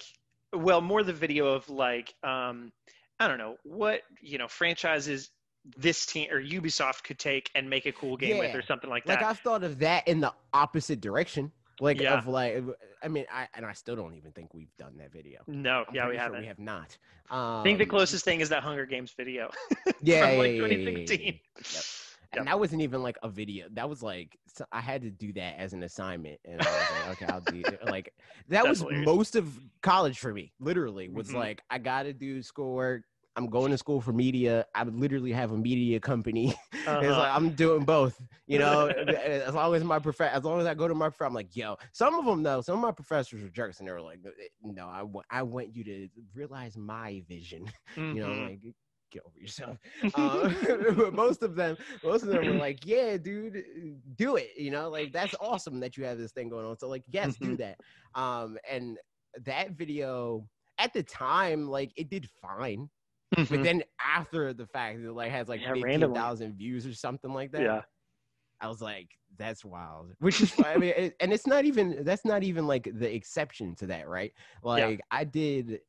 well, more the video of like, um, I don't know what you know franchises this team or Ubisoft could take and make a cool game with or something like that. like. I've thought of that in the opposite direction. Like Yeah. of like, I mean, I and I still don't even think we've done that video. no, I'm yeah, we sure haven't. We have not. I think the Um, closest thing is that Hunger Games video yeah, from like yeah, yeah, yeah, yeah, yeah, 2016. yeah. Yep. And that wasn't even like a video. That was like so I had to do that as an assignment, and I was like, okay, I'll do it. like that That's was hilarious. most of college for me. Literally, was Mhm. like I got to do schoolwork. I'm going to school for media. I would literally have a media company. Uh-huh. like I'm doing both. You know, as long as my prof, as long as I go to my prof, I'm like, yo. Some of them though, some of my professors were jerks, and they were like, no, I want, I want you to realize my vision. You know, Mhm. like get over yourself. Uh, but most of them, most of them were like, yeah, dude, do it. You know, like that's awesome that you have this thing going on. So like, yes, do Mhm. that. Um, and that video at the time, like it did fine. But Mhm. then after the fact, it like has like Yeah, fifteen randomly. thousand views or something like that. yeah. I was like, that's wild. Which is, I mean, it, and it's not even that's not even like the exception to that, right? Like I did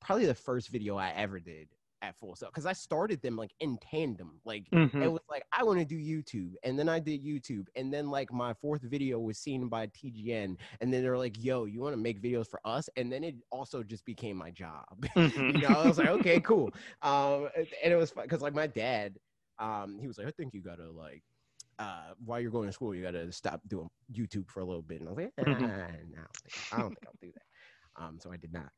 probably the first video I ever did at Full Sail because I started them like in tandem. Like Mhm. it was like I want to do YouTube, and then I did YouTube, and then like my fourth video was seen by TGN, and then they're like, "Yo, you want to make videos for us?" And then it also just became my job. Mhm. you know, I was like, okay, cool. Um, and it was fun because like my dad, um, he was like, I think you gotta like, uh, while you're going to school, you gotta stop doing YouTube for a little bit. And I was like, I don't think, I don't think I'll do that. Um, so I did not.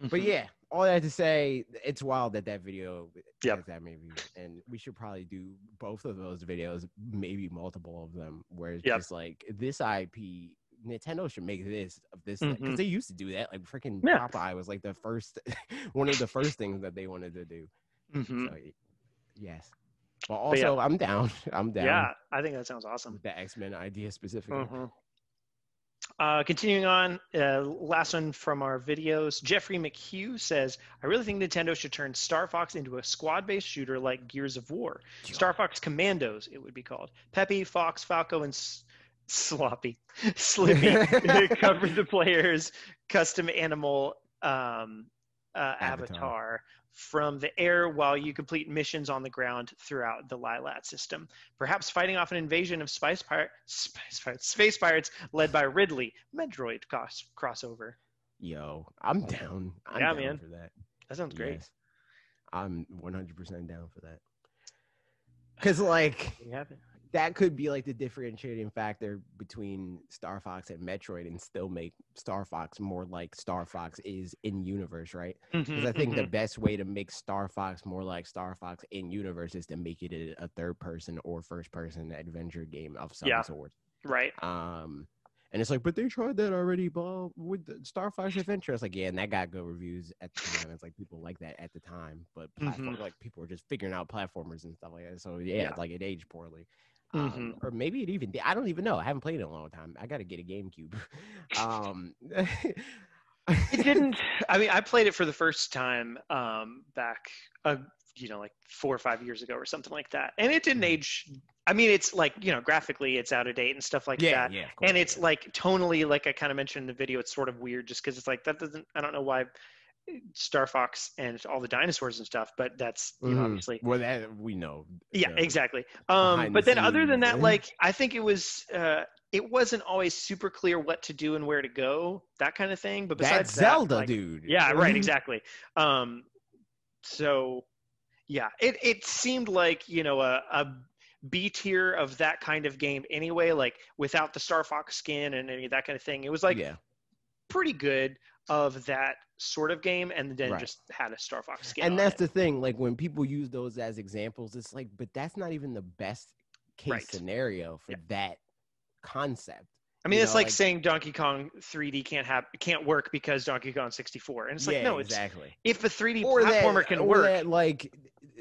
But Mhm. yeah, all that to say, it's wild that that video Yep. that views, and we should probably do both of those videos, maybe multiple of them, where it's Yep. just like this IP. Nintendo should make this of this because Mhm. they used to do that. Like freaking Yeah. Popeye was like the first, one of the first things that they wanted to do. Mhm. So yes, but also But yeah. I'm down. I'm down. Yeah, I think that sounds awesome. the X Men idea specifically. Mhm. Uh, continuing on, uh, last one from our videos. Jeffrey McHugh says, I really think Nintendo should turn Star Fox into a squad based shooter like Gears of War. Star Fox Commandos, it would be called. Peppy, Fox, Falco, and S- Sloppy. Slippy cover the player's custom animal um, uh, avatar. Avatar. from the air while you complete missions on the ground throughout the Lylat system. Perhaps fighting off an invasion of spice pirate, spice pirates, space pirates led by Ridley. Metroid cross- crossover. Yo, I'm down. I'm Yeah, down man. for that. That sounds great. Yes. I'm 100% down for that. Cause like You have it. That could be like the differentiating factor between Star Fox and Metroid, and still make Star Fox more like Star Fox is in universe, right? Because Mhm, I think the mhm. best way to make Star Fox more like Star Fox in universe is to make it a, a third person or first person adventure game of some Yeah. sort. right. Um, and it's like, but they tried that already, blah, with the Star Fox Adventure. It's like, yeah, and that got good reviews at the time. It's like people like that at the time, but platform, Mhm. like people were just figuring out platformers and stuff like that. So yeah, Yeah. like it aged poorly. Um, Mhm. or maybe it even did. I don't even know. I haven't played it in a long time. I got to get a GameCube. um, It didn't. I mean, I played it for the first time um, back, uh, you know, like four or five years ago or something like that, and it didn't Mhm. age. I mean, it's like you know, graphically, it's out of date and stuff like yeah, that. yeah, and it's like tonally, like I kind of mentioned in the video, it's sort of weird just because it's like that doesn't. I don't know why Star Fox and all the dinosaurs and stuff, but that's you know Mhm. obviously well, that we know. yeah the- exactly um but the then other than that like i think it was uh it wasn't always super clear what to do and where to go that kind of thing but besides That's that, Zelda, like- dude. yeah right exactly um so yeah it it seemed like you know a, a b tier of that kind of game anyway like without the star fox skin and any of that kind of thing it was like yeah, pretty good of that sort of game and then Right. just had a star fox skin and that's it. the thing. Like when people use those as examples, it's like, but that's not even the best case Right. scenario for Yeah. that concept. I mean, you it's know, like, like- saying Donkey Kong 3D can't have can't work because Donkey Kong 64, and it's like no, it's exactly. if a 3D or platformer that, can or work. that, like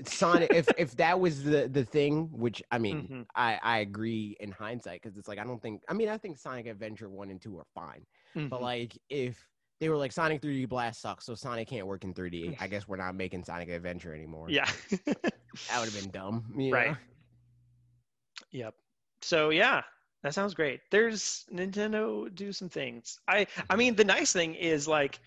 Sonic. if if that was the the thing, which I mean, Mhm. I I agree in hindsight because it's like I don't think. I mean, I think Sonic Adventure one and two are fine, but Mhm. like if they were like Sonic 3D Blast sucks, so Sonic can't work in 3D. I guess we're not making Sonic Adventure anymore. yeah, that would have been dumb. Right. know? yep. So yeah, that sounds great. There's Nintendo do some things. I I mean, the nice thing is like.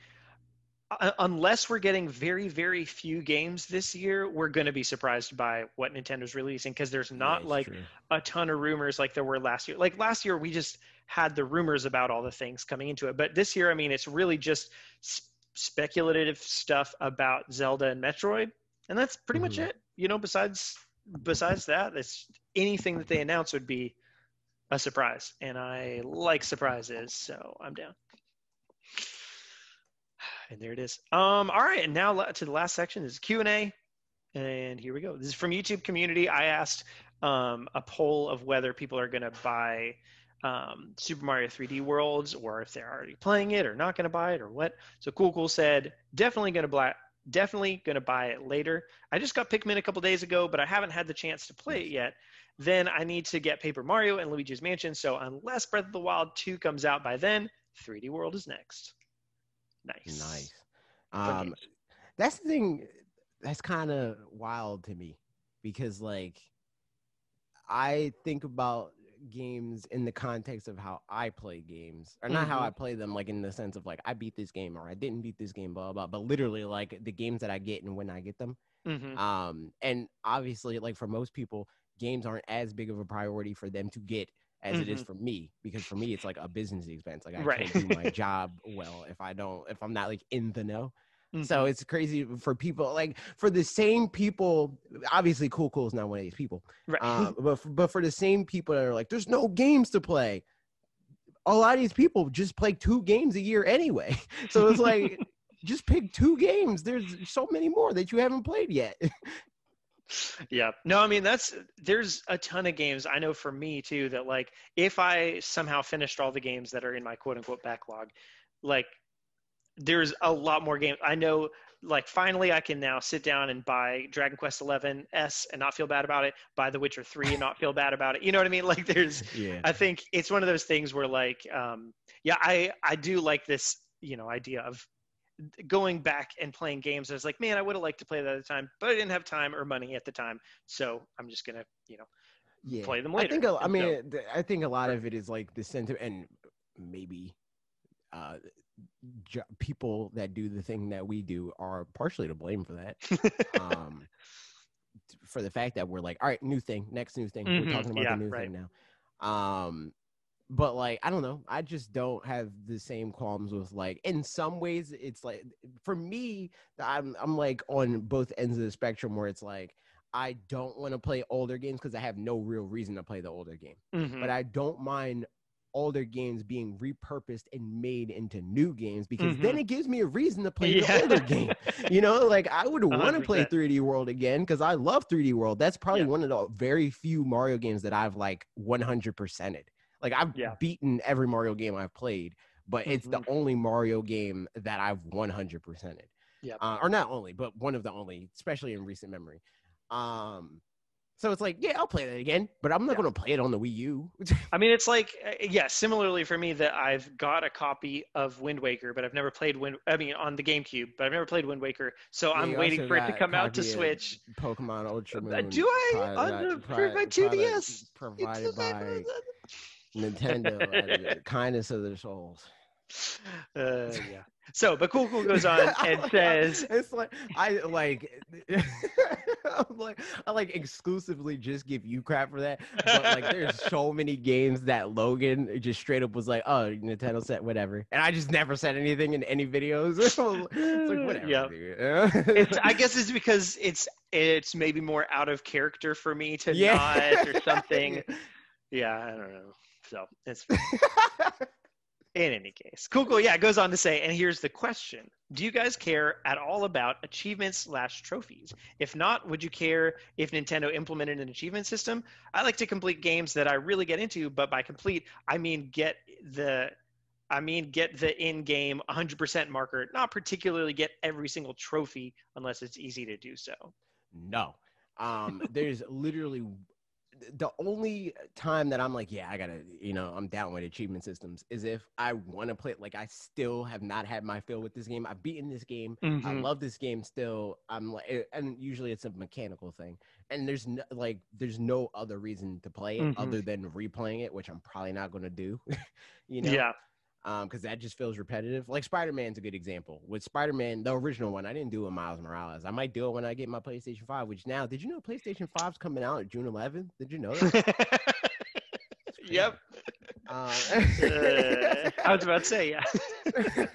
Uh, Unless we're getting very, very few games this year, we're going to be surprised by what Nintendo's releasing because there's not like true. a ton of rumors like there were last year. Like last year, we just had the rumors about all the things coming into it. But this year, I mean, it's really just s- speculative stuff about Zelda and Metroid, and that's pretty much Mhm. it. You know, besides besides that, it's anything that they announce would be a surprise, and I like surprises, so I'm down. And there it is. Um, all right, and now to the last section this is Q and A, and here we go. This is from YouTube community. I asked um, a poll of whether people are going to buy um, Super Mario 3D Worlds or if they're already playing it or not going to buy it or what. So Cool Cool said definitely going to buy. Definitely going to buy it later. I just got Pikmin a couple days ago, but I haven't had the chance to play it yet. Then I need to get Paper Mario and Luigi's Mansion. So unless Breath of the Wild 2 comes out by then, 3D World is next. Nice. Nice. Um, games. that's the thing. That's kind of wild to me because, like, I think about games in the context of how I play games, or not how Mhm. I play them, like in the sense of like I beat this game or I didn't beat this game, blah blah. But literally, like the games that I get and when I get them. Mhm. Um, and obviously, like for most people, games aren't as big of a priority for them to get as it is for me because for me it's like a business expense like i Mm-hmm. Right. can't do my job well if i don't if i'm not like in the know Mhm. so it's crazy for people like for the same people obviously cool cool is not one of these people right. uh, but, for, but for the same people that are like there's no games to play a lot of these people just play two games a year anyway so it's like just pick two games there's so many more that you haven't played yet yeah. No i mean that's there's a ton of games i know for me too that like if i somehow finished all the games that are in my quote unquote backlog like there's a lot more games i know like finally i can now sit down and buy dragon quest 11 s and not feel bad about it buy the witcher 3 and not feel bad about it you know what i mean? Like there's yeah. I think it's one of those things where like um yeah, I I do like this, you know, idea of going back and playing games. I was like, man, I would have liked to play that at the time, but I didn't have time or money at the time. So I'm just gonna, you know, yeah. play them later. I think a, I so- mean I think a lot of it is like the sentiment and maybe uh jo- people that do the thing that we do are partially to blame for that. um for the fact that we're like, all right, new thing, next new thing. Mhm, We're talking about yeah, the new right. thing now. Um but like I don't know, I just don't have the same qualms with like in some ways it's like for me I'm I'm like on both ends of the spectrum where it's like I don't want to play older games because I have no real reason to play the older game. Mhm. But I don't mind older games being repurposed and made into new games because then it gives me a reason to play Mm-hmm. Yeah. the older game. You know, like I would want to play 3D World again because I love 3D World. That's probably Yeah. one of the very few Mario games that I've like 100%ed. Like I've Yeah. beaten every Mario game I've played, but it's the Mhm. only Mario game that I've 100%ed. Yep. Uh, or not only, but one of the only, especially in recent memory. Um, so it's like, yeah, I'll play that again, but I'm not Yeah. going to play it on the Wii U. I mean, it's like, uh, yeah, similarly for me that I've got a copy of Wind Waker, but I've never played Wind. I mean, on the GameCube, but I've never played Wind Waker. So Yeah, I'm waiting for it to come out to Switch. Pokemon Ultra Uh, Moon. do I? product- On the- my 2DS? Provided by Nintendo. out of the kindness of their souls. Uh, yeah. So, but Cool Cool goes on and says, it's like I like I'm like I like exclusively just give you crap for that. But like there's so many games that Logan just straight up was like, oh Nintendo said whatever. And I just never said anything in any videos. it's like whatever. Yeah. it's, I guess it's because it's it's maybe more out of character for me to Yeah. nod or something. Yeah, I don't know. So it's in any case. Cool, cool. Yeah, it goes on to say, and here's the question: Do you guys care at all about achievements slash trophies? If not, would you care if Nintendo implemented an achievement system? I like to complete games that I really get into, but by complete, I mean get the. I mean, get the in-game 100% marker, not particularly get every single trophy unless it's easy to do so. No. Um, there's literally the only time that I'm like, yeah, I gotta, you know, I'm down with achievement systems is if I want to play. Like, I still have not had my fill with this game. I've beaten this game. I Mhm. love this game still. I'm like, eh, and usually it's a mechanical thing, and there's no, like, there's no other reason to play it Mhm. other than replaying it, which I'm probably not gonna do. you know, Yeah. Um because that just feels repetitive. Like spider-man's a good example. With spider-man the original one i didn't do it with miles morales. I might do it when i get my playstation 5 which now did you know playstation 5's coming out june 11th did you know that? Yep. uh, Uh, I was about to say, yeah.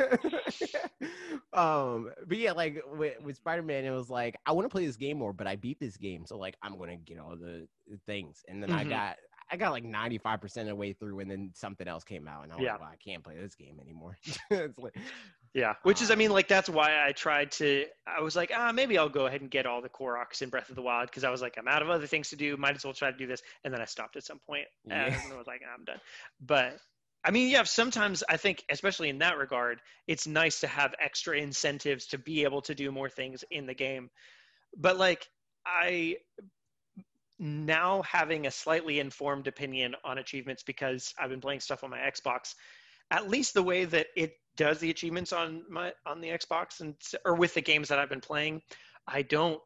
um but yeah like with, with spider-man it was like i want to play this game more but i beat this game so like i'm gonna get all the things. And then i Mhm. got I got like 95% of the way through and then something else came out and I was Yeah. like, well, I can't play this game anymore. it's like, Yeah, which is, I mean, Um, like that's why I tried to. I was like, ah, maybe I'll go ahead and get all the Koroks in Breath of the Wild because I was like, I'm out of other things to do. Might as well try to do this. And then I stopped at some point and Yeah. I was like, I'm done. But I mean, yeah, sometimes I think, especially in that regard, it's nice to have extra incentives to be able to do more things in the game. But like, I now having a slightly informed opinion on achievements because I've been playing stuff on my Xbox, at least the way that it does the achievements on my on the Xbox and or with the games that I've been playing, I don't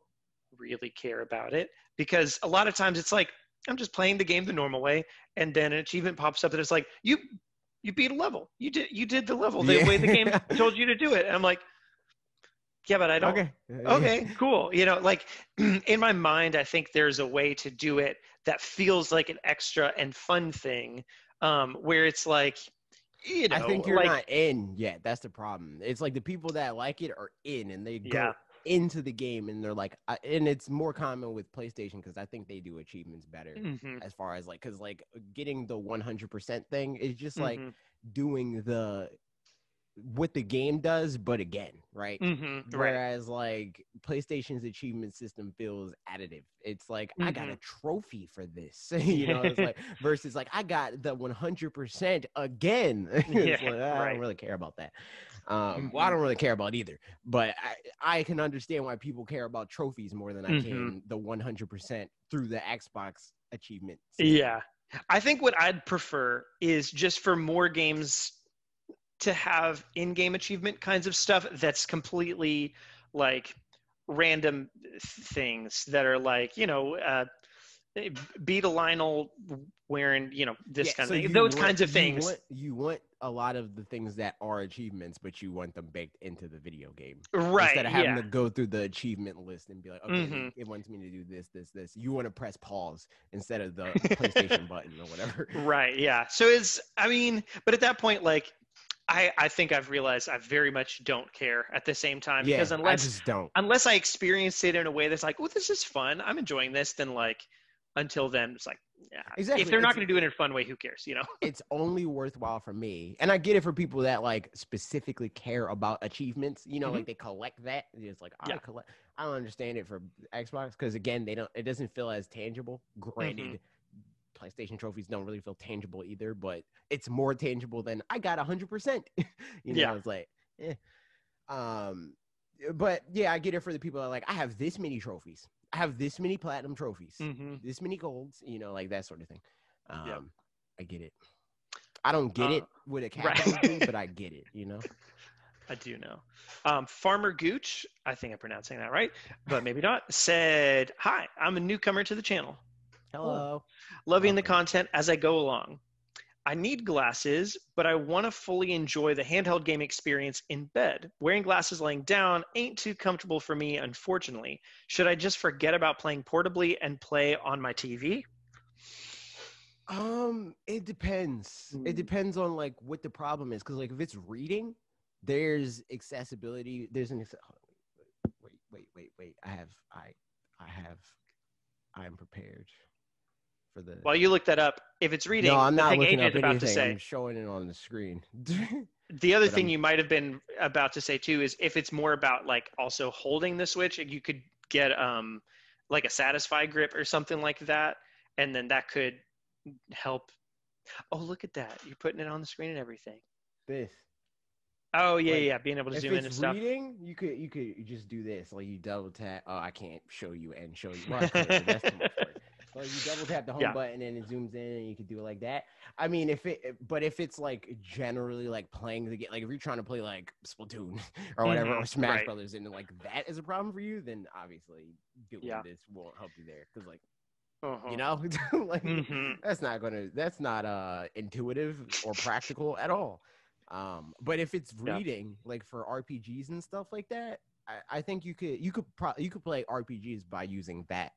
really care about it because a lot of times it's like I'm just playing the game the normal way and then an achievement pops up and it's like you you beat a level. You did you did the level the Yeah. way the game told you to do it. And I'm like yeah, but I don't okay. okay cool you know like in my mind i think there's a way to do it that feels like an extra and fun thing um where it's like you know I think you're like not in yet. That's the problem. It's like the people that like it are in and they go Yeah. into the game and they're like, I, and it's more common with PlayStation because I think they do achievements better Mhm, as far as like, because like getting the 100% thing is just like mhm, doing the what the game does, but again, right? mhm, right Whereas like PlayStation's achievement system feels additive. It's like I got a Mm-hmm. trophy for this, you know. It's like versus like I got the 100% again. It's Yeah, like, I right. don't really care about that. Um, well, I don't really care about either, but I, I can understand why people care about trophies more than I Mhm. can the 100% through the Xbox achievement. system. Yeah. I think what I'd prefer is just for more games to have in game achievement kinds of stuff that's completely like random things that are like, you know, uh, beat a Lionel wearing, you know, this Yeah, kind so of thing. Those want- kinds of you things. Want, you want a lot of the things that are achievements, but you want them baked into the video game. right. Instead of having yeah. to go through the achievement list and be like, okay, Mhm. it wants me to do this, this, this. You want to press pause instead of the PlayStation button or whatever. Right. Yeah. So it's, I mean, but at that point, like, I, I think I've realized I very much don't care at the same time Yeah, because I unless just don't. unless I experience it in a way that's like, oh, this is fun, I'm enjoying this, then like until then it's like, yeah. Exactly, If they're not going to do it in a fun way, who cares? You know? It's only worthwhile for me, and I get it for people that like specifically care about achievements. You know, Mhm. like they collect that. It's like I Yeah. collect. I don't understand it for Xbox because again, they don't. It doesn't feel as tangible. Granted. Mm-hmm. PlayStation trophies don't really feel tangible either, but it's more tangible than I got hundred percent. You know, Yeah. it's like, eh. um, but yeah, I get it for the people that are like I have this many trophies, I have this many platinum trophies, Mm-hmm. this many golds, you know, like that sort of thing. Um, Yeah. I get it. I don't get it Uh, with a right. capital but I get it. You know, I do know. Um, Farmer Gooch, I think I'm pronouncing that right, but maybe not, said, Hi, I'm a newcomer to the channel. Hello. Loving the content as I go along. I need glasses, but I want to fully enjoy the handheld game experience in bed. Wearing glasses laying down ain't too comfortable for me, unfortunately. Should I just forget about playing portably and play on my TV? Um, it depends. It Mm. depends on like what the problem is, because like if it's reading, there's accessibility. There's an acce- wait, wait, wait, wait. I have, I, I have, I am prepared for the. While you look that up, if it's reading, no, I'm not looking up anything. to say, I'm showing it on the screen. the other but thing I'm- you might have been about to say too is if it's more about like also holding the switch, you could get um like a Satisfye grip or something like that, and then that could help. Oh, look at that! You're putting it on the screen and everything. this. Oh yeah, Like, yeah, being able to zoom in and it's stuff. reading, you could you could just do this. Like you double tap. Oh, I can't show you and show you. Well, I could, but that's too much Like you double tap the home Yeah. button and it zooms in, and you can do it like that. I mean, if it, but if it's like generally like playing the game, like if you're trying to play like Splatoon or whatever, or Mhm, Smash right. Brothers, and like that is a problem for you, then obviously doing Yeah. this won't help you there. Because like Uh-huh. you know, like Mhm. that's not gonna that's not uh intuitive or practical at all um but if it's Yeah. reading like for rpgs and stuff like that i, I think you could you could pro- you could play rpgs by using that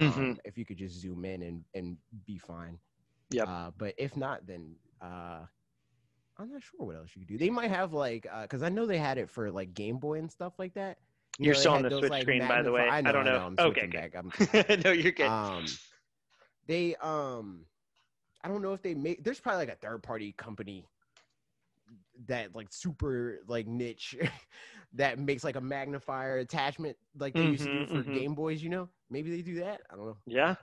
um, Mhm. if you could just zoom in and and be fine Yep. uh but if not then uh i'm not sure what else you could do they might have like uh because i know they had it for like game boy and stuff like that You You're know, still on the those, Switch like, screen, by the way. I, I don't I know. know. I'm Okay, good. back. I'm no, you're good. um they um i don't know if they make there's probably like a third party company that like super like niche that makes like a magnifier attachment like they used to do Mhm, for mhm. game boys you know maybe they do that i don't know Yeah.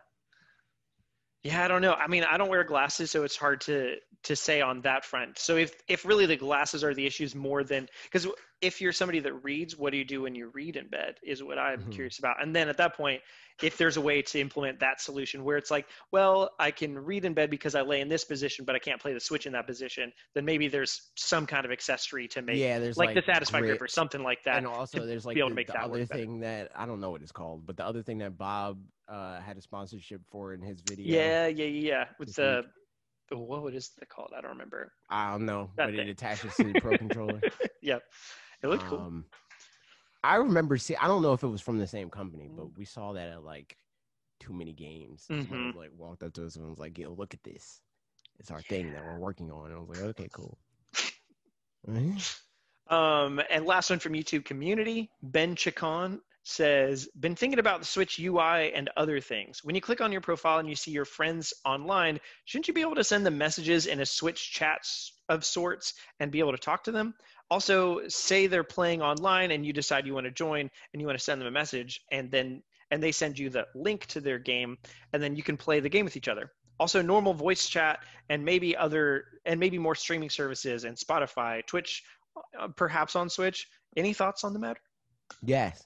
Yeah, I don't know. I mean, I don't wear glasses, so it's hard to to say on that front. So if if really the glasses are the issues more than because if you're somebody that reads, what do you do when you read in bed? Is what I'm Mhm. curious about. And then at that point, if there's a way to implement that solution where it's like, well, I can read in bed because I lay in this position, but I can't play the switch in that position, then maybe there's some kind of accessory to make, yeah there's like, like, the Satisfye grip or something like that. and also there's like able the, to make the that other work better. thing that i don't know what it's called but the other thing that bob uh had a sponsorship for in his video Yeah, yeah, yeah. yeah. With the, the what is it called? I don't remember. i don't know That but thing. it attaches to the pro controller Yep, it looked cool. Um, I remember see. I don't know if it was from the same company, Mm. but we saw that at like too many games. Was, like walked up to us and was like, "Yo, look at this. It's our thing that we're working on." And I was like, "Okay, cool." Um, and last one from YouTube community, Ben Chacon says, been thinking about the Switch UI and other things. When you click on your profile and you see your friends online, shouldn't you be able to send them messages in a Switch chat of sorts and be able to talk to them? Also, say they're playing online and you decide you want to join and you want to send them a message and then and they send you the link to their game and then you can play the game with each other. Also, normal voice chat and maybe other and maybe more streaming services and Spotify, Twitch, uh, perhaps on Switch. Any thoughts on the matter? Yes,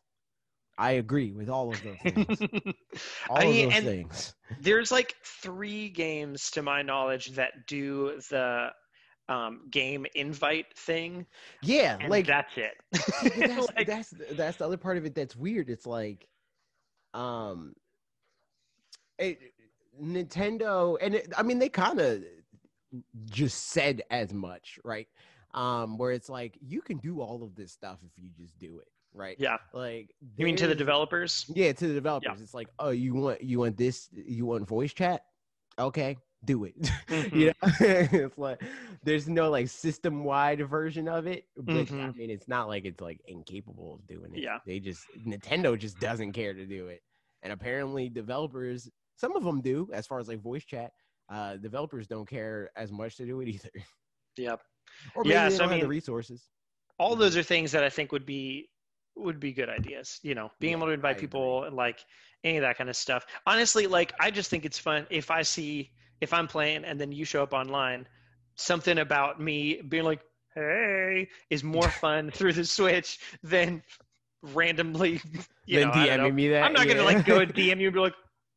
I agree with all of those things. All I of those things. There's like three games to my knowledge that do the um, game invite thing, Yeah, and like that's it. That's, Like, that's that's the other part of it that's weird. It's like, um, it, Nintendo, and it, I mean they kind of just said as much, right? Um, where it's like you can do all of this stuff if you just do it, right? yeah, Like you mean to the developers? Yeah, to the developers. It's like, oh, you want you want this? You want voice chat? Okay, do it. Mhm. you know, it's like there's no like system wide version of it. But I Mhm. mean, it's not like it's like incapable of doing it. Yeah. they just Nintendo just doesn't care to do it, and apparently developers, some of them do, as far as like voice chat. Uh, developers don't care as much to do it either, Yep. or maybe Yeah, they so I have the mean- resources. all those are things that I think would be would be good ideas. You know, being Yeah, able to invite I people and like any of that kind of stuff. Honestly, like I just think it's fun if I see if I'm playing and then you show up online, something about me being like, "Hey," is more fun through the Switch than randomly. You then know, I don't know. DMing me that. I'm not gonna like go and DM you and be like,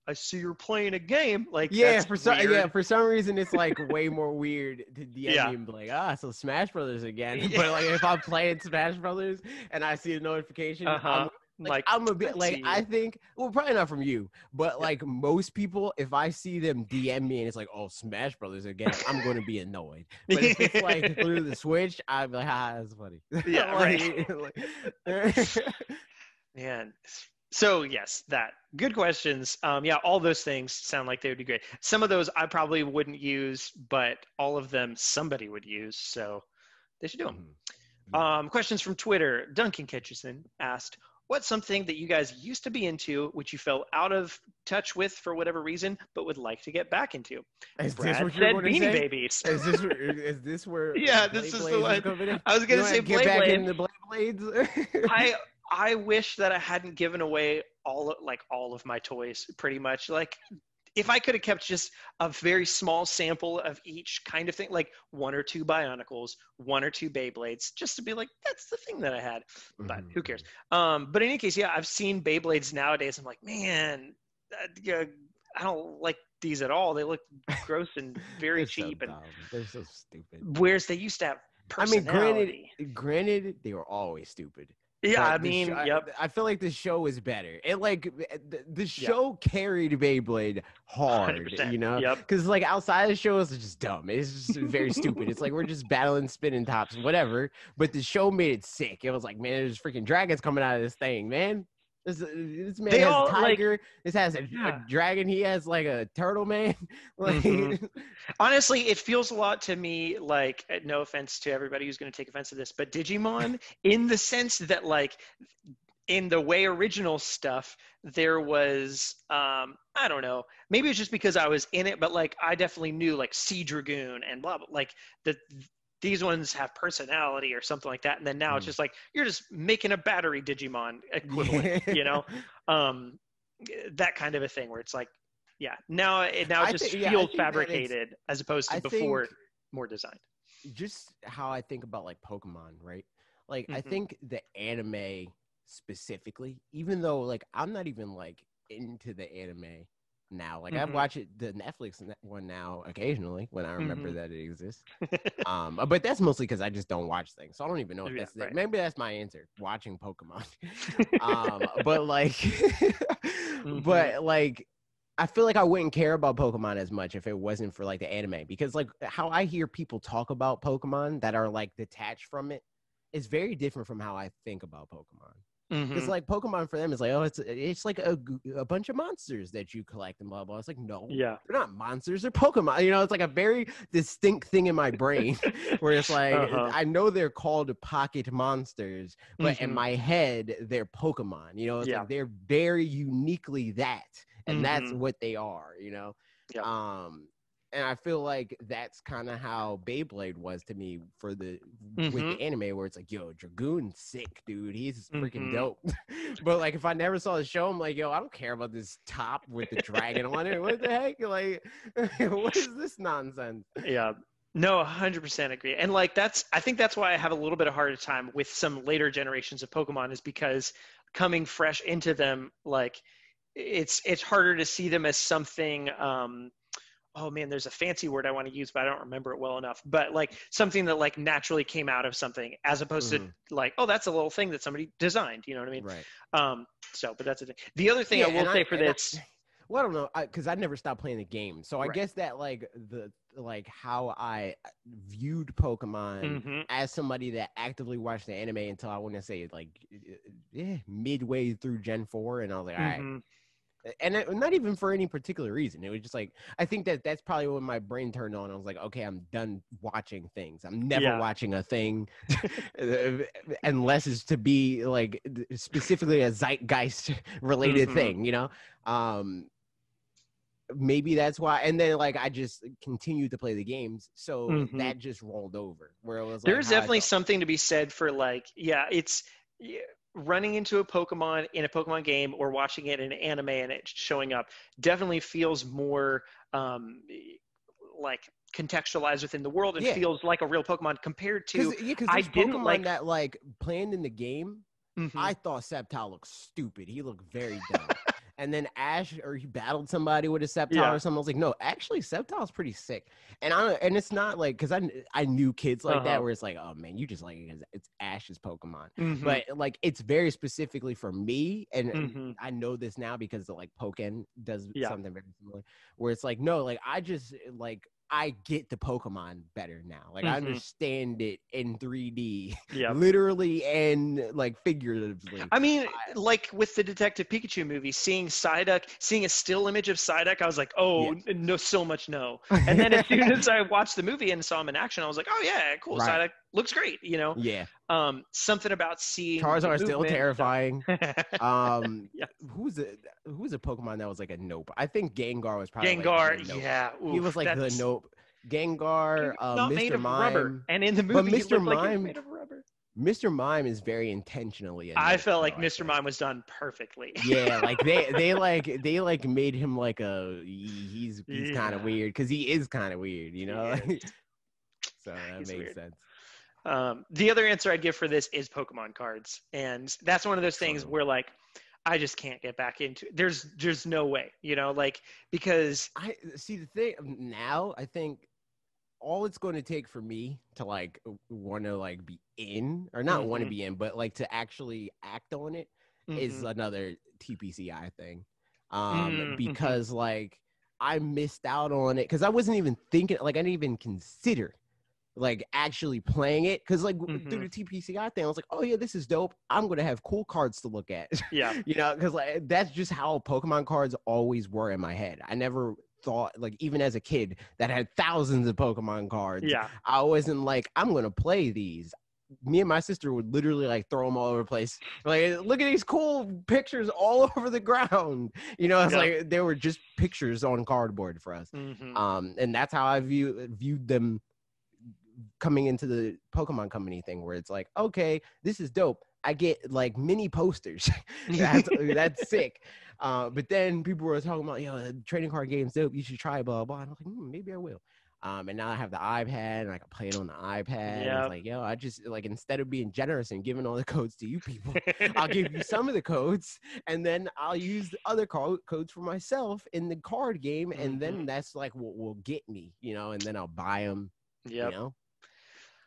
"I see you're playing a game." Like, Yeah, for some yeah, for some reason it's like way more weird to DM Yeah. me and be like, ah, so Smash Brothers again. Yeah. But like if I'm playing Smash Brothers and I see a notification, Uh-huh. I'm like, Like, I'm a bit like. I think well probably not from you, but like most people, if I see them DM me and it's like, oh Smash Brothers again, I'm gonna be annoyed. But if it's like through the Switch, I'm like, ah, that's funny. Yeah, Like- like- Man. So yes, that good questions. Um, yeah, all those things sound like they would be great. Some of those I probably wouldn't use, but all of them somebody would use. So they should do them. Mhm. Um, questions from Twitter. Duncan Kitchison asked, "What's something that you guys used to be into, which you fell out of touch with for whatever reason, but would like to get back into?" Is this Brad what you're said Beanie say? Babies. Is this where- is this where? Yeah, this is the one. I was gonna wanna say get back Blade. into Blade Blades. I I wish that I hadn't given away all of- like all of my toys pretty much like if I could have kept just a very small sample of each kind of thing like one or two Bionicles, one or two Beyblades just to be like that's the thing that I had. But Mhm, who cares? Um but in any case yeah, I've seen Beyblades nowadays I'm like, man, uh, yeah, I don't like these at all. They look gross and very They're so cheap and. They're so stupid. whereas they used to have I mean, granted, granted, they were always stupid. Yeah, I mean, sho- I- yep. I, feel like the show was better. It like eh, the, the show carried Beyblade hard, 100%, you know. Yep. Because like outside the show is just dumb. It's just very stupid. It's like we're just battling spinning tops, whatever. But the show made it sick. It was like, man, there's freaking dragons coming out of this thing, man. This, uh, this man They has all, a like- tiger. this has a, Yeah. a dragon. He has like a turtle man. like, Mhm. Honestly, it feels a lot to me like, uh, no offense to everybody who's going to take offense to this, but Digimon, in the sense that, like, in the way original stuff, there was, um, I don't know, maybe it's just because I was in it, but like, I definitely knew like Sea Dragoon and blah, blah, like, the, these ones have personality or something like that. And then now it's Mm. just like, you're just making a battery Digimon equivalent, you know? Um, that kind of a thing where it's like, yeah, now it now it just feels it's- fabricated as opposed to I before more designed. just how I think about like Pokemon, right? Like I Mhm. think the anime specifically, even though like I'm not even like into the anime now. Like I Mhm. watch it the Netflix one now occasionally when I remember Mhm. that it exists. um, but that's mostly because I just don't watch things, so I don't even know if Yeah, that's right. maybe that's my answer. Watching Pokemon. um, but like, Mm-hmm. but like. I feel like I wouldn't care about Pokemon as much if it wasn't for like the anime because like how I hear people talk about Pokemon that are like detached from it is very different from how I think about Pokemon. Because Mhm. like Pokemon for them is like oh it's it's like a, a bunch of monsters that you collect and blah blah. It's like no, Yeah. they're not monsters. They're Pokemon. You know, it's like a very distinct thing in my brain where it's like Uh-huh. I know they're called pocket monsters, but in Mhm. my head they're Pokemon. You know, it's Yeah. like they're very uniquely that, and that's Mhm. what they are. You know, Yeah. um, and I feel like that's kind of how Beyblade was to me for the with Mhm. the anime, where it's like, yo, Dragoon's sick, dude. He's freaking Mhm. dope. but like, if I never saw the show, I'm like, yo, I don't care about this top with the dragon on it. What the heck? Like, what is this nonsense? Yeah. No, 100% agree. And like that's I think that's why I have a little bit of harder time with some later generations of Pokemon is because coming fresh into them like it's it's harder to see them as something um oh man there's a fancy word I want to use but I don't remember it well enough but like something that like naturally came out of something as opposed Mhm. to like oh that's a little thing that somebody designed you know what I mean Right. um so but that's the thing the other thing I will say for and this well, I don't know, because I, never stopped playing the game. So I Right. guess that like the like how I uh, viewed Pokemon Mhm. as somebody that actively watched the anime until I want to say like yeah midway through Gen four, and I was like, all right, Mhm. And it, not even for any particular reason. It was just like I think that that's probably when my brain turned on. I was like, okay, I'm done watching things. I'm never Yeah. watching a thing unless it's to be like specifically a zeitgeist related Mhm. thing, you know. Um, maybe that's why. And then like I just continued to play the games, so Mhm. that just rolled over. Where it was like, There's definitely something to be said for like, yeah, it's yeah, running into a Pokemon in a Pokemon game or watching it in an anime and it showing up definitely feels more um, like contextualized within the world and Yeah. feels like a real Pokemon compared to. Cause, yeah, because I didn't Pokemon like- that like playing in the game. Mhm. I thought Sceptile looked stupid. He looked very dumb. And then Ash, or he battled somebody with a Sceptile Yeah. or something. I was like, no, actually, Sceptile's pretty sick. And I and it's not like because I I knew kids like that Uh-huh. where it's like, oh man, you just like it 'cause it's Ash's Pokemon. Mhm. But like it's very specifically for me, and Mhm. I know this now because the like Pokken does Yeah. something very similar. Where it's like, no, like I just like I get the Pokemon better now. Like I Mhm. understand it in 3D, yeah. literally and like figuratively. I mean, like with the Detective Pikachu movie, seeing Psyduck, seeing a still image of Psyduck, I was like, oh, n- no, so much no. And then as soon as I watched the movie and saw him in action, I was like, oh yeah, cool, Right. Psyduck looks great. You know, yeah, um, something about seeing Charizard is still movement and stuff. terrifying. Um, Yeah. who's a who's a Pokemon that was like a nope? I think Gengar was probably like, Gengar, the nope. yeah, he was like the nope. Gengar, uh, not Mr. made of Mime. rubber, and in the movie, he Mr. looked like Mime- made of rubber. Mr. Mime is very intentionally. I felt like Mr. Mime was done perfectly. yeah like they they like they like made him like a he- he's he's kind of weird because he is kind of weird you know is. so that He's makes weird. sense Um, the other answer I'd give for this is Pokemon cards, and that's one of those things where like I just can't get back into. There's there's no way, you know, like because i see the thing now i think all it's going to take for me to like want to like be in or not want to be in but like to actually act on it is Mhm. another tpci thing um Mm, mhm. because like i missed out on it because i wasn't even thinking like i didn't even consider like actually playing it because like Mm-hmm. through the tpci thing i was like oh yeah this is dope. I'm gonna have cool cards to look at. Yeah, you know because like that's just how pokemon cards always were in my head. I never thought like even as a kid that had thousands of pokemon cards yeah, i wasn't like i'm gonna play these. Me and my sister would literally like throw them all over the place. Like look at these cool pictures all over the ground. You know it's Yeah. like they were just pictures on cardboard for us. Mhm, um and that's how i view viewed them coming into the pokemon company thing where it's like okay this is dope i get like mini posters that's that's sick uh but then people were talking about yo the trading card game's dope you should try blah blah and i was like hmm, maybe i will um and now i have the ipad and i can play it on the ipad Yep. it's like yo i just like instead of being generous and giving all the codes to you people I'll give you some of the codes, and then I'll use the other co- codes for myself in the card game, and Mm-hmm. then that's like what will get me, you know. And then I'll buy them, Yep. you know.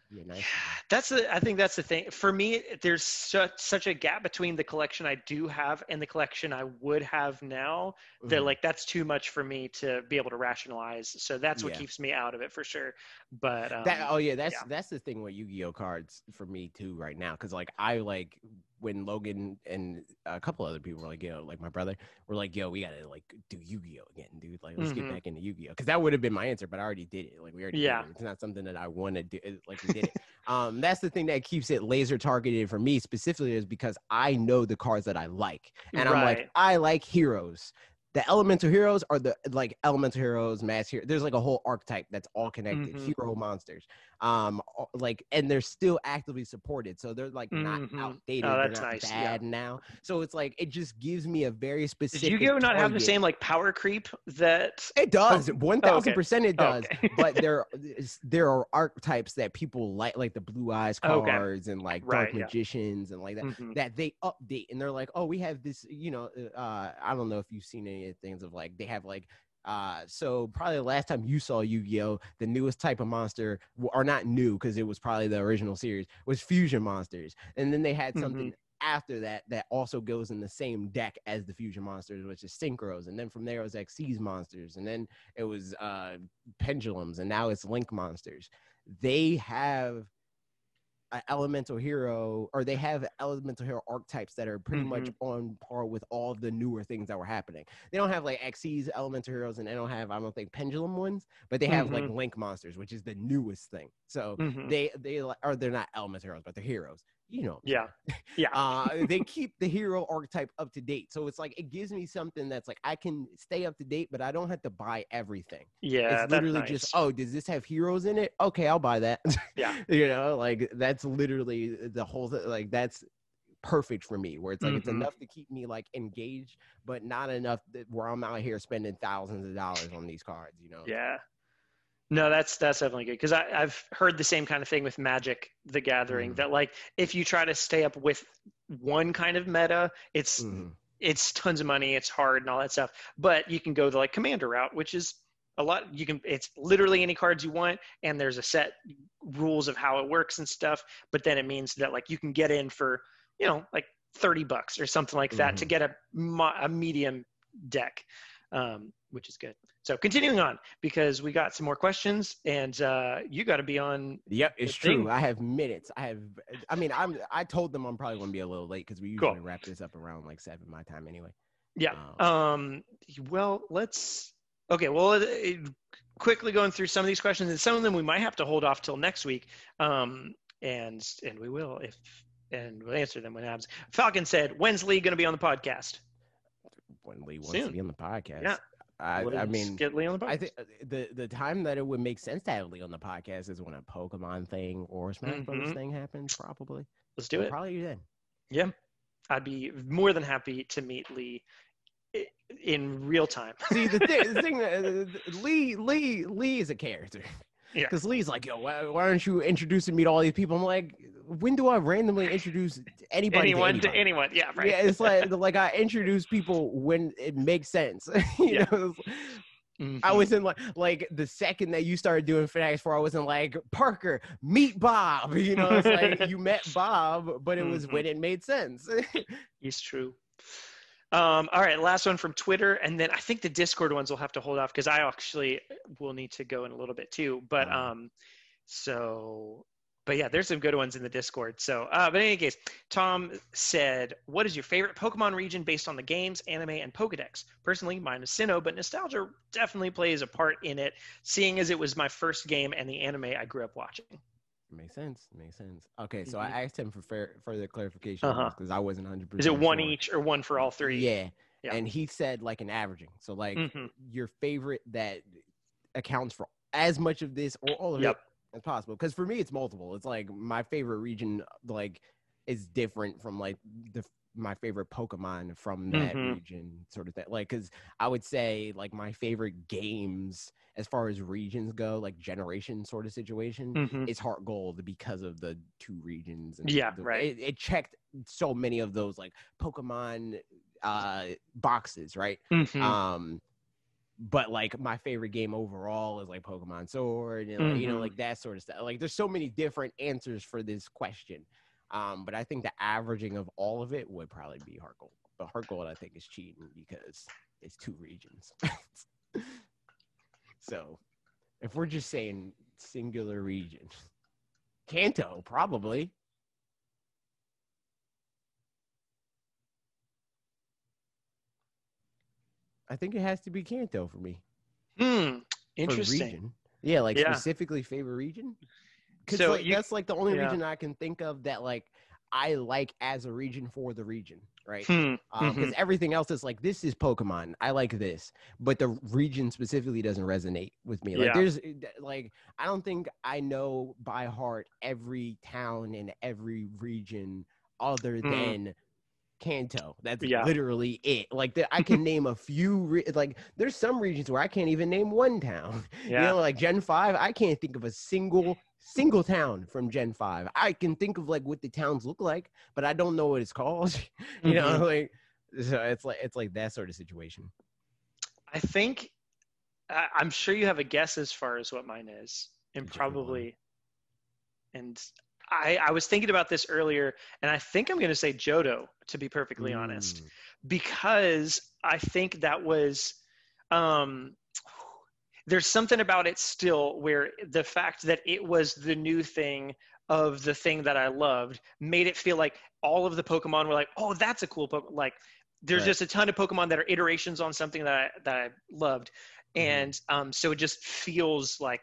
Yeah, nice. That's the. I think that's the thing for me. There's such such a gap between the collection I do have and the collection I would have now. That Mhm. like that's too much for me to be able to rationalize. So that's what Yeah. keeps me out of it for sure. But um, that. Oh yeah, that's yeah. that's the thing with Yu-Gi-Oh cards for me too right now, because like I like when Logan and a couple other people were like, yo, like my brother, were like, yo, we gotta like do Yu-Gi-Oh again, dude. Like let's Mhm. get back into Yu-Gi-Oh, because that would have been my answer, but I already did it. Like we already, did Yeah. it. It's not something that I want to do. it- Like we did it. um, that's the thing that keeps it laser targeted for me specifically is because I know the cards that I like, and I'm like, I like heroes. The elemental heroes are the like elemental heroes, mass hero. There's like a whole archetype that's all connected. Mhm. Hero monsters, um, like, and they're still actively supported, so they're like not Oh, outdated. they're that's not nice, yeah. Bad now, so it's like it just gives me a very Did specific. Yu-Gi-Oh not have the same like power creep that? It does. One thousand okay. percent, it does. Okay. but there, there are archetypes that people like, like the blue eyes Okay. cards and like Right, dark yeah. magicians and like that. Mhm. That they update and they're like, oh, we have this. You know, uh, I don't know if you've seen any of things of like they have like. Uh, so probably the last time you saw Yu-Gi-Oh, the newest type of monster, or not new because it was probably the original series, was fusion monsters, and then they had something after that that also goes in the same deck as the fusion monsters, which is synchros, and then from there it was Xyz monsters, and then it was uh pendulums, and now it's link monsters. They have an elemental hero, or they have elemental hero archetypes that are pretty much Mm-hmm. on par with all the newer things that were happening. They don't have like Xyz elemental heroes, and they don't have I don't think pendulum ones, but they have like link monsters, which is the newest thing. So Mhm. they they or they're not elemental heroes, but they're heroes. You know, Yeah. Yeah. uh, they keep the hero archetype up to date. So it's like it gives me something that's like I can stay up to date, but I don't have to buy everything. Yeah. it's literally nice. just oh, does this have heroes in it? Okay, I'll buy that. Yeah. you know, like that's literally the whole thing. Like that's perfect for me, where it's like it's Mhm. enough to keep me like engaged, but not enough that where I'm out here spending thousands of dollars on these cards. You know. Yeah. No, that's that's definitely good because I've heard the same kind of thing with Magic: The Gathering. Mhm. That like if you try to stay up with one kind of meta, it's Mhm. it's tons of money, it's hard and all that stuff. But you can go the like commander route, which is a lot. You can it's literally any cards you want, and there's a set rules of how it works and stuff. But then it means that like you can get in for you know like thirty bucks or something like that to Mhm. get a a medium deck, um, which is good. So continuing on because we got some more questions, and uh, you got to be on. Yep, it's the thing. true. I have minutes. I have. I mean, I'm. I told them I'm probably going to be a little late because we Cool. usually wrap this up around like seven my time anyway. Yeah. Um, Um. Well, let's. Okay. Well, uh, quickly going through some of these questions, and some of them we might have to hold off till next week. Um. And and we will if and we'll answer them when it happens. Falcon said, "When's Lee going to be on the podcast?" when Lee wants Soon. to be on the podcast. Yeah. I, I mean, get Lee on the podcast. I think uh, the the time that it would make sense to have Lee on the podcast is when a Pokemon thing or a Smash Brothers Mhm. thing happens. Probably. let's do So it. Probably you then. Yeah. I'd be more than happy to meet Lee in real time. See the thing, the thing uh, Lee Lee Lee is a character. Yeah. Because Lee's like, yo, why, why aren't you introducing me to all these people? I'm like, when do I randomly introduce anybody anyone to to anyone. Yeah. Right. Yeah, it's like like I introduce people when it makes sense. you Yeah. know, I Mhm. wasn't like like the second that you started doing Fanatics 4, I wasn't like Parker, meet Bob. You know, it's like you met Bob, but it was Mhm. when it made sense. It's true. Um, all right, last one from Twitter, and then I think the Discord ones will have to hold off because I actually will need to go in a little bit too. But um, so, but yeah, there's some good ones in the Discord. So, uh, but in any case, Tom said, "What is your favorite Pokemon region based on the games, anime, and Pokedex?" Personally, mine is Sinnoh, but nostalgia definitely plays a part in it, seeing as it was my first game and the anime I grew up watching. Makes sense. Makes sense. Okay, so. I asked him for fair, further clarification Uh-huh. because I wasn't 100%. Is it one sure. each or one for all three? Yeah. Yeah. And he said like an averaging. So like Mhm. your favorite that accounts for as much of this or all of Yep. it as possible. Because for me, it's multiple. It's like my favorite region like is different from like the my favorite Pokemon from that Mhm. region, sort of thing. Like, because I would say like my favorite games as far as regions go, like generation sort of situation, Mhm. is Heart Gold because of the two regions. And Yeah, the- right. It, it checked so many of those like Pokemon uh boxes, right? Mhm. Um, but like my favorite game overall is like Pokemon Sword, and like, you know, Mhm. like that sort of stuff. Like, there's so many different answers for this question. Um, but I think the averaging of all of it would probably be Heart Gold. But Heart Gold, I think, is cheating because it's two regions. so, if we're just saying singular region, Kanto probably. I think it has to be Kanto for me. Hmm. Interesting. region. Yeah, like Yeah. specifically favorite region. Because So like, you- that's like the only yeah. region I can think of that like I like as a region for the region, right? Hmm. Because everything else is like this is Pokemon. I like this, but the region specifically doesn't resonate with me. Like Yeah. there's eh, like I don't think I know by heart every town in every region other Hmm. than Kanto. That's Yeah. literally it. Like the, I can name a few. Re- like there's some regions where I can't even name one town. You Yeah. know, like Gen Five, I can't think of a single single town from Gen Five. I can think of like what the towns look like, but I don't know what it's called. you know, Mhm. like so it's like it's like that sort of situation. I think I, I'm sure you have a guess as far as what mine is, and one. probably. And I I was thinking about this earlier, and I think I'm going to say Johto, to be perfectly honest, Mm. because I think that was. Um, there's something about it still where the fact that it was the new thing of the thing that I loved made it feel like all of the Pokemon were like, oh, that's a cool Pokemon. Like there's Right. just a ton of Pokemon that are iterations on something that I, that I loved. Mhm. And um, so it just feels like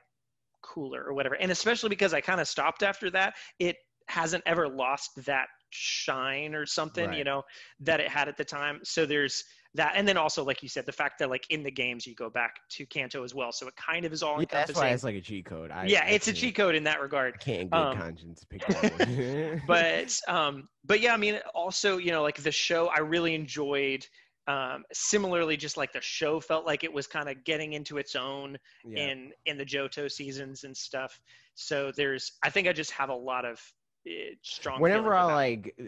cooler or whatever. And especially because I kind of stopped after that, it hasn't ever lost that shine or something, you know, that it had at the time. So there's that. And then also, like you said, the fact that like in the games you go back to Kanto as well. So it kind of is all Yeah, that's why it's like a cheat code. I, yeah, I it's a cheat code in that regard I can't good Um, conscience pick one. but um but yeah i mean also you know like the show i really enjoyed um similarly just like the show felt like it was kind of getting into its own yeah. in in the johto seasons and stuff so there's i think i just have a lot of strong Whenever I like uh,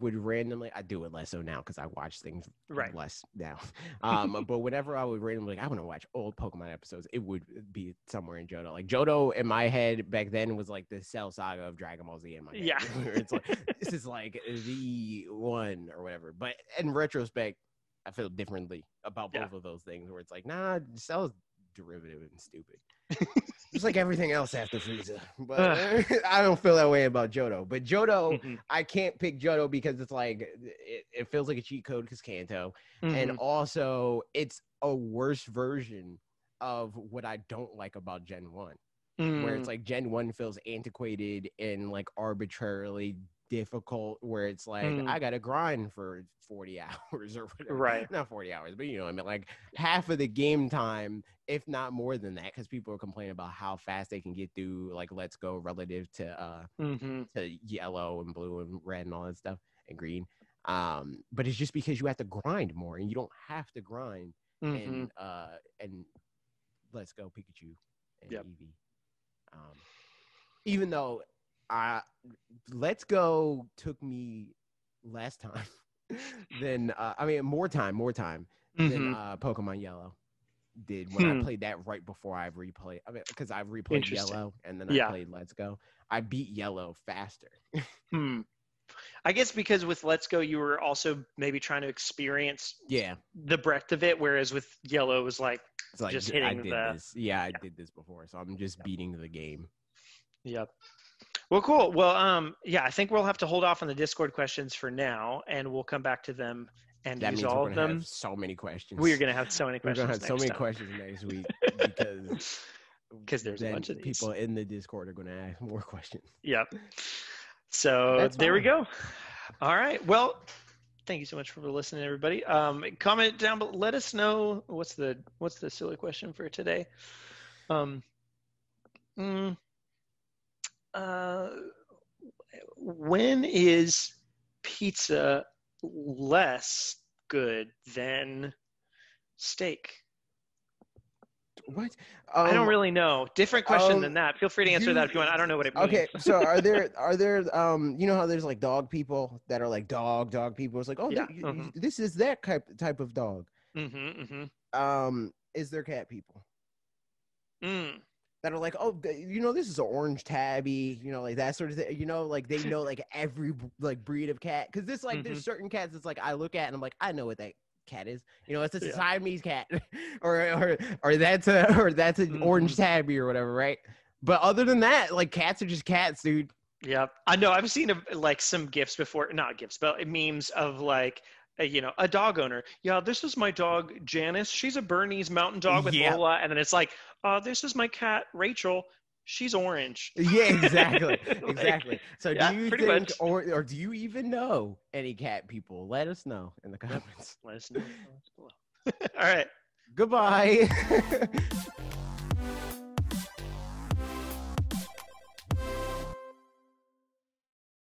would randomly, I do it less so now because I watch things Right. less now. Um, but whenever I would randomly, like, I want to watch old Pokemon episodes, it would be somewhere in Johto. Like Johto in my head back then was like the Cell Saga of Dragon Ball Z in my head. Yeah. it's like this is like the one or whatever. But in retrospect, I feel differently about Yeah. both of those things. Where it's like, nah, Cell's derivative and stupid. Just like everything else after Frieza. But I don't feel that way about Johto. But Johto, Mhm, I can't pick Johto because it's like it, it feels like a cheat code because Kanto, and mhm. also it's a worse version of what I don't like about Gen One, where Mm, it's like Gen One feels antiquated and like arbitrarily difficult. Where it's like Mm. I gotta grind for forty hours or whatever. Right. Not forty hours, but you know what I mean. Like half of the game time, if not more than that, because people are complaining about how fast they can get through like Let's Go relative to uh mhm. to yellow and blue and red and all that stuff and green. Um, but it's just because you have to grind more and you don't have to grind Mhm. and uh and let's go Pikachu and Yep. Eevee. Um, even though I let's go took me less time than uh, I mean more time, more time than Mhm. uh, Pokemon Yellow did when I Hmm. played that right before I replayed. I mean, because I replayed Yellow and then Yeah. I played Let's Go. I beat Yellow faster. Hmm. I guess because with Let's Go, you were also maybe trying to experience Yeah, the breadth of it, whereas with Yellow it was like, it's like Just j- I hitting did the- this. Yeah, I did this before, so I'm just beating the game. Yep. Well, cool. Well, um, yeah, I think we'll have to hold off on the Discord questions for now, and we'll come back to them and That use means all we're of them. have so many questions. We're gonna have so many questions. We're gonna have so many time. questions next week because because there's a bunch of these. people in the Discord are gonna ask more questions. Yep. So That's there we go. All right. Well, thank you so much for listening, everybody. Um, comment down below. Let us know what's the what's the silly question for today. Um, mm, uh, when is pizza less good than steak? What? I don't Um, really know. Different question um, than that. Feel free to answer you- that if you want. I don't know what it means. Okay, so are there are there um you know how there's like dog people that are like dog dog people? It's like oh Yeah, th- mhm. this is that type type of dog. Mm-hmm, mm-hmm. Um, is there cat people Mm. That are like oh you know this is an orange tabby you know like that sort of thing you know like they know like every like breed of cat because this like Mm-hmm. there's certain cats that's like I look at and I'm like I know what that cat is you know it's a Yeah. Siamese cat or or or that's a or that's an orange Mhm. tabby or whatever right. But other than that, like cats are just cats, dude. Yep. I know. I've seen like some gifs before, not gifs, but memes of like, uh, you know, a dog owner. Yeah, this is my dog Janice. She's a Bernese Mountain Dog with Yeah. Lola, and then it's like, uh, this is my cat Rachel. She's orange. Yeah, exactly, Like, exactly. So yeah, do you think, much. or or do you even know any cat people? Let us know in the comments. Let us know in the comments below. All right. Goodbye.